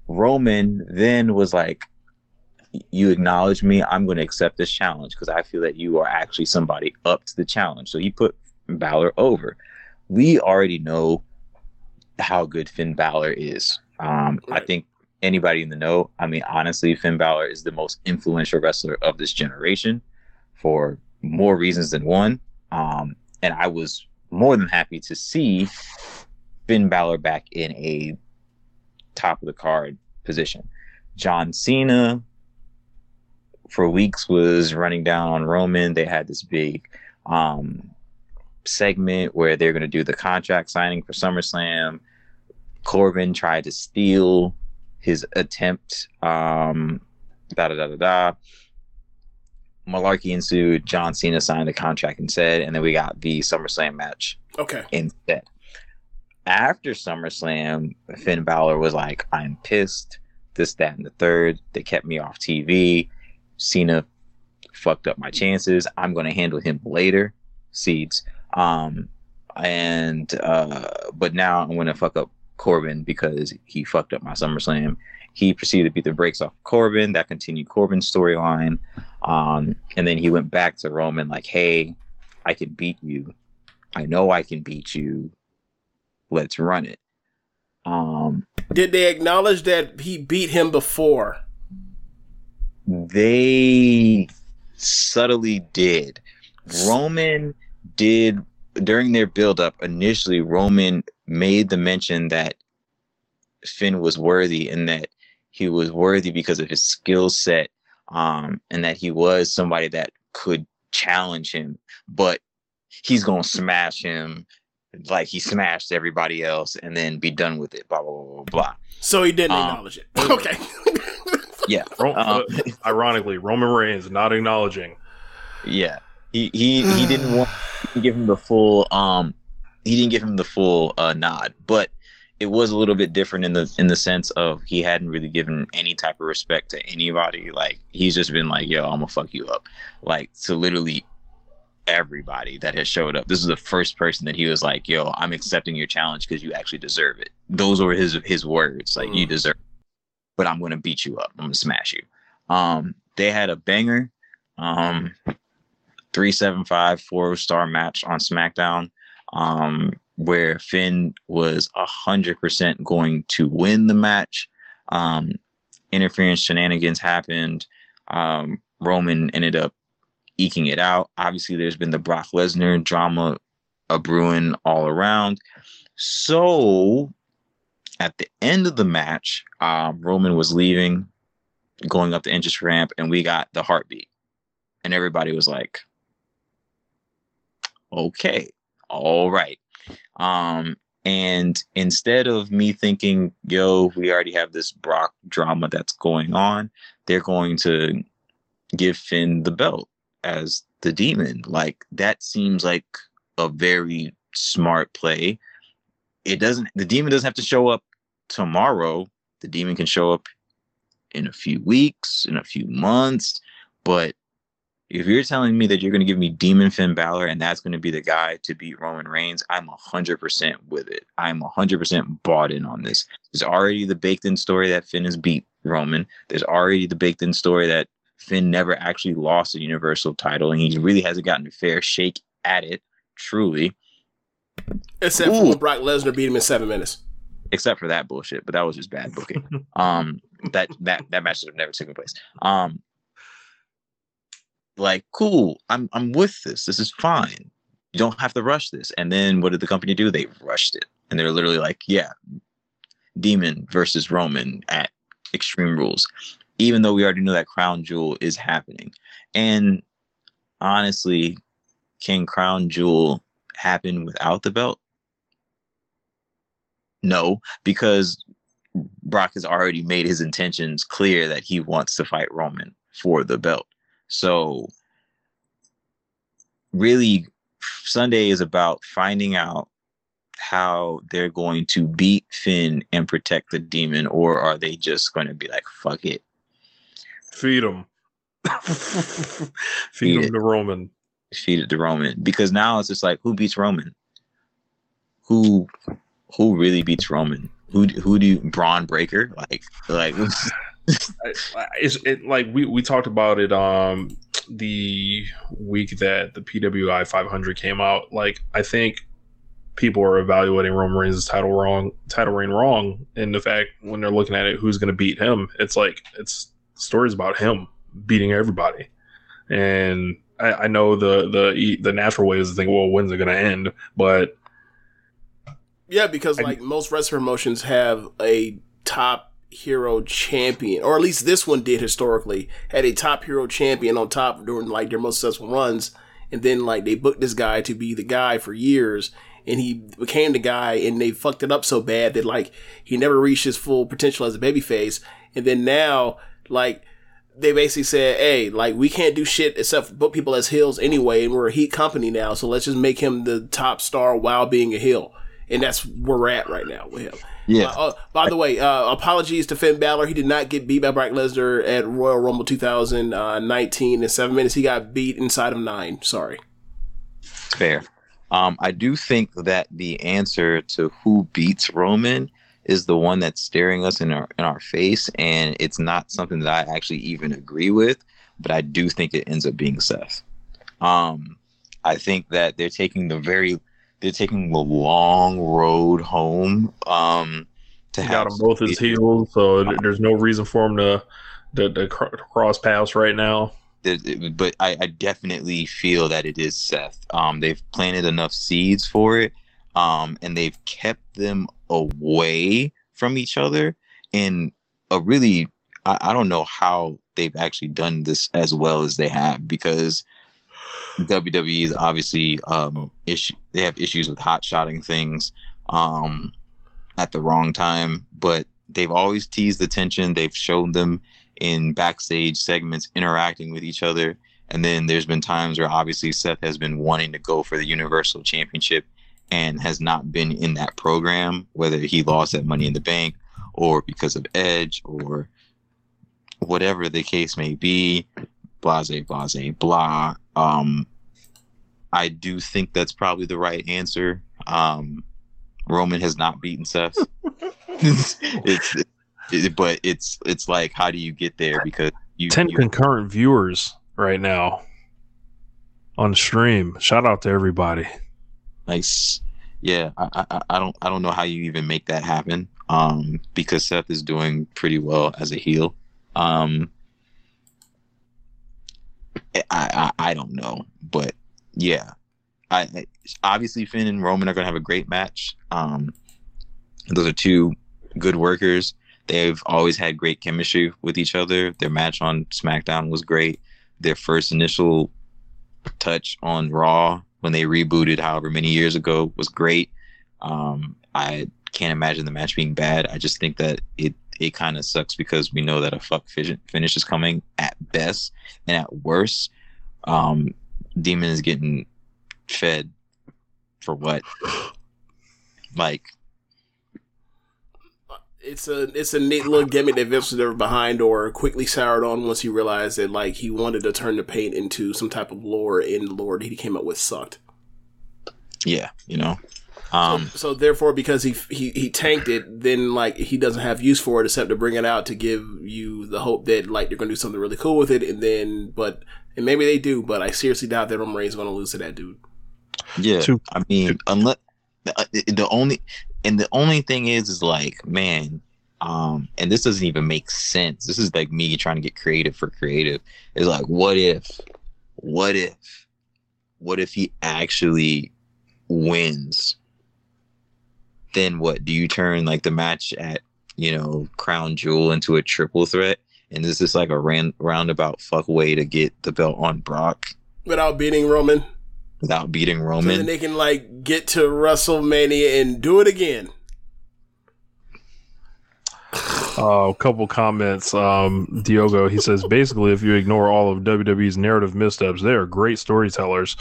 Roman then was like, you acknowledge me, I'm going to accept this challenge because I feel that you are actually somebody up to the challenge. So he put Balor over. We already know how good Finn Balor is. Um, I think anybody in the know, I mean, honestly, Finn Balor is the most influential wrestler of this generation for more reasons than one. Um, and I was more than happy to see Finn Balor back in a top of the card position. John Cena for weeks was running down on Roman. They had this big um, segment where they're going to do the contract signing for SummerSlam. Corbin tried to steal his attempt. Um, da da da da da. Malarkey ensued. John Cena signed the contract instead, and then we got the SummerSlam match okay. instead. After SummerSlam, Finn Balor was like, I'm pissed. This, that, and the third. They kept me off TV. Cena fucked up my chances. I'm going to handle him later. Seeds. Um, and, uh, but now I'm going to fuck up Corbin because he fucked up my SummerSlam. He proceeded to beat the brakes off Corbin. That continued Corbin's storyline. Um, and then he went back to Roman like, hey, I can beat you. I know I can beat you. Let's run it. Um, Did they acknowledge that he beat him before? they subtly did. Roman did during their build up initially Roman made the mention that Finn was worthy and that he was worthy because of his skill set um and that he was somebody that could challenge him but he's going to smash him like he smashed everybody else and then be done with it blah blah blah blah, blah. So he didn't Um, acknowledge it. Okay. yeah Um, uh, ironically, Roman Reigns not acknowledging. Yeah. He he he didn't want to give him the full um he didn't give him the full uh nod, but it was a little bit different in the in the sense of he hadn't really given any type of respect to anybody. Like he's just been like, yo, I'm gonna fuck you up. Like to literally everybody that has showed up. This is the first person that he was like, yo, I'm accepting your challenge because you actually deserve it. Those were his his words. Like you deserve it, but I'm gonna beat you up. I'm gonna smash you. Um they had a banger. Um three seven five four star match on SmackDown, um, where Finn was a hundred percent going to win the match. Um, interference shenanigans happened. Um, Roman ended up eking it out. Obviously, there's been the Brock Lesnar drama a brewing all around. So at the end of the match, um, Roman was leaving, going up the entrance ramp, and we got the heartbeat. And everybody was like, okay, all right. Um, and instead of me thinking, yo, we already have this Brock drama that's going on, they're going to give Finn the belt as the demon. Like that seems like a very smart play. It doesn't the demon doesn't have to show up tomorrow. The demon can show up in a few weeks, in a few months, but if you're telling me that you're going to give me Demon Finn Balor and that's going to be the guy to beat Roman Reigns, I'm 100% with it. I'm 100% bought in on this. There's already the baked in story that Finn has beat Roman. There's already the baked in story that Finn never actually lost a Universal title and he really hasn't gotten a fair shake at it, truly, Except for when Brock Lesnar beat him in seven minutes. except for that bullshit. But that was just bad booking. um, that that that match should have never taken place. Um, like, cool, I'm I'm with this. This is fine. You don't have to rush this. And then what did the company do? They rushed it. And they're literally like, yeah, Demon versus Roman at Extreme Rules. Even though we already know that Crown Jewel is happening. And honestly, can Crown Jewel happen without the belt? No, because Brock has already made his intentions clear that he wants to fight Roman for the belt. So, really, Sunday is about finding out how they're going to beat Finn and protect the demon, or are they just going to be like, fuck it? Feed him. Feed, Feed him to Roman. Feed it to Roman. Because now it's just like, who beats Roman? Who who really beats Roman? Who who do you, Bron Breakker? Like like it's it, like we we talked about it um the week that the PWI 500 came out. Like I think people are evaluating Roman Reigns' title wrong, title reign wrong, in the fact when they're looking at it, who's going to beat him? It's like it's stories about him beating everybody, and I, I know the the the natural way is to think, well, when's it going to end? But Yeah, because like most wrestling promotions have a top hero champion, or at least this one did historically, had a top hero champion on top during like their most successful runs, and then like they booked this guy to be the guy for years, and he became the guy, and they fucked it up so bad that like he never reached his full potential as a babyface, and then now like they basically said, "Hey, like we can't do shit except book people as heels anyway, and we're a heat company now, so let's just make him the top star while being a heel." And that's where we're at right now with him. Yeah. Uh, uh, by the way, uh, apologies to Finn Balor. He did not get beat by Brock Lesnar at Royal Rumble 2019 in seven minutes. He got beat inside of nine. Sorry. Fair. Um, I do think that the answer to who beats Roman is the one that's staring us in our in our face, and it's not something that I actually even agree with. But I do think it ends up being Seth. Um, I think that they're taking the very they're taking the long road home. Um, to he have got them both his heels, so there's no reason for him to to, to cr- cross paths right now. But I, I definitely feel that it is Seth. Um, they've planted enough seeds for it, um, and they've kept them away from each other in a really. I, I don't know how they've actually done this as well as they have because WWE is obviously um, issue. They have issues with hot shotting things um, at the wrong time, but they've always teased the tension. They've shown them in backstage segments interacting with each other. And then there's been times where obviously Seth has been wanting to go for the Universal Championship and has not been in that program, whether he lost that money in the bank or because of Edge or whatever the case may be. Blase, blase, blah. Um, I do think that's probably the right answer. Um, Roman has not beaten Seth. it's, it, but it's it's like how do you get there because you, Ten you concurrent viewers right now on stream. Shout out to everybody. Nice. Yeah, I, I I don't I don't know how you even make that happen. Um, because Seth is doing pretty well as a heel. Um, I I, I don't know, but yeah, I obviously Finn and Roman are gonna have a great match. Um, those are two good workers. They've always had great chemistry with each other. Their match on SmackDown was great. Their first initial touch on Raw when they rebooted however many years ago was great. Um, I can't imagine the match being bad. I just think that it it kind of sucks because we know that a fuck fi- finish is coming at best, and at worst, um, Demon is getting fed for what? Like, It's a it's a neat little gimmick that Vince was never behind or quickly soured on once he realized that like he wanted to turn the paint into some type of lore and the lore that he came up with sucked. yeah, you know. Um, So therefore, because he he he tanked it, then like he doesn't have use for it except to bring it out to give you the hope that like they're gonna do something really cool with it, and then but and maybe they do, but I seriously doubt that Roman Reigns is gonna lose to that dude. Yeah, I mean, unless the, uh, the only and the only thing is, is like, man, um, and this doesn't even make sense. This is like me trying to get creative for creative. Is like, what if, what if, what if he actually wins? Then what? Do you turn like the match at you know Crown Jewel into a triple threat? And is this like a ran- roundabout fuck way to get the belt on Brock Without beating Roman. without beating So Roman? then they can like get to WrestleMania and do it again. Uh, a couple comments. Um, Diogo, he says basically, if you ignore all of WWE's narrative missteps, they are great storytellers.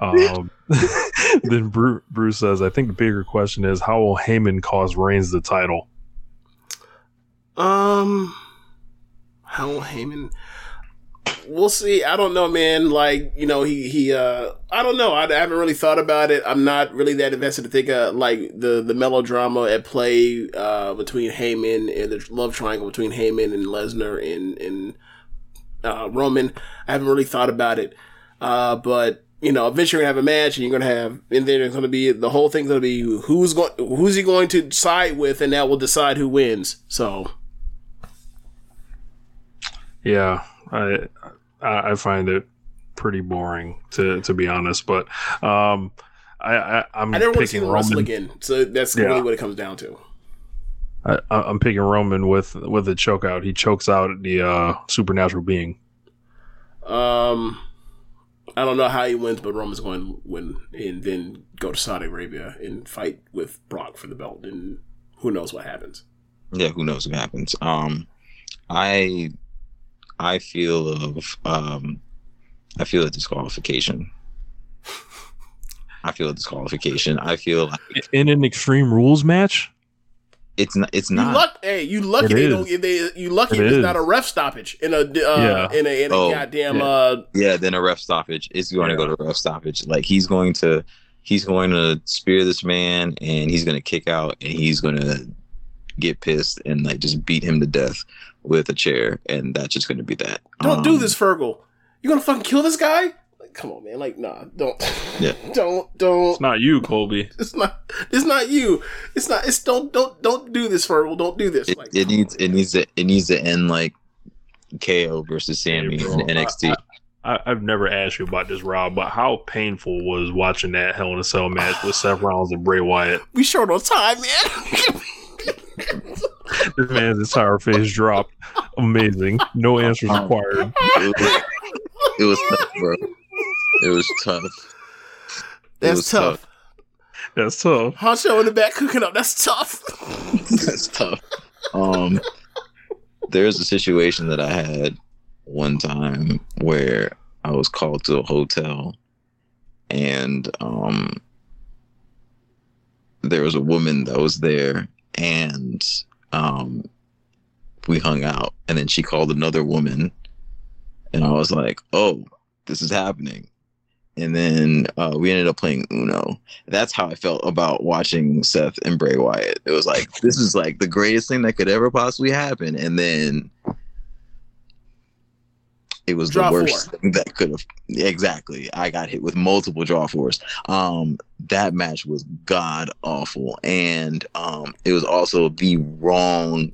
Um, then Bruce, Bruce says, I think the bigger question is how will Heyman cause Reigns the title? Um, how will Heyman? We'll see. I don't know, man. Like you know, he he. uh I don't know. I, I haven't really thought about it. I'm not really that invested to think of like the the melodrama at play uh between Heyman and the love triangle between Heyman and Lesnar and and uh, Roman. I haven't really thought about it. Uh, but you know, eventually you're gonna have a match, and you're gonna have, and then it's gonna be the whole thing's gonna be who's going, who's he going to side with, and that will decide who wins. So. Yeah, I I I find it pretty boring to to be honest, but um, I, I I'm I never want to see picking Roman. again. So that's Yeah. really what it comes down to. I, I- I'm picking Roman with with a choke out. He chokes out the uh, supernatural being. Um, I don't know how he wins, but Roman's going to win and then go to Saudi Arabia and fight with Brock for the belt, and who knows what happens. yeah who knows what happens um i i feel of um i feel a disqualification i feel a disqualification i feel like In an Extreme Rules match, it's not it's You not luck, hey, you lucky It they is. don't. They, you lucky It it's is. not a ref stoppage in a uh, Yeah. in a in a Oh, goddamn yeah. uh yeah then a ref stoppage it's going to go to ref stoppage like he's going to he's going to spear this man and he's going to kick out and he's going to get pissed and like just beat him to death with a chair and that's just going to be that Don't do Um, this, Fergal. You gonna fucking kill this guy? Like, come on, man. Like, nah, don't. Yeah. don't don't. it's not you, Colby. It's not. It's not you. It's not. It's don't don't don't do this, Fergal. Don't do this. it, Like, it needs it needs to it needs to end like KO versus Sammy Hey, in NXT. I, I've never asked you about this, Rob, but how painful was watching that Hell in a Cell match with Seth Rollins and Bray Wyatt? we short on time, man. This man's entire face dropped. Amazing. No answers Um, required. it, was, it was tough, bro. It was tough. It That's was tough. That's tough. Honcho in the back cooking up. That's tough. That's tough. Um, there's a situation that I had one time where I was called to a hotel, and um, there was a woman that was there, and um, we hung out, and then she called another woman, and I was like, "Oh, this is happening." And then uh, we ended up playing Uno. That's how I felt about watching Seth and Bray Wyatt. It was like this is like the greatest thing that could ever possibly happen, and then it was Draw the worst four. thing that could have. Exactly, I got hit with multiple draw fours. Um, that match was god awful, and um, it was also the wrong.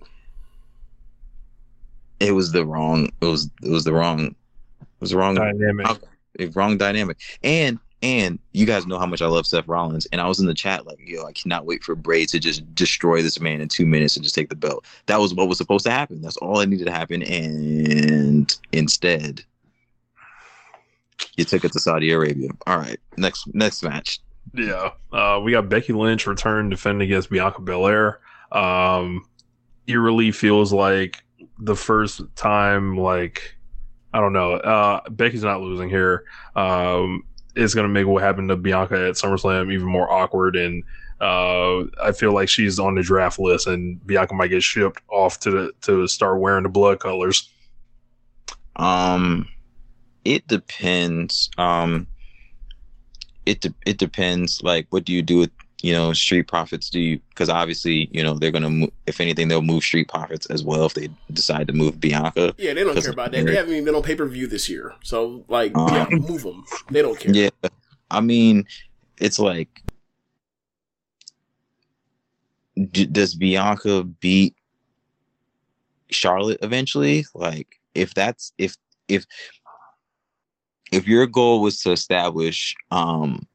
It was the wrong. It was it was the wrong. It was the wrong Dynamic. wrong dynamic. And and you guys know how much I love Seth Rollins, and I was in the chat like, yo, I cannot wait for Bray to just destroy this man in two minutes and just take the belt. That was what was supposed to happen. That's all that needed to happen, and instead, you took it to Saudi Arabia. All right, next next match. Yeah. Uh, we got Becky Lynch return defending against Bianca Belair. Um, eerily feels like the first time, like, I don't know. Uh, Becky's not losing here. Um, it's going to make what happened to Bianca at SummerSlam even more awkward. And uh, I feel like she's on the draft list and Bianca might get shipped off to the, to start wearing the blood colors. Um, it depends. Um, it de- it depends. Like, what do you do with you know street profits? Do you because obviously you know they're gonna mo- if anything they'll move street profits as well if they decide to move Bianca. Yeah, they don't care about that. They haven't even been on pay per view this year. So like, Um, yeah, move them. They don't care. Yeah, I mean, it's like, d- does Bianca beat Charlotte eventually? Like, if that's if if if your goal was to establish, um,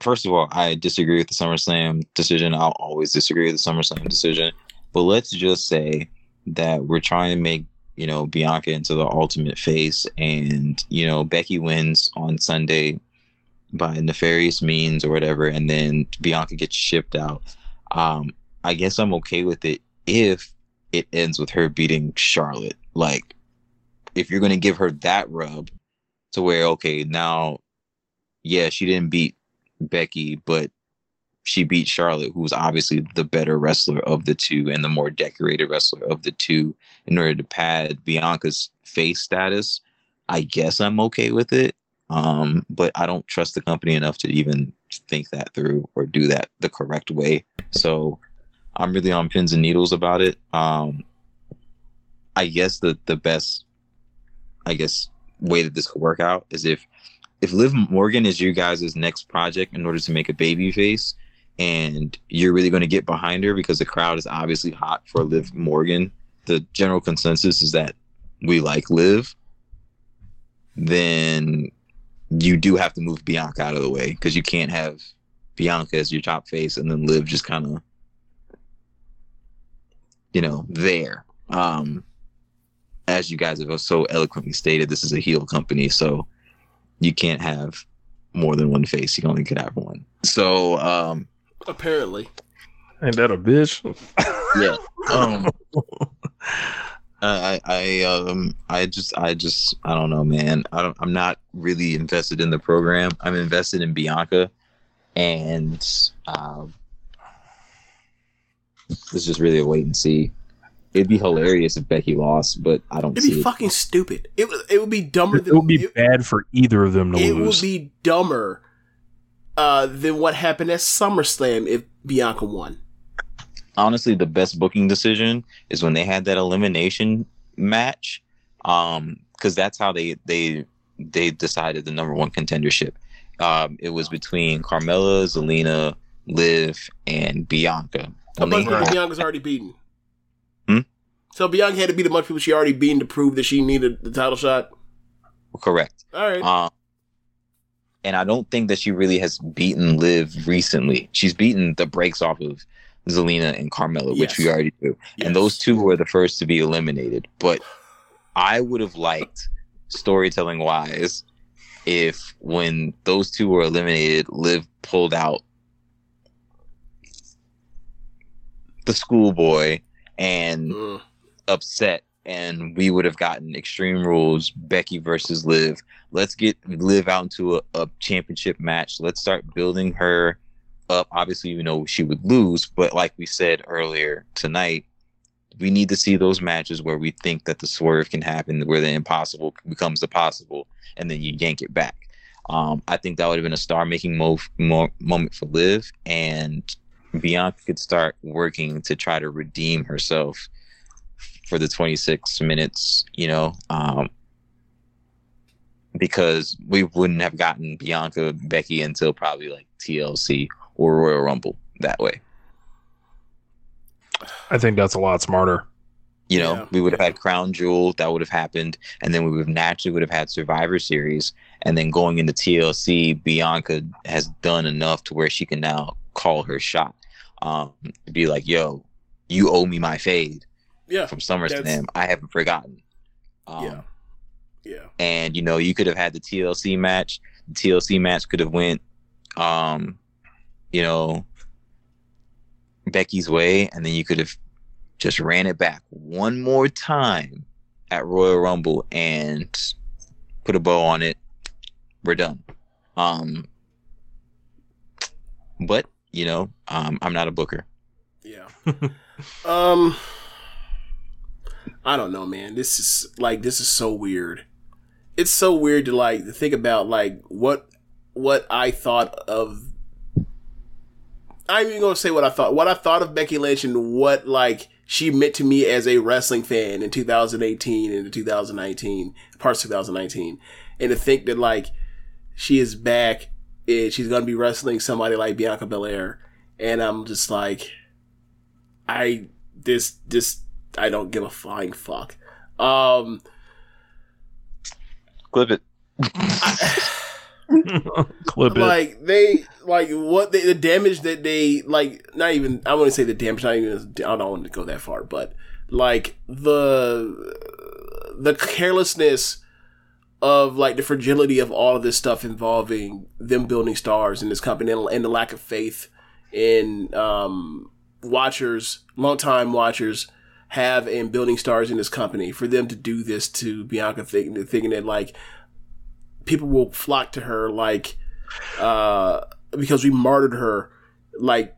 first of all, I disagree with the SummerSlam decision. I'll always disagree with the SummerSlam decision. But let's just say that we're trying to make you know Bianca into the ultimate face, and you know Becky wins on Sunday by nefarious means or whatever, and then Bianca gets shipped out. Um, I guess I'm okay with it if it ends with her beating Charlotte. Like, if you're gonna give her that rub to where okay now, yeah, she didn't beat Becky, but she beat Charlotte, who was obviously the better wrestler of the two and the more decorated wrestler of the two, in order to pad Bianca's face status. I guess I'm okay with it. Um, but I don't trust the company enough to even think that through or do that the correct way. So I'm really on pins and needles about it. Um, I guess the the best, I guess, way that this could work out is if if Liv Morgan is you guys' next project in order to make a baby face, and you're really going to get behind her because the crowd is obviously hot for Liv Morgan. The general consensus is that we like Liv. Then you do have to move Bianca out of the way because you can't have Bianca as your top face and then Liv just kind of, you know, there. Um, as you guys have so eloquently stated, this is a heel company, so you can't have more than one face. You only could have one. So, um, apparently, ain't that a bitch? yeah. Um, I, I, um, I just, I just, I don't know, man. I don't, I'm not really invested in the program. I'm invested in Bianca, and um, it's just really a wait and see. It'd be hilarious if Becky lost, but I don't It'd see be it. fucking stupid. It would it would be dumber It would be bad for either of them to it lose. It would be dumber uh, than what happened at SummerSlam if Bianca won. honestly the best booking decision is when they had that elimination match um because that's how they they they decided the number one contendership um it was between carmella zelina liv and bianca A When bunch they of people had- Bianca's already beaten. So Bianca had to beat a bunch of people she already beaten to prove that she needed the title shot. correct All right. um and i don't think that she really has beaten liv recently she's beaten the breaks off of zelina and carmella which we already do Yes. and those two were the first to be eliminated. But I would have liked storytelling wise if when those two were eliminated, Liv pulled out the schoolboy and Mm. Upset and we would have gotten extreme rules becky versus liv. Let's get liv out into a, a championship match. Let's start building her up. Obviously you know she would lose but like we said earlier tonight we need to see those matches where we think that the swerve can happen where the impossible becomes the possible and then you yank it back. Um, i think that would have been a star making mo- mo- moment for liv and bianca could start working to try to redeem herself for the 26 minutes, you know, um, because we wouldn't have gotten Bianca Becky until probably like TLC or Royal Rumble that way. I think that's a lot smarter. You know, Yeah. we would have had Crown Jewel, that would have happened, and then we would have naturally would have had Survivor Series, and then going into TLC, Bianca has done enough to where she can now call her shot, um, be like, "Yo, you owe me my fade Yeah. from Summers to SummerSlam. I haven't forgotten." Um, Yeah. Yeah. and you know you could have had the TLC match. The TLC match could have went, um, you know, Becky's way, and then you could have just ran it back one more time at Royal Rumble and put a bow on it. We're done. Um, but you know, um, I'm not a booker. Yeah. um I don't know, man. This is like this is so weird. It's so weird to like think about like what what I thought of I'm even gonna say what I thought. What I thought of Becky Lynch and what like she meant to me as a wrestling fan in 2018 and 2019, parts 2019, and to think that like she is back and she's gonna be wrestling somebody like Bianca Belair, and I'm just like, I this this I don't give a flying fuck. Um, Clip it. Clip it. like they like what they, the damage that they like not even I wouldn't say the damage not even I don't want to go that far but like the the carelessness of like the fragility of all of this stuff involving them building stars in this company and, and the lack of faith in um watchers longtime watchers have in building stars in this company for them to do this to Bianca thinking, thinking that like people will flock to her like uh because we martyred her like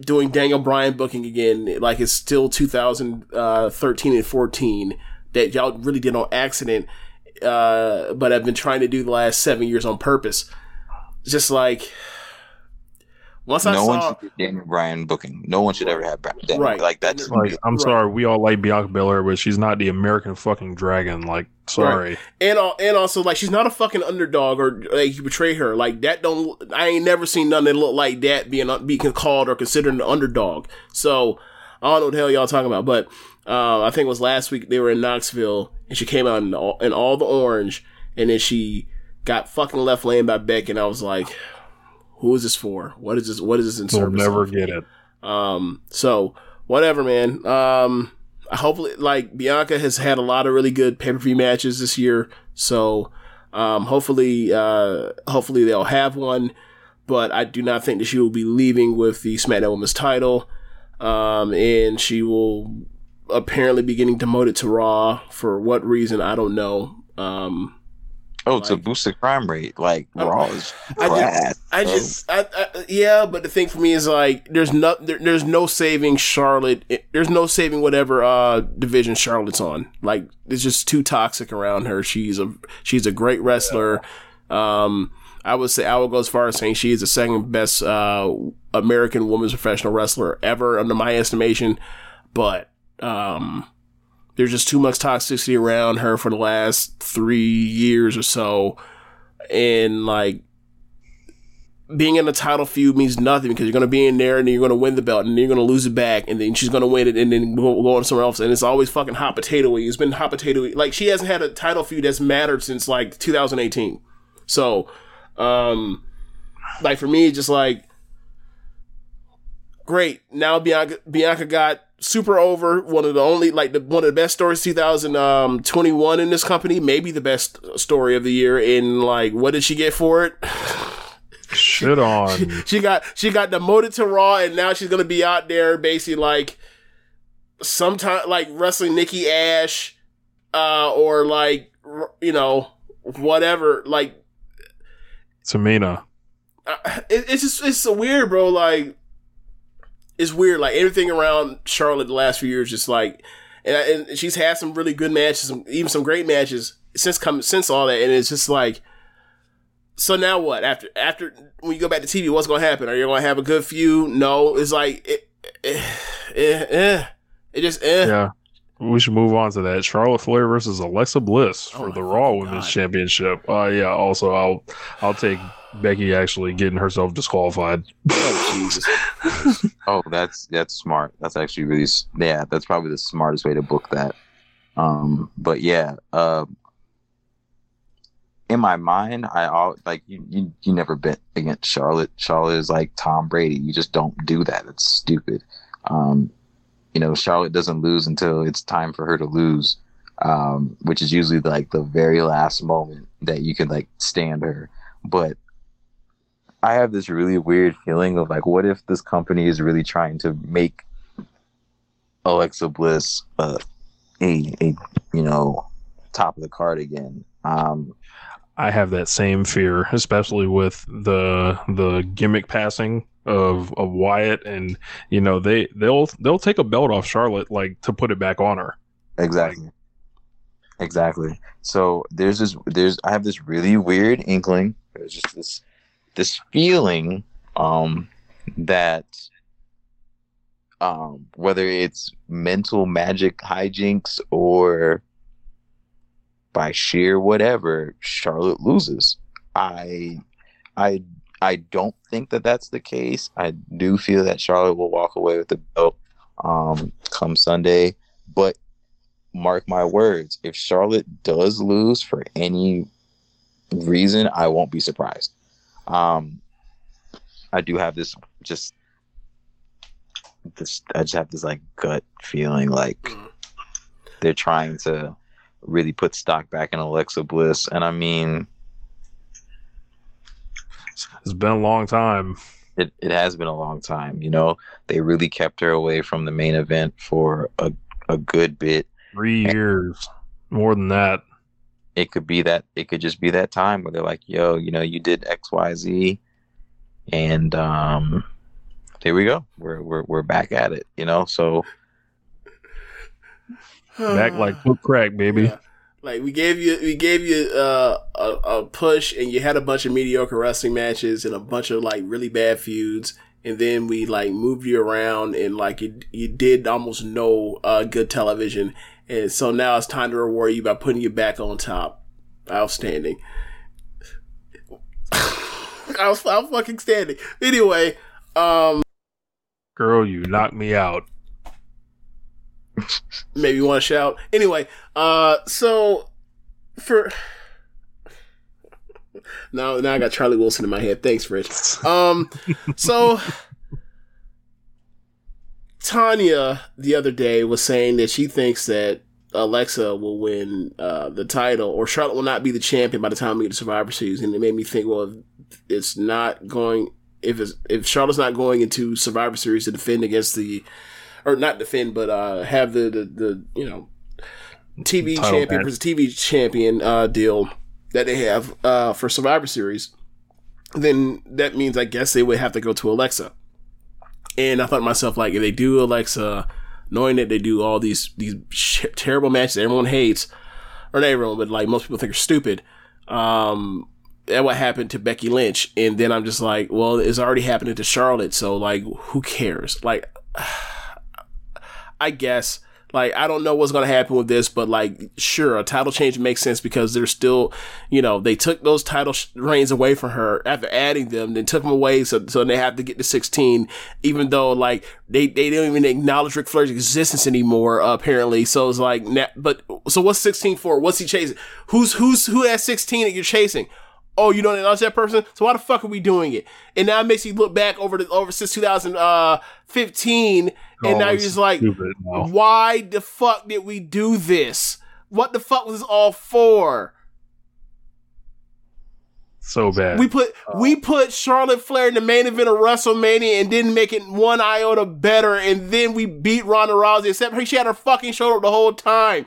doing Daniel Bryan booking again like it's still 2013 and 14 that y'all really did on accident uh but I've been trying to do the last 7 years on purpose. Just like once I no one should get Daniel Bryan booking. No one should ever have Bra- Daniel. Right. Like that's Like, I'm sorry, we all like Bianca Belair, but she's not the American fucking dragon. Like, sorry. Right. And al- and also like she's not a fucking underdog or like you betray her like that. Don't I ain't never seen nothing that look like that being being called or considered an underdog. So I don't know what the hell y'all talking about, but uh, I think it was last week they were in Knoxville and she came out in all, in all the orange and then she got fucking left laying by Beck and I was like, who is this for? What is this? What is this in service? We'll never of? get it. Um, so whatever, man. Um, hopefully, like Bianca has had a lot of really good pay per view matches this year. So, um, hopefully, uh, hopefully they'll have one. But I do not think that she will be leaving with the SmackDown Women's title. Um, and she will apparently be getting demoted to Raw for what reason I don't know. Um, oh to boost the crime rate. Like Raw is I just, I just, I, I, yeah, but the thing for me is like, there's no, there, there's no saving Charlotte. There's no saving whatever uh division Charlotte's on. Like, it's just too toxic around her. She's a, she's a great wrestler. Um, I would say I would go as far as saying she is the second best uh American women's professional wrestler ever, under my estimation. But um, there's just too much toxicity around her for the last three years or so, and like being in a title feud means nothing because you're going to be in there and then you're going to win the belt and then you're going to lose it back and then she's going to win it and then go, on somewhere else and it's always fucking hot potato It's been hot potato Like she hasn't had a title feud that's mattered since like 2018. So, um, like for me, just like great. Now Bianca Bianca got super over. One of the only like the one of the best stories 2021 in this company. Maybe the best story of the year. And like, what did she get for it? Shit on. she got she got demoted to Raw, and now she's gonna be out there basically like sometime like wrestling Nikki Ash, uh, or like you know whatever. Like Tamina. uh, it, it's just it's so weird, bro. Like it's weird. Like everything around Charlotte the last few years, just like and, and she's had some really good matches, some, even some great matches since come since all that, and it's just like. So now what? After after when you go back to TV, what's gonna happen? Are you gonna have a good few? No. It's like it, eh, eh, eh. it just eh. Yeah. We should move on to that. Charlotte Flair versus Alexa Bliss Oh for the Raw Women's Championship. Uh yeah, also I'll I'll take Becky actually getting herself disqualified. Oh Jesus. Oh, that's that's smart. That's actually really yeah. That's probably the smartest way to book that. Um, but yeah, uh, in my mind, I all like you, you. You never bet against Charlotte. Charlotte is like Tom Brady. You just don't do that. It's stupid. Um, you know, Charlotte doesn't lose until it's time for her to lose, um, which is usually like the very last moment that you can like stand her. But I have this really weird feeling of like, what if this company is really trying to make Alexa Bliss uh, a a you know top of the card again? Um, I have that same fear, especially with the the gimmick passing of of Wyatt, and you know they they'll they'll take a belt off Charlotte like to put it back on her. Exactly. Exactly. So there's this there's I have this really weird inkling. There's just this this feeling um that um whether it's mental magic hijinks or by sheer whatever Charlotte loses. I I I don't think that that's the case. I do feel that Charlotte will walk away with the belt um come Sunday, but mark my words, if Charlotte does lose for any reason, I won't be surprised. Um, I do have this just this. I just have this like gut feeling like they're trying to really put stock back in Alexa Bliss, and I mean, It's been a long time. it, it has been a long time. You know, they really kept her away from the main event for a a good bit. Three years, more than that. It could be that it could just be that time where they're like, "Yo, you know, you did X, Y, Z, and um, there we go. We're we're we're back at it. You know, so Back like foot crack, baby. Yeah. Like we gave you, we gave you uh, a, a push, and you had a bunch of mediocre wrestling matches and a bunch of like really bad feuds, and then we like moved you around, and like you, you did almost no uh, good television, and so now it's time to reward you by putting you back on top. Outstanding. I was, I'm fucking standing. Anyway, um, Girl, you knocked me out. maybe you want to shout. Anyway, uh, so for now, now I got Charlie Wilson in my head. Thanks, Rich. Um, so Tanya the other day was saying that she thinks that Alexa will win uh, the title, or Charlotte will not be the champion by the time we get to Survivor Series, and it made me think, well, if it's not going. If it's, if Charlotte's not going into Survivor Series to defend against the, or not defend, but uh, have the, the the you know TV Title champion match. TV champion uh, deal that they have uh, for Survivor Series, then that means I guess they would have to go to Alexa. And I thought to myself, like, if they do Alexa, knowing that they do all these these terrible matches everyone hates, or not everyone, but like most people think are stupid, um, that what happened to Becky Lynch. And then I'm just like, well, it's already happening to Charlotte, so like, who cares? Like, I guess. Like, I don't know what's going to happen with this, but like, sure, a title change makes sense because they're still, you know, they took those title reigns away from her after adding them, then took them away, so, so they have to get to 16, even though, like, they, they don't even acknowledge Ric Flair's existence anymore, uh, apparently. So it's like, but, so what's 16 for? What's he chasing? Who's, who's, who has 16 that you're chasing? Oh, you don't acknowledge that person? So why the fuck are we doing it? And now it makes you look back over the, over since 2015, and Oh, now you're just like, stupid why the fuck did we do this? What the fuck was this all for? So bad. We put uh, we put Charlotte Flair in the main event of WrestleMania and didn't make it one iota better, and then we beat Ronda Rousey. Except she had her fucking shoulder the whole time.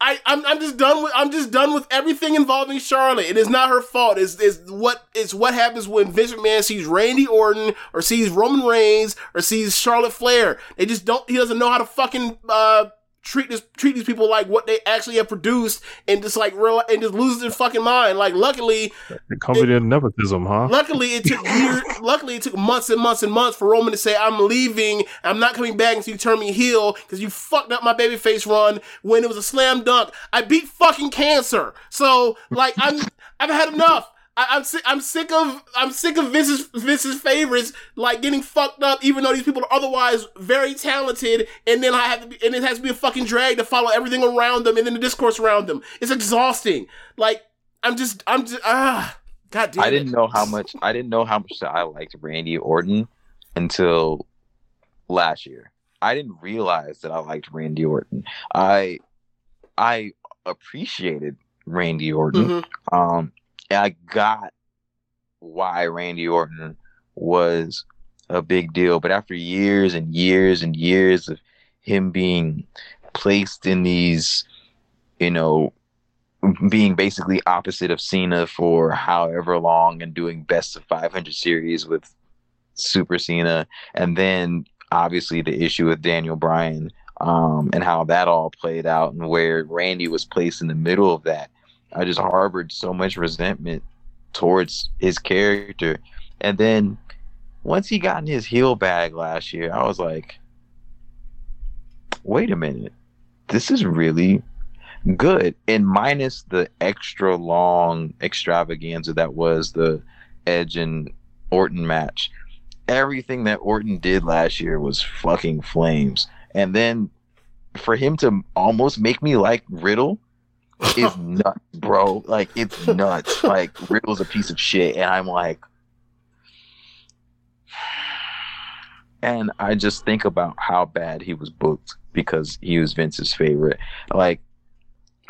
I, I'm, I'm just done with I'm just done with everything involving Charlotte. It is not her fault. It's, it's what it's what happens when Vince McMahon sees Randy Orton or sees Roman Reigns or sees Charlotte Flair. They just don't. He doesn't know how to fucking uh, treat this treat these people like what they actually have produced and just like real and just loses their fucking mind. Like luckily, Confident nepotism, huh? Luckily, it took years. luckily, it took months and months and months for Roman to say, "I'm leaving. I'm not coming back until you turn me heel because you fucked up my babyface run when it was a slam dunk. I beat fucking cancer. So, like, I'm I've had enough. I, I'm sick. I'm sick of. I'm sick of Vince's Vince's favorites like getting fucked up, even though these people are otherwise very talented. And then I have to be, and it has to be a fucking drag to follow everything around them and then the discourse around them. It's exhausting. Like, I'm just. I'm just. Ah. God damn I didn't know how much I didn't know how much I liked Randy Orton until last year. I didn't realize that I liked Randy Orton. I I appreciated Randy Orton. Mhm. Um I got why Randy Orton was a big deal, but after years and years and years of him being placed in these, you know, being basically opposite of Cena for however long and doing best of 500 series with Super Cena, and then obviously the issue with Daniel Bryan um, and how that all played out, and where Randy was placed in the middle of that. I just harbored so much resentment towards his character, and then once he got in his heel bag last year, I was like, wait a minute, this is really good. And minus the extra long extravaganza that was the edge and orton match. Everything that orton did last year was fucking flames. And then for him to almost make me like riddle is nuts, bro. Like it's nuts. Like Riddle's a piece of shit, and I'm like, and I just think about how bad he was booked because he was Vince's favorite. Like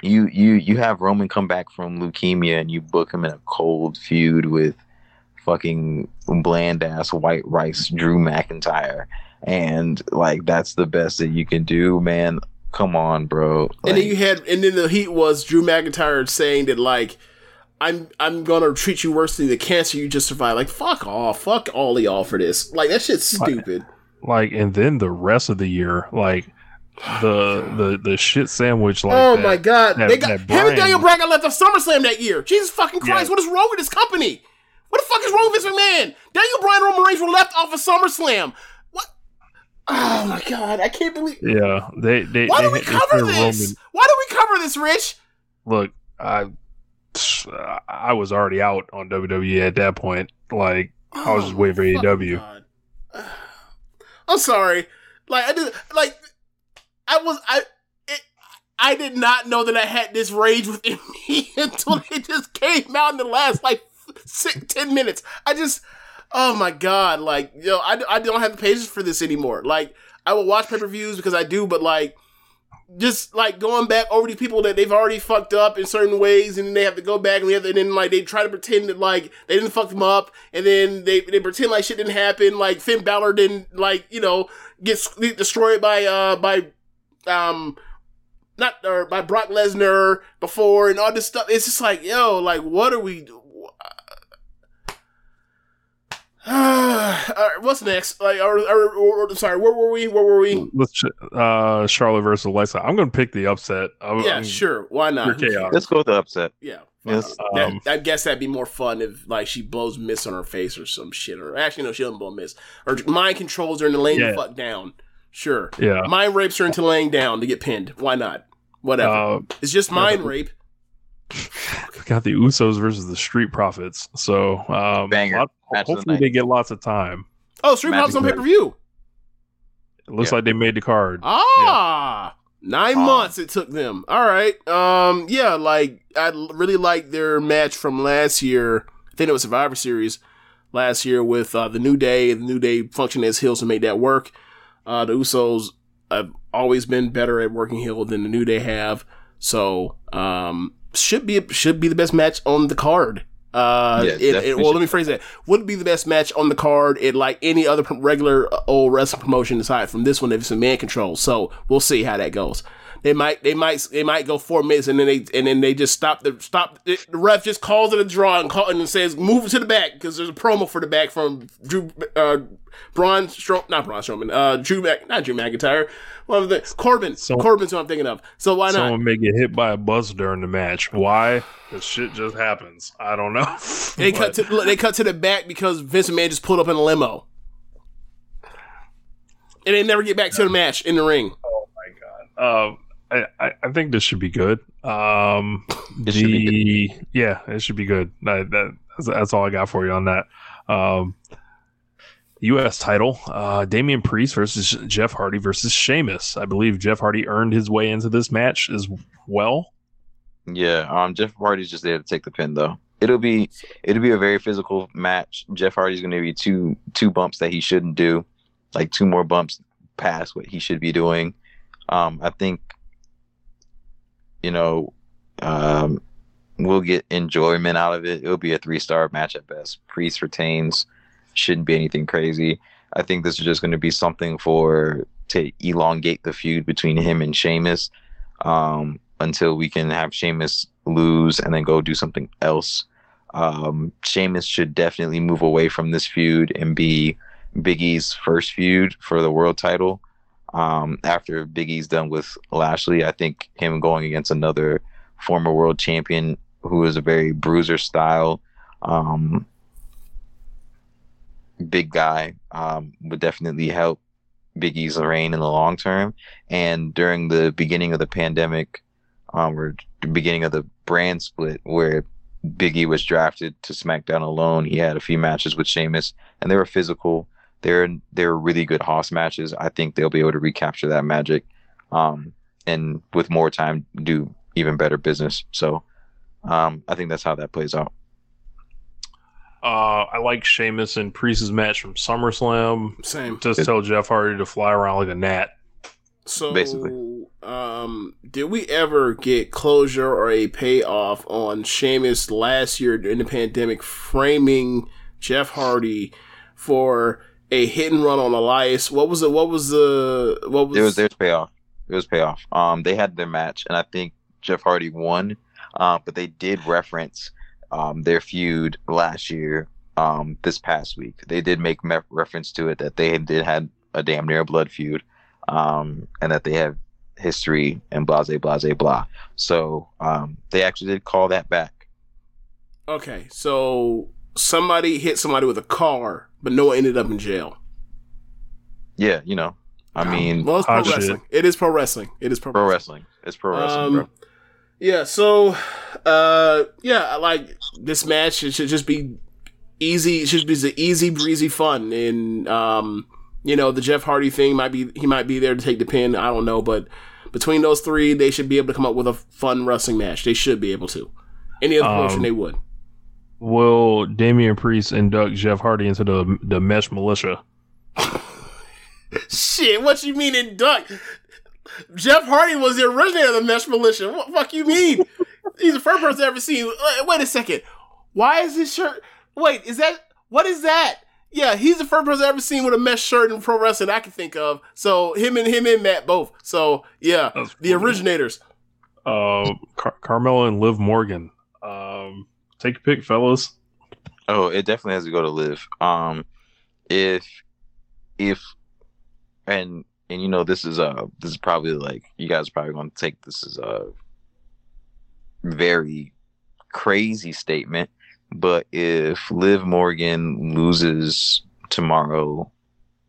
you, you, you have Roman come back from leukemia, and you book him in a cold feud with fucking bland ass white rice Drew McIntyre, and like that's the best that you can do, man. Come on, bro. and then you had, and then the heat was Drew McIntyre saying that like, I'm I'm gonna treat you worse than the cancer you just survived. Like, fuck off, fuck all of y'all for this. Like that shit's stupid. Like, and then the rest of the year, like the the the shit sandwich. Like, oh that- my god, that- they got that him Brian- and Daniel Bryan got left off SummerSlam that year. Jesus fucking Christ, Yeah. what is wrong with this company? What the fuck is wrong with Vince McMahon? Daniel Bryan and Roman Reigns were left off of SummerSlam. Oh my god, I can't believe. Yeah, they they. Why they, do we cover this? Roman- Why do we cover this, Rich? look, I I was already out on WWE at that point. Like I was oh just waiting for AEW. I'm sorry. Like I did. Like I was. I. It, I did not know that I had this rage within me until it just came out in the last like six, ten minutes. I just. Oh my god! Like yo, I, I don't have the patience for this anymore. Like I will watch pay per views because I do, but like just like going back over these people that they've already fucked up in certain ways, and then they have to go back and, have and then like they try to pretend that like they didn't fuck them up, and then they they pretend like shit didn't happen. Like Finn Balor didn't like you know get destroyed by uh by um not or by Brock Lesnar before and all this stuff. It's just like yo, like what are we? All right, what's next? Like, or, or, or, sorry, where were we? Where were we? Let's uh Charlotte versus Alexa. I'm gonna pick the upset. I'm, Yeah, I'm- sure. Why not? Pure. Let's go with the upset. Yeah. Yes. That- Um, I guess that'd be more fun if like she blows mist on her face or some shit. Or actually, no, she doesn't blow mist. Or mind controls her into laying the Yeah. fuck down. Sure. Yeah. Mind rapes her into laying down to get pinned. Why not? Whatever. Uh, it's just mind rape. We got the Usos versus the Street Profits. So um, lot- Match of the hopefully they get lots of time. Oh, Street Magic Profits on pay per view. It looks like they made the card. Ah, nine Ah. months it took them. All right. Um, yeah, like I really like their match from last year. I think it was Survivor Series last year with uh, the New Day. The New Day functioning as heels to make that work. Uh, the Usos have always been better at working heel than the New Day have. So, um, should be should be the best match on the card. Uh, Yeah, it, it, well, let me phrase that. Would be the best match on the card in like any other regular uh, old wrestling promotion aside from this one if it's a man control. So we'll see how that goes. They might, they might, they might go four minutes and then they, and then they just stop the stop. The ref just calls it a draw and call and says move to the back because there's a promo for the back from Drew, uh, Braun Strowman, not Braun Strowman, uh, Drew Mac, not Drew McIntyre, one of the Corbin. Corbin's what I'm thinking of. So why not? Someone may get hit by a bus during the match. Why? Because shit just happens. I don't know. They cut to they cut to the back because Vince McMahon just pulled up in a limo, and they never get back to the match in the ring. Oh my god. Um, I, I, I think this should be good. Um, It should the be yeah, it should be good. That, that that's, that's all I got for you on that. Um, U.S. title: uh, Damian Priest versus Jeff Hardy versus Sheamus. I believe Jeff Hardy earned his way into this match as well. Yeah, um, Jeff Hardy's just there to take the pin though. It'll be it'll be a very physical match. Jeff Hardy's going to be two two bumps that he shouldn't do, like two more bumps past what he should be doing. Um, I think, you know, um, we'll get enjoyment out of it. It'll be a three star match at best. Priest retains, shouldn't be anything crazy. I think this is just going to be something for to elongate the feud between him and Sheamus um, until we can have Sheamus lose and then go do something else. Um, Sheamus should definitely move away from this feud and be Big E's first feud for the world title. Um, after Big E's done with Lashley, I think him going against another former world champion who is a very bruiser style um, big guy um, would definitely help Biggie's E's reign in the long term. And during the beginning of the pandemic, um, or the beginning of the brand split, where Big E was drafted to SmackDown alone, he had a few matches with Sheamus, and they were physical. They're they're really good Hoss matches. I think they'll be able to recapture that magic, um, and with more time, do even better business. So um, I think that's how that plays out. Uh, I like Sheamus and Priest's match from SummerSlam. Same. Just tell Jeff Hardy to fly around like a gnat. So, Basically. um, did we ever get closure or a payoff on Sheamus last year during the pandemic framing Jeff Hardy for a hit and run on Elias? What was it? What was the what was? It was there's payoff. It was payoff. Um, they had their match, and I think Jeff Hardy won. Uh, but they did reference um their feud last year. Um, this past week, they did make me- reference to it that they did had a damn near blood feud, um, and that they have history and blah blah blah blah. So um, they actually did call that back. okay, so somebody hit somebody with a car, but no one ended up in jail. Yeah, you know, I mean, Well, it's pro wrestling. It is pro wrestling. It is pro, pro wrestling. wrestling. It's pro wrestling, Um, bro. Yeah, so uh yeah, like this match it should just be easy it should be the easy breezy fun and um you know the Jeff Hardy thing might be he might be there to take the pin, I don't know, but between those three they should be able to come up with a fun wrestling match. They should be able to. Any other Um, they would. Will Damian Priest induct Jeff Hardy into the the Mesh Militia? Shit, what you mean induct? Jeff Hardy was the originator of the Mesh Militia. What the fuck you mean? He's the first person I've ever seen. Wait, wait a second. Why is this shirt? Wait, is that what is that? Yeah, he's the first person I've ever seen with a mesh shirt in pro wrestling I can think of. So him and him and Matt both. So yeah, the originators. Uh, Car- Carmella and Liv Morgan. Um, take a pick, fellas. Oh, it definitely has to go to Liv. Um, if if and and you know this is uh this is probably like you guys are probably going to take this as a very crazy statement, but if Liv Morgan loses tomorrow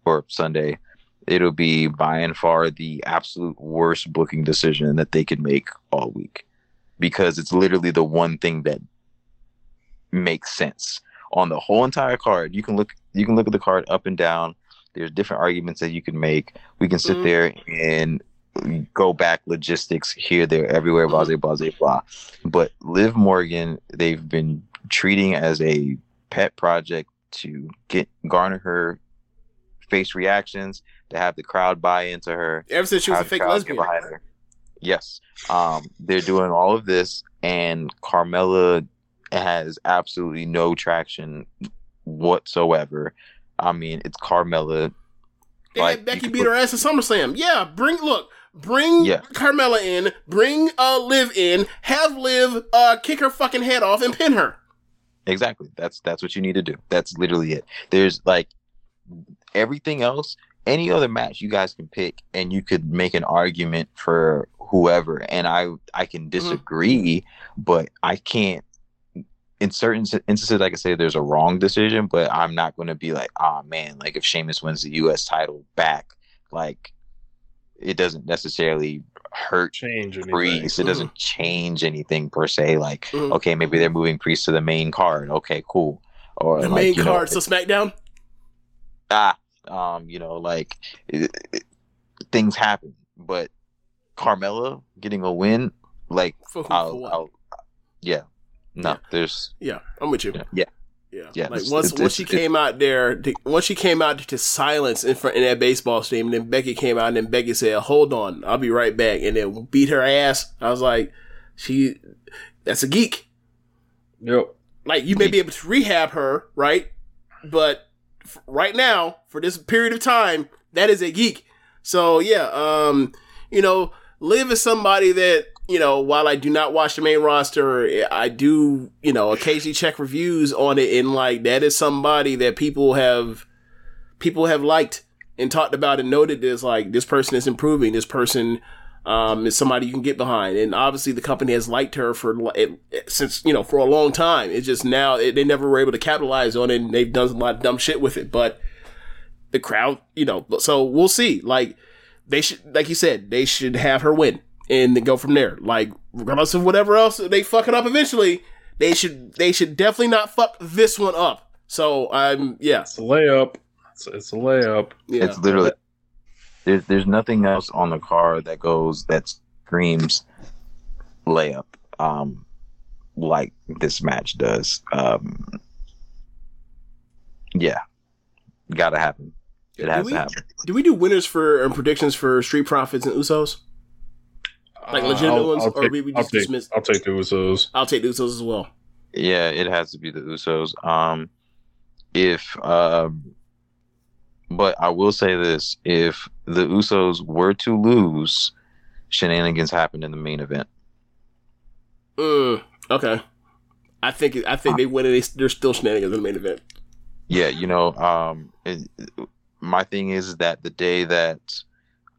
or Sunday, it'll be by and far the absolute worst booking decision that they could make all week because it's literally the one thing that makes sense on the whole entire card. You can look you can look at the card up and down. There's different arguments that you can make. We can sit Mhm. there and go back logistics here, there, everywhere, blah, blah, blah, blah, blah. But Liv Morgan, they've been treating as a pet project to get garner her face reactions, to have the crowd buy into her. Ever since she was a fake lesbian. Yes. Um, they're doing all of this, and Carmella has absolutely no traction whatsoever. I mean, it's Carmella. They Like, had Becky beat could her ass at SummerSlam. Yeah, bring look, bring Yeah. Carmella in, bring uh Liv in, have Liv uh kick her fucking head off and pin her. Exactly. That's that's what you need to do. That's literally it. There's like everything else. Any other match you guys can pick, and you could make an argument for whoever. And I I can disagree, but I can't. In certain s- instances, I can say there's a wrong decision, but I'm not going to be like, oh man, like if Sheamus wins the U.S. title back, like it doesn't necessarily hurt Change anything. Priest. It doesn't change anything per se. Like, Mhm. okay, maybe they're moving Priest to the main card. Okay, cool. Or The like, main you know, card, so SmackDown. ah, um, you know, like it, it- things happen, but Carmella getting a win, like, For I'll. I'll, yeah, no, there's, Yeah, I'm with you. yeah, Yeah, Yeah, Like it's- once it's- once she came out there, to, once she came out to silence in front in that baseball stadium, and then Becky came out, and then Becky said, "Hold on, I'll be right back," and then beat her ass. I was like, "She, that's a geek." Yep. Like you may be able to rehab her, right? But f- right now, for this period of time, that is a geek. So yeah, um, you know, Liv is somebody that you know. While I do not watch the main roster, I do you know occasionally check reviews on it, and like that is somebody that people have people have liked and talked about and noted as like this person is improving. This person um, is somebody you can get behind, and obviously the company has liked her for it, since you know for a long time. It's just now it, they never were able to capitalize on it, and they've done a lot of dumb shit with it. But the crowd, you know, so we'll see. Like they should, like you said, they should have her win and then go from there. Like regardless of whatever else they fuck it up eventually, they should they should definitely not fuck this one up. So I'm yeah, It's a layup. It's, it's a layup. yeah. it's literally there's there's nothing else on the card that goes that screams layup, um, like this match does. Um, yeah, gotta happen. It has we- to happen. Do we do winners for and predictions for Street Profits and Usos? Like Uh, legitimate I'll- ones, I'll or take- we, we I'll just take- dismiss? I'll take the Usos. I'll take the Usos as well. Yeah, it has to be the Usos. Um, if um, but I will say this: if the Usos were to lose, shenanigans happened in the main event. Mm, okay. I think I think they win and they, they're still shenanigans in the main event. Yeah, you know, um, it, my thing is that the day that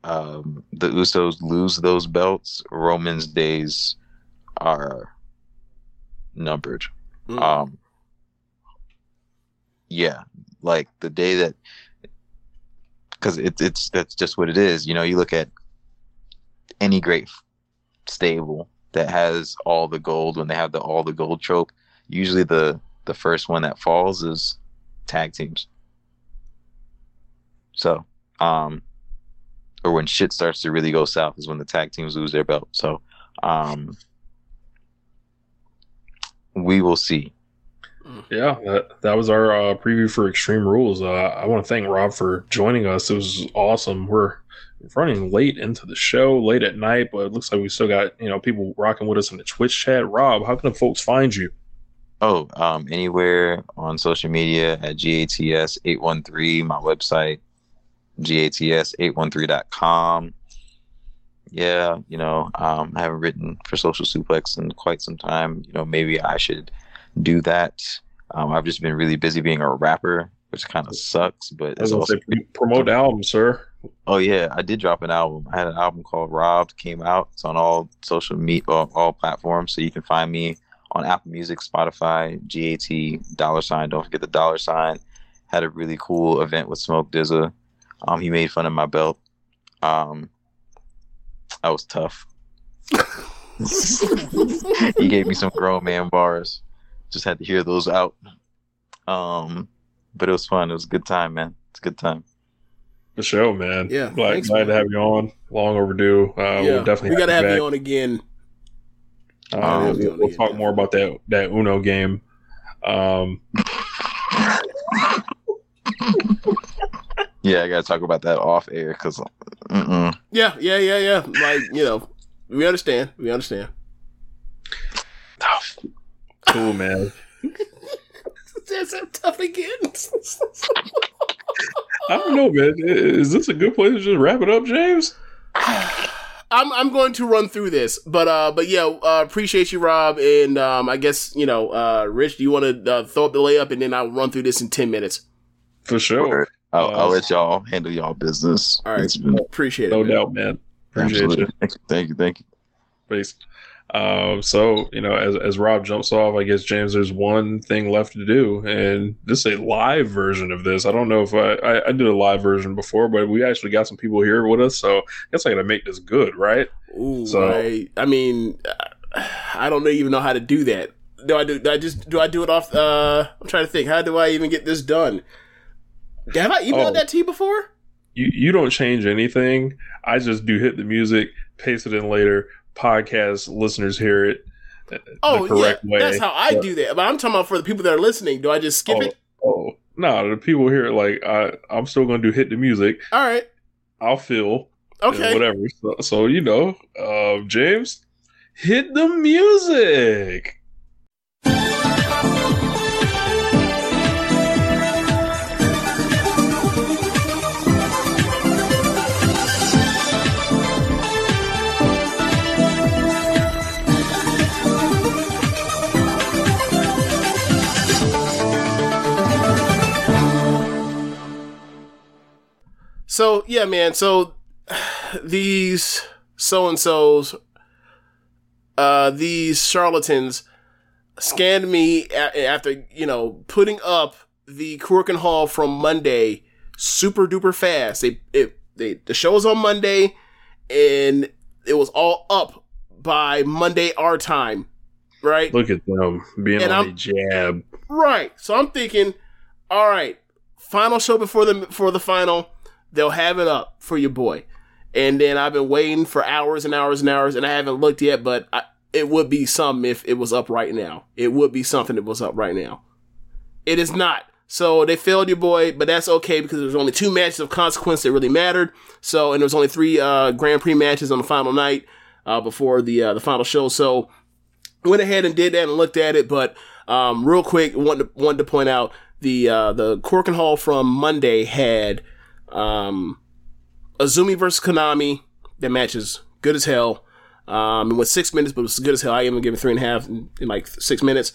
um, the Usos lose those belts, Roman's days are numbered. Mm. Um, yeah, like the day that, because it's it's that's just what it is. You know, you look at any great stable that has all the gold when they have the all the gold trope. Usually, the the first one that falls is tag teams. So, um, or when shit starts to really go south is when the tag teams lose their belt. So, um, we will see. Yeah, that, that was our uh, preview for Extreme Rules. Uh, I want to thank Rob for joining us. It was awesome. We're running late into the show, late at night, but it looks like we still got you know people rocking with us in the Twitch chat. Rob, how can the folks find you? Oh, um, anywhere on social media at GATS813, my website, GATS813.com. Yeah, you know, um, I haven't written for Social Suplex in quite some time. You know, maybe I should do that. Um, I've just been really busy being a rapper, which kind of sucks, but it's also say, promote the album, sir. Oh yeah, I did drop an album. I had an album called Robbed, came out. It's on all social media, all, all platforms, so you can find me on Apple Music, Spotify, GAT dollar sign. Don't forget the dollar sign. Had a really cool event with Smoke DZA. Um, he made fun of my belt. Um, I was tough. he gave me some grown man bars. Just had to hear those out. Um, but it was fun. It was a good time, man. It's a good time. The show, man. Yeah, glad, thanks, glad to have you on. Long overdue. Uh, yeah, we'll definitely we gotta have back. you on again. Uh, we'll, we'll talk more about that that Uno game. Um, Yeah, I gotta talk about that off air because. Yeah, yeah, yeah, yeah. Like you know, we understand. We understand. cool, man. That's so tough again. I don't know, man. Is this a good place to just wrap it up, James? I'm I'm going to run through this, but uh, but yeah, uh, appreciate you, Rob, and um, I guess you know, uh, Rich, do you want to uh, throw up the layup, and then I'll run through this in ten minutes. For sure. I'll, I'll let y'all handle y'all business. All right, It's been- appreciate it. No doubt, man. Appreciate Absolutely. you. Thank you. Thank you. Thank you. Peace. Um, so you know, as as Rob jumps off, I guess James, there's one thing left to do, and this is a live version of this. I don't know if I, I I did a live version before, but we actually got some people here with us, so I guess I got to make this good, right? Ooh, So- I, I mean, uh, I don't even know how to do that. Do I do? Do I just do I do it off? Uh, I'm trying to think. How do I even get this done? Have I emailed Oh. that to you before? You you don't change anything. I just do hit the music, paste it in later. Podcast listeners hear it uh, Oh, the correct yeah, way. that's how I But- do that. But I'm talking about for the people that are listening. Do I just skip Oh, it? oh no, the people here like I I'm still gonna do hit the music. All right. I'll feel Okay. whatever. So, so you know, uh, James, hit the music. So yeah, man. So these so and so's, uh, these charlatans scanned me a- after you know putting up the Korakuen Hall from Monday super duper fast. They it they the show was on Monday, and it was all up by Monday our time, right? Look at them being And on I'm- jab. Right. So I'm thinking, all right, final show before the for the final, they'll have it up for your boy. And then I've been waiting for hours and hours and hours, and I haven't looked yet. But I, it would be something if it was up right now. It would be something that was up right now. It is not. So they failed your boy, but that's okay because there's only two matches of consequence that really mattered. So and there was only three uh, Grand Prix matches on the final night uh, before the uh, the final show. So went ahead and did that and looked at it. But um, real quick, wanted to, wanted to point out the uh, the Korakuen Hall from Monday had um, Azumi versus Konami. That match is good as hell. Um, it went six minutes, but it was good as hell. I even give it three and a half in, in like six minutes.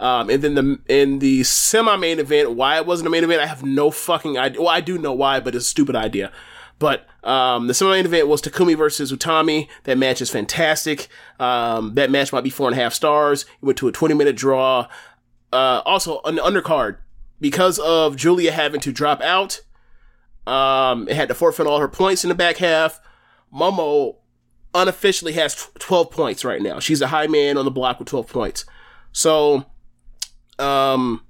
Um, and then the in the semi main event, why it wasn't a main event, I have no fucking idea. Well, I do know why, but it's a stupid idea. But um, the semi main event was Takumi versus Utami. That match is fantastic. Um, that match might be four and a half stars. It went to a 20 minute draw. Uh, also, an undercard, because of Julia having to drop out, um, it had to forfeit all her points in the back half. Momo unofficially has 12 points right now. She's a high man on the block with 12 points. So, um,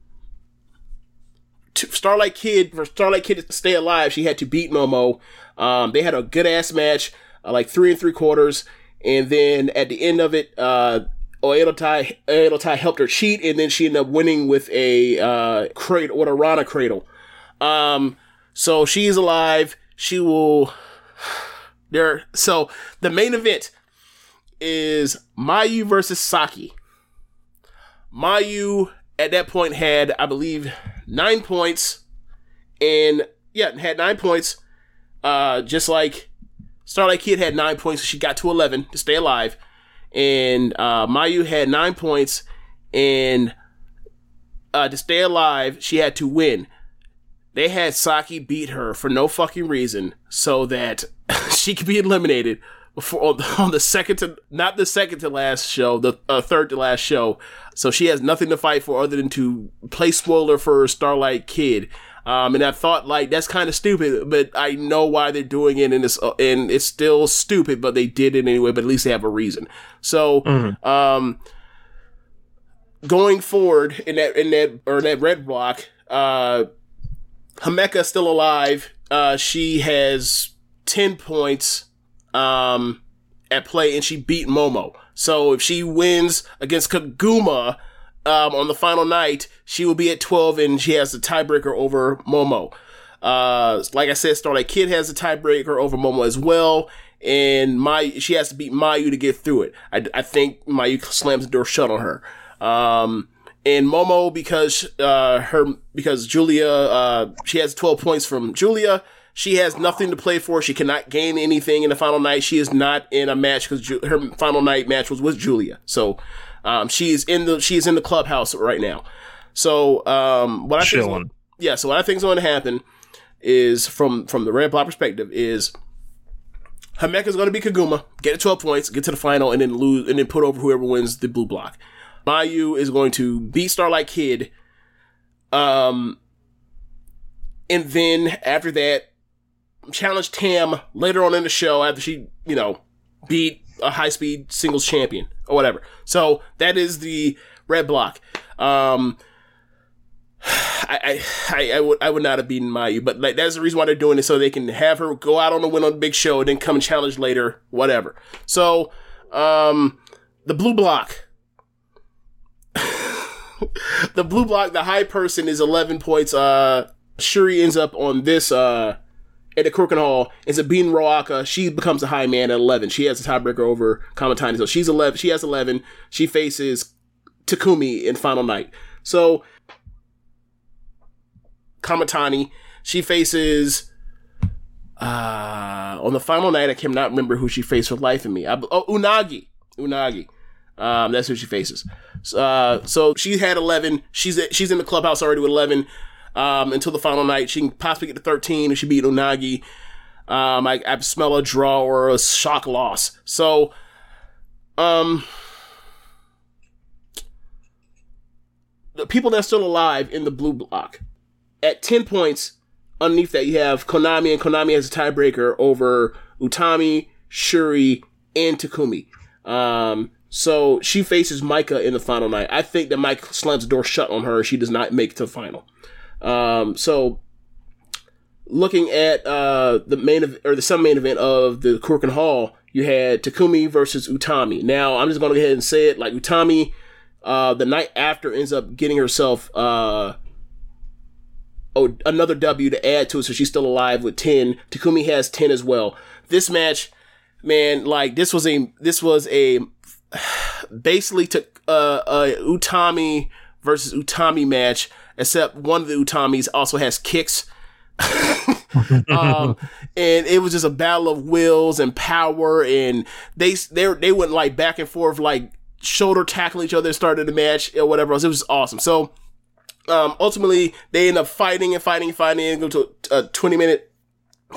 Starlight Kid, for Starlight Kid to stay alive, she had to beat Momo. Um, they had a good ass match, uh, like three and three quarters. And then at the end of it, uh, Oedo Tai, helped her cheat, and then she ended up winning with a uh, cradle, with a Rana cradle. Um, so she's alive. She will. There. So the main event is Mayu versus Saki. Mayu at that point had, I believe, nine points, and yeah, had nine points. Uh, just like Starlight Kid had nine points, she got to eleven to stay alive, and uh, Mayu had nine points, and uh, to stay alive, she had to win. They had Saki beat her for no fucking reason, so that she could be eliminated before on the second to not the second to last show, the uh, third to last show. So she has nothing to fight for other than to play spoiler for Starlight Kid. Um, and I thought like that's kind of stupid, but I know why they're doing it, and it's uh, and it's still stupid, but they did it anyway. But at least they have a reason. So, Mm-hmm. um, going forward in that in that or that red block, uh, Himeka still alive. Uh, she has ten points um, at play, and she beat Momo. So if she wins against Koguma um, on the final night, she will be at twelve, and she has the tiebreaker over Momo. Uh, like I said, Starlight Kid has a tiebreaker over Momo as well, and my she has to beat Mayu to get through it. I, I think Mayu slams the door shut on her. Um, and Momo because uh, her because Julia uh, she has 12 points from Julia. She has nothing to play for. She cannot gain anything in the final night. She is not in a match because Ju- her final night match was with Julia. So um, is in the she is in the clubhouse right now. So um, what I think is yeah. So what I think is going to happen is from from the red block perspective is Himeka is going to be Koguma, get to 12 points, get to the final, and then lose, and then put over whoever wins the blue block. Mayu is going to beat Starlight Kid. Um, and then after that, challenge Tam later on in the show after she, you know, beat a high speed singles champion or whatever. So that is the red block. Um, I, I, I, would I would not have beaten Mayu, but like that's the reason why they're doing it so they can have her go out on the win on the big show and then come and challenge later, whatever. So, um, the blue block. the blue block, the high person is eleven points. Uh, Syuri ends up on this uh at the Korakuen Hall. It's a beating Ruaka. She becomes a high man at eleven. She has a tiebreaker over Kamitani, so she's eleven. She has eleven. She faces Takumi in final night. So Kamitani. She faces uh on the final night. I cannot remember who she faced for life of me. I, oh, Unagi. Unagi. Um, that's who she faces. Uh, so she had eleven. She's she's in the clubhouse already with eleven. Um, until the final night, she can possibly get to thirteen if she beat Unagi. Um, I, I smell a draw or a shock loss. So, um, the people that are still alive in the blue block at 10 points underneath that you have konami and konami has a tiebreaker over utami Syuri and takumi um, so she faces Maika in the final night. I think that Maika slams the door shut on her. She does not make to the final. Um, so looking at uh, the main ev- or the sub main event of the Korakuen Hall, you had Takumi versus Utami. Now, I'm just going to go ahead and say it. Like, Utami, uh, the night after ends up getting herself, uh, oh, another W to add to it, so she's still alive with 10. Takumi has 10 as well. This match, man, like, this was a, this was a, basically took, a Utami versus Utami match, except one of the Utamis also has kicks. um, and it was just a battle of wills and power, and they they they went like back and forth, like shoulder tackling each other, started the match or whatever else. It was awesome. So um, ultimately, they end up fighting and fighting and fighting and go to a twenty minute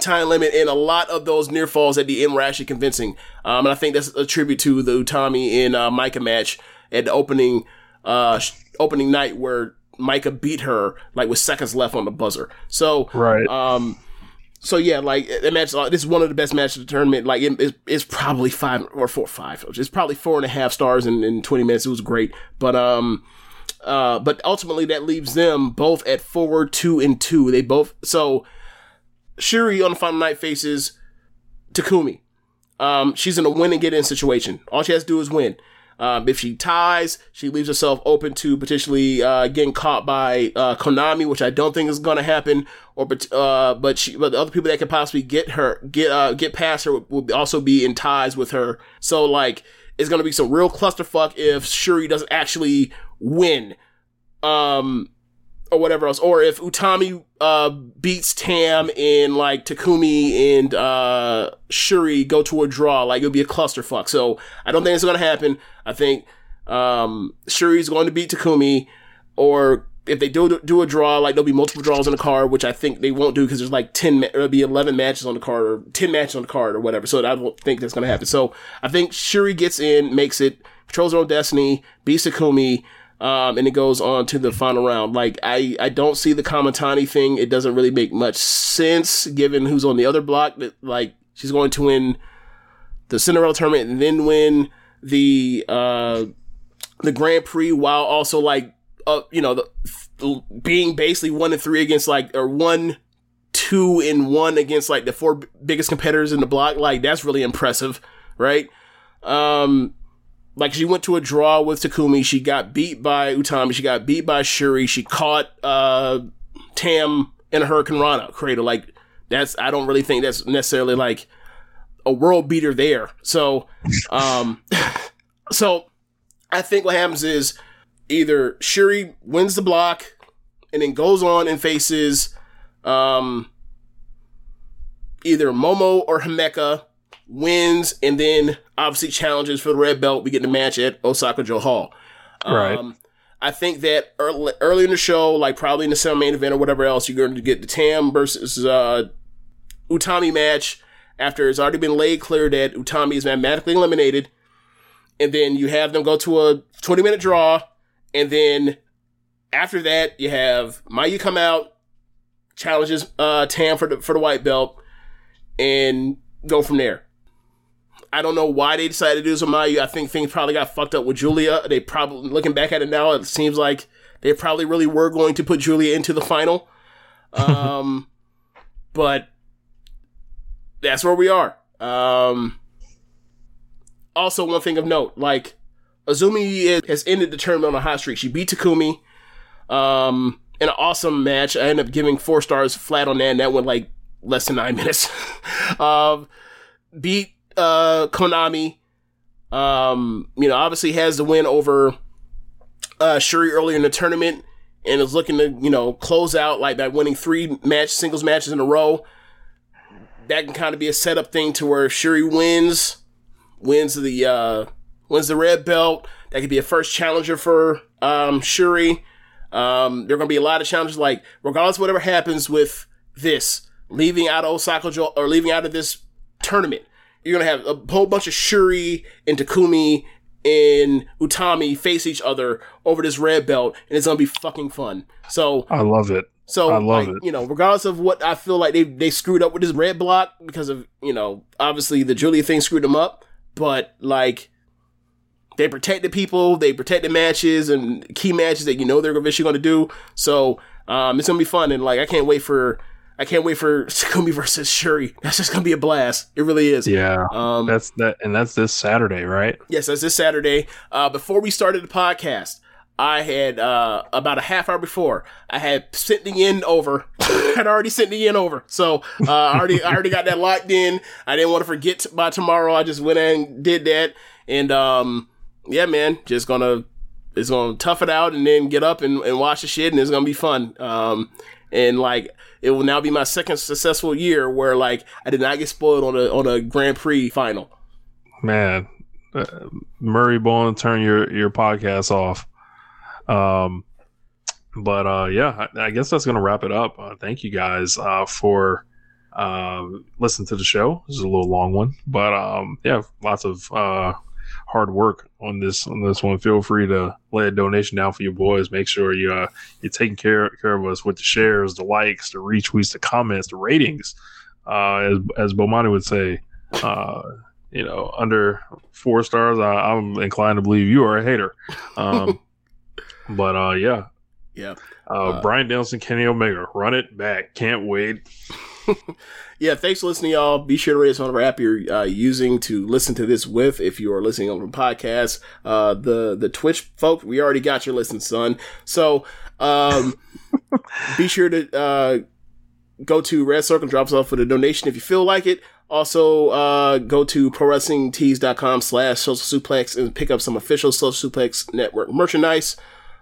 time limit, and a lot of those near falls at the end were actually convincing. Um, and I think that's a tribute to the Utami and uh, Maika match at the opening uh, opening night where Maika beat her like with seconds left on the buzzer. So right. Um, so yeah, like that match. Uh, this is one of the best matches of the tournament. Like it, it's, it's probably five or four, five. It's probably four and a half stars in, in twenty minutes. It was great, but um, uh, but ultimately that leaves them both at four, two, and two. They both so Syuri on the final night faces Takumi. Um, she's in a win and get in situation. All she has to do is win. Um, if she ties, she leaves herself open to potentially uh, getting caught by uh, Konami, which I don't think is going to happen. Or but uh, but she, but the other people that could possibly get her get uh, get past her will also be in ties with her. So like it's going to be some real clusterfuck if Syuri doesn't actually win. Um, or whatever else, or if Utami uh, beats Tam and like Takumi and uh, Syuri go to a draw, like it'll be a clusterfuck. So I don't think it's gonna happen. I think um, Syuri's going to beat Takumi, or if they do do a draw, like there'll be multiple draws on the card, which I think they won't do because there's like ten, ma- there'll be eleven matches on the card or ten matches on the card or whatever. So I don't think that's gonna happen. So I think Syuri gets in, makes it, controls her own destiny, beats Takumi. Um, and it goes on to the final round. Like I, I don't see the Kamitani thing. It doesn't really make much sense given who's on the other block. That like she's going to win the Cinderella tournament and then win the uh the Grand Prix while also like uh you know the being basically one and three against like or one two and one against like the four biggest competitors in the block. Like that's really impressive, right? Um like she went to a draw with Takumi. She got beat by Utami. She got beat by Syuri. She caught uh, Tam in a Hurricane Rana cradle. Like that's I don't really think that's necessarily like a world beater there. So, um, so I think what happens is either Syuri wins the block and then goes on and faces um, either Momo or Himeka wins, and then obviously challenges for the red belt. We get the match at Osaka-jo Hall. Right. Um, I think that early, early in the show, like probably in the semi main event or whatever else, you're going to get the Tam versus uh, Utami match after it's already been laid clear that Utami is mathematically eliminated. And then you have them go to a 20 minute draw. And then after that, you have Mayu come out, challenges uh, Tam for the, for the white belt, and go from there. I don't know why they decided to do this with Mayu. I think things probably got fucked up with Julia. They probably, looking back at it now, it seems like they probably really were going to put Julia into the final. Um, but that's where we are. Um, also, one thing of note, like Azumi is, has ended the tournament on a hot streak. She beat Takumi um, in an awesome match. I ended up giving four stars flat on that, and that went like less than nine minutes. um, beat uh, Konami. Um, you know, obviously has the win over uh, Syuri earlier in the tournament and is looking to, you know, close out like by winning three match singles matches in a row. That can kind of be a setup thing to where Syuri wins, wins the uh, wins the red belt. That could be a first challenger for um, Syuri. Um, there are going to be a lot of challenges. Like regardless whatever happens with this, leaving out of Osaka or leaving out of this tournament, you're gonna have a whole bunch of Syuri and Takumi and Utami face each other over this red belt, and it's gonna be fucking fun. So I love it. So I love like, it. You know, regardless of what I feel like they they screwed up with this red block because of you know obviously the Julia thing screwed them up, but like they protected people, they protected matches and key matches that you know they're eventually going to do. So um, it's gonna be fun, and like I can't wait for I can't wait for Takumi versus Syuri. That's just gonna be a blast. It really is. Yeah. Um, that's that, and that's this Saturday, right? Yes, that's this Saturday. Uh, before we started the podcast, I had uh, about a half hour before I had sent the yen over. I had already sent the yen over, so uh, I already I already got that locked in. I didn't want to forget by tomorrow. I just went and did that, and um, yeah, man, just gonna it's gonna tough it out and then get up and, and watch the shit, and it's gonna be fun. Um, and like it will now be my second successful year where like I did not get spoiled on a on a Grand Prix final. Man, uh, Murray Bone, turn your your podcast off. Um, but uh, yeah, I, I guess that's gonna wrap it up. Uh, thank you guys uh, for uh, listening to the show. This is a little long one, but um, yeah, lots of uh, hard work on this on this one. Feel free to lay a donation down for your boys. Make sure you uh, you're taking care care of us with the shares, the likes, the retweets, the comments, the ratings. Uh, as as Bomani would say, uh, you know, under four stars, I, I'm inclined to believe you are a hater. Um, but uh, yeah, yeah. Uh, Bryan Danielson, Kenny Omega, run it back. Can't wait. yeah, thanks for listening, y'all. Be sure to rate us on our app you're uh, using to listen to this with. If you are listening on the podcast, uh, the the Twitch folk, we already got your listen, son. So um, be sure to uh, go to Red Circle, drop us off with a donation if you feel like it. Also, uh, go to prowrestlingtees.com slash social suplex and pick up some official social suplex network merchandise.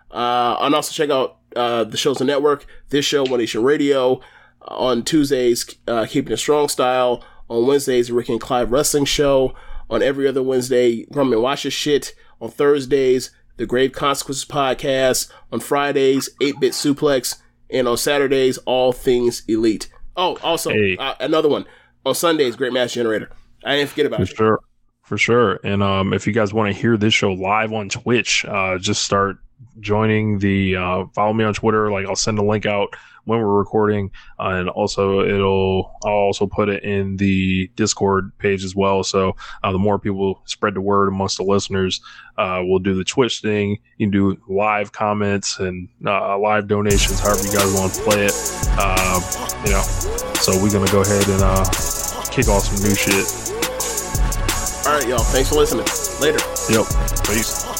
Uh, and also check out uh, the shows on the network. This show, One Nation Radio. On Tuesdays, uh, Keeping It Strong Style. On Wednesdays, Rick and Clive Wrestling Show. On every other Wednesday, Grumman Watch Your Shit. On Thursdays, The Grave Consequences Podcast. On Fridays, 8-Bit Suplex. And on Saturdays, All Things Elite. Oh, also, Hey. uh, another one. On Sundays, Great Mass Generator. I didn't forget about For it. sure. For sure. And um, if you guys want to hear this show live on Twitch, uh, just start joining the uh, follow me on Twitter. Like I'll send a link out when we're recording, uh, and also it'll I'll also put it in the Discord page as well. So uh, the more people spread the word amongst the listeners, uh, we'll do the Twitch thing. You can do live comments and uh, live donations, however you guys want to play it. Uh, you know, so we're gonna go ahead and uh, kick off some new shit. All right, y'all. Thanks for listening. Later. Yep. Peace.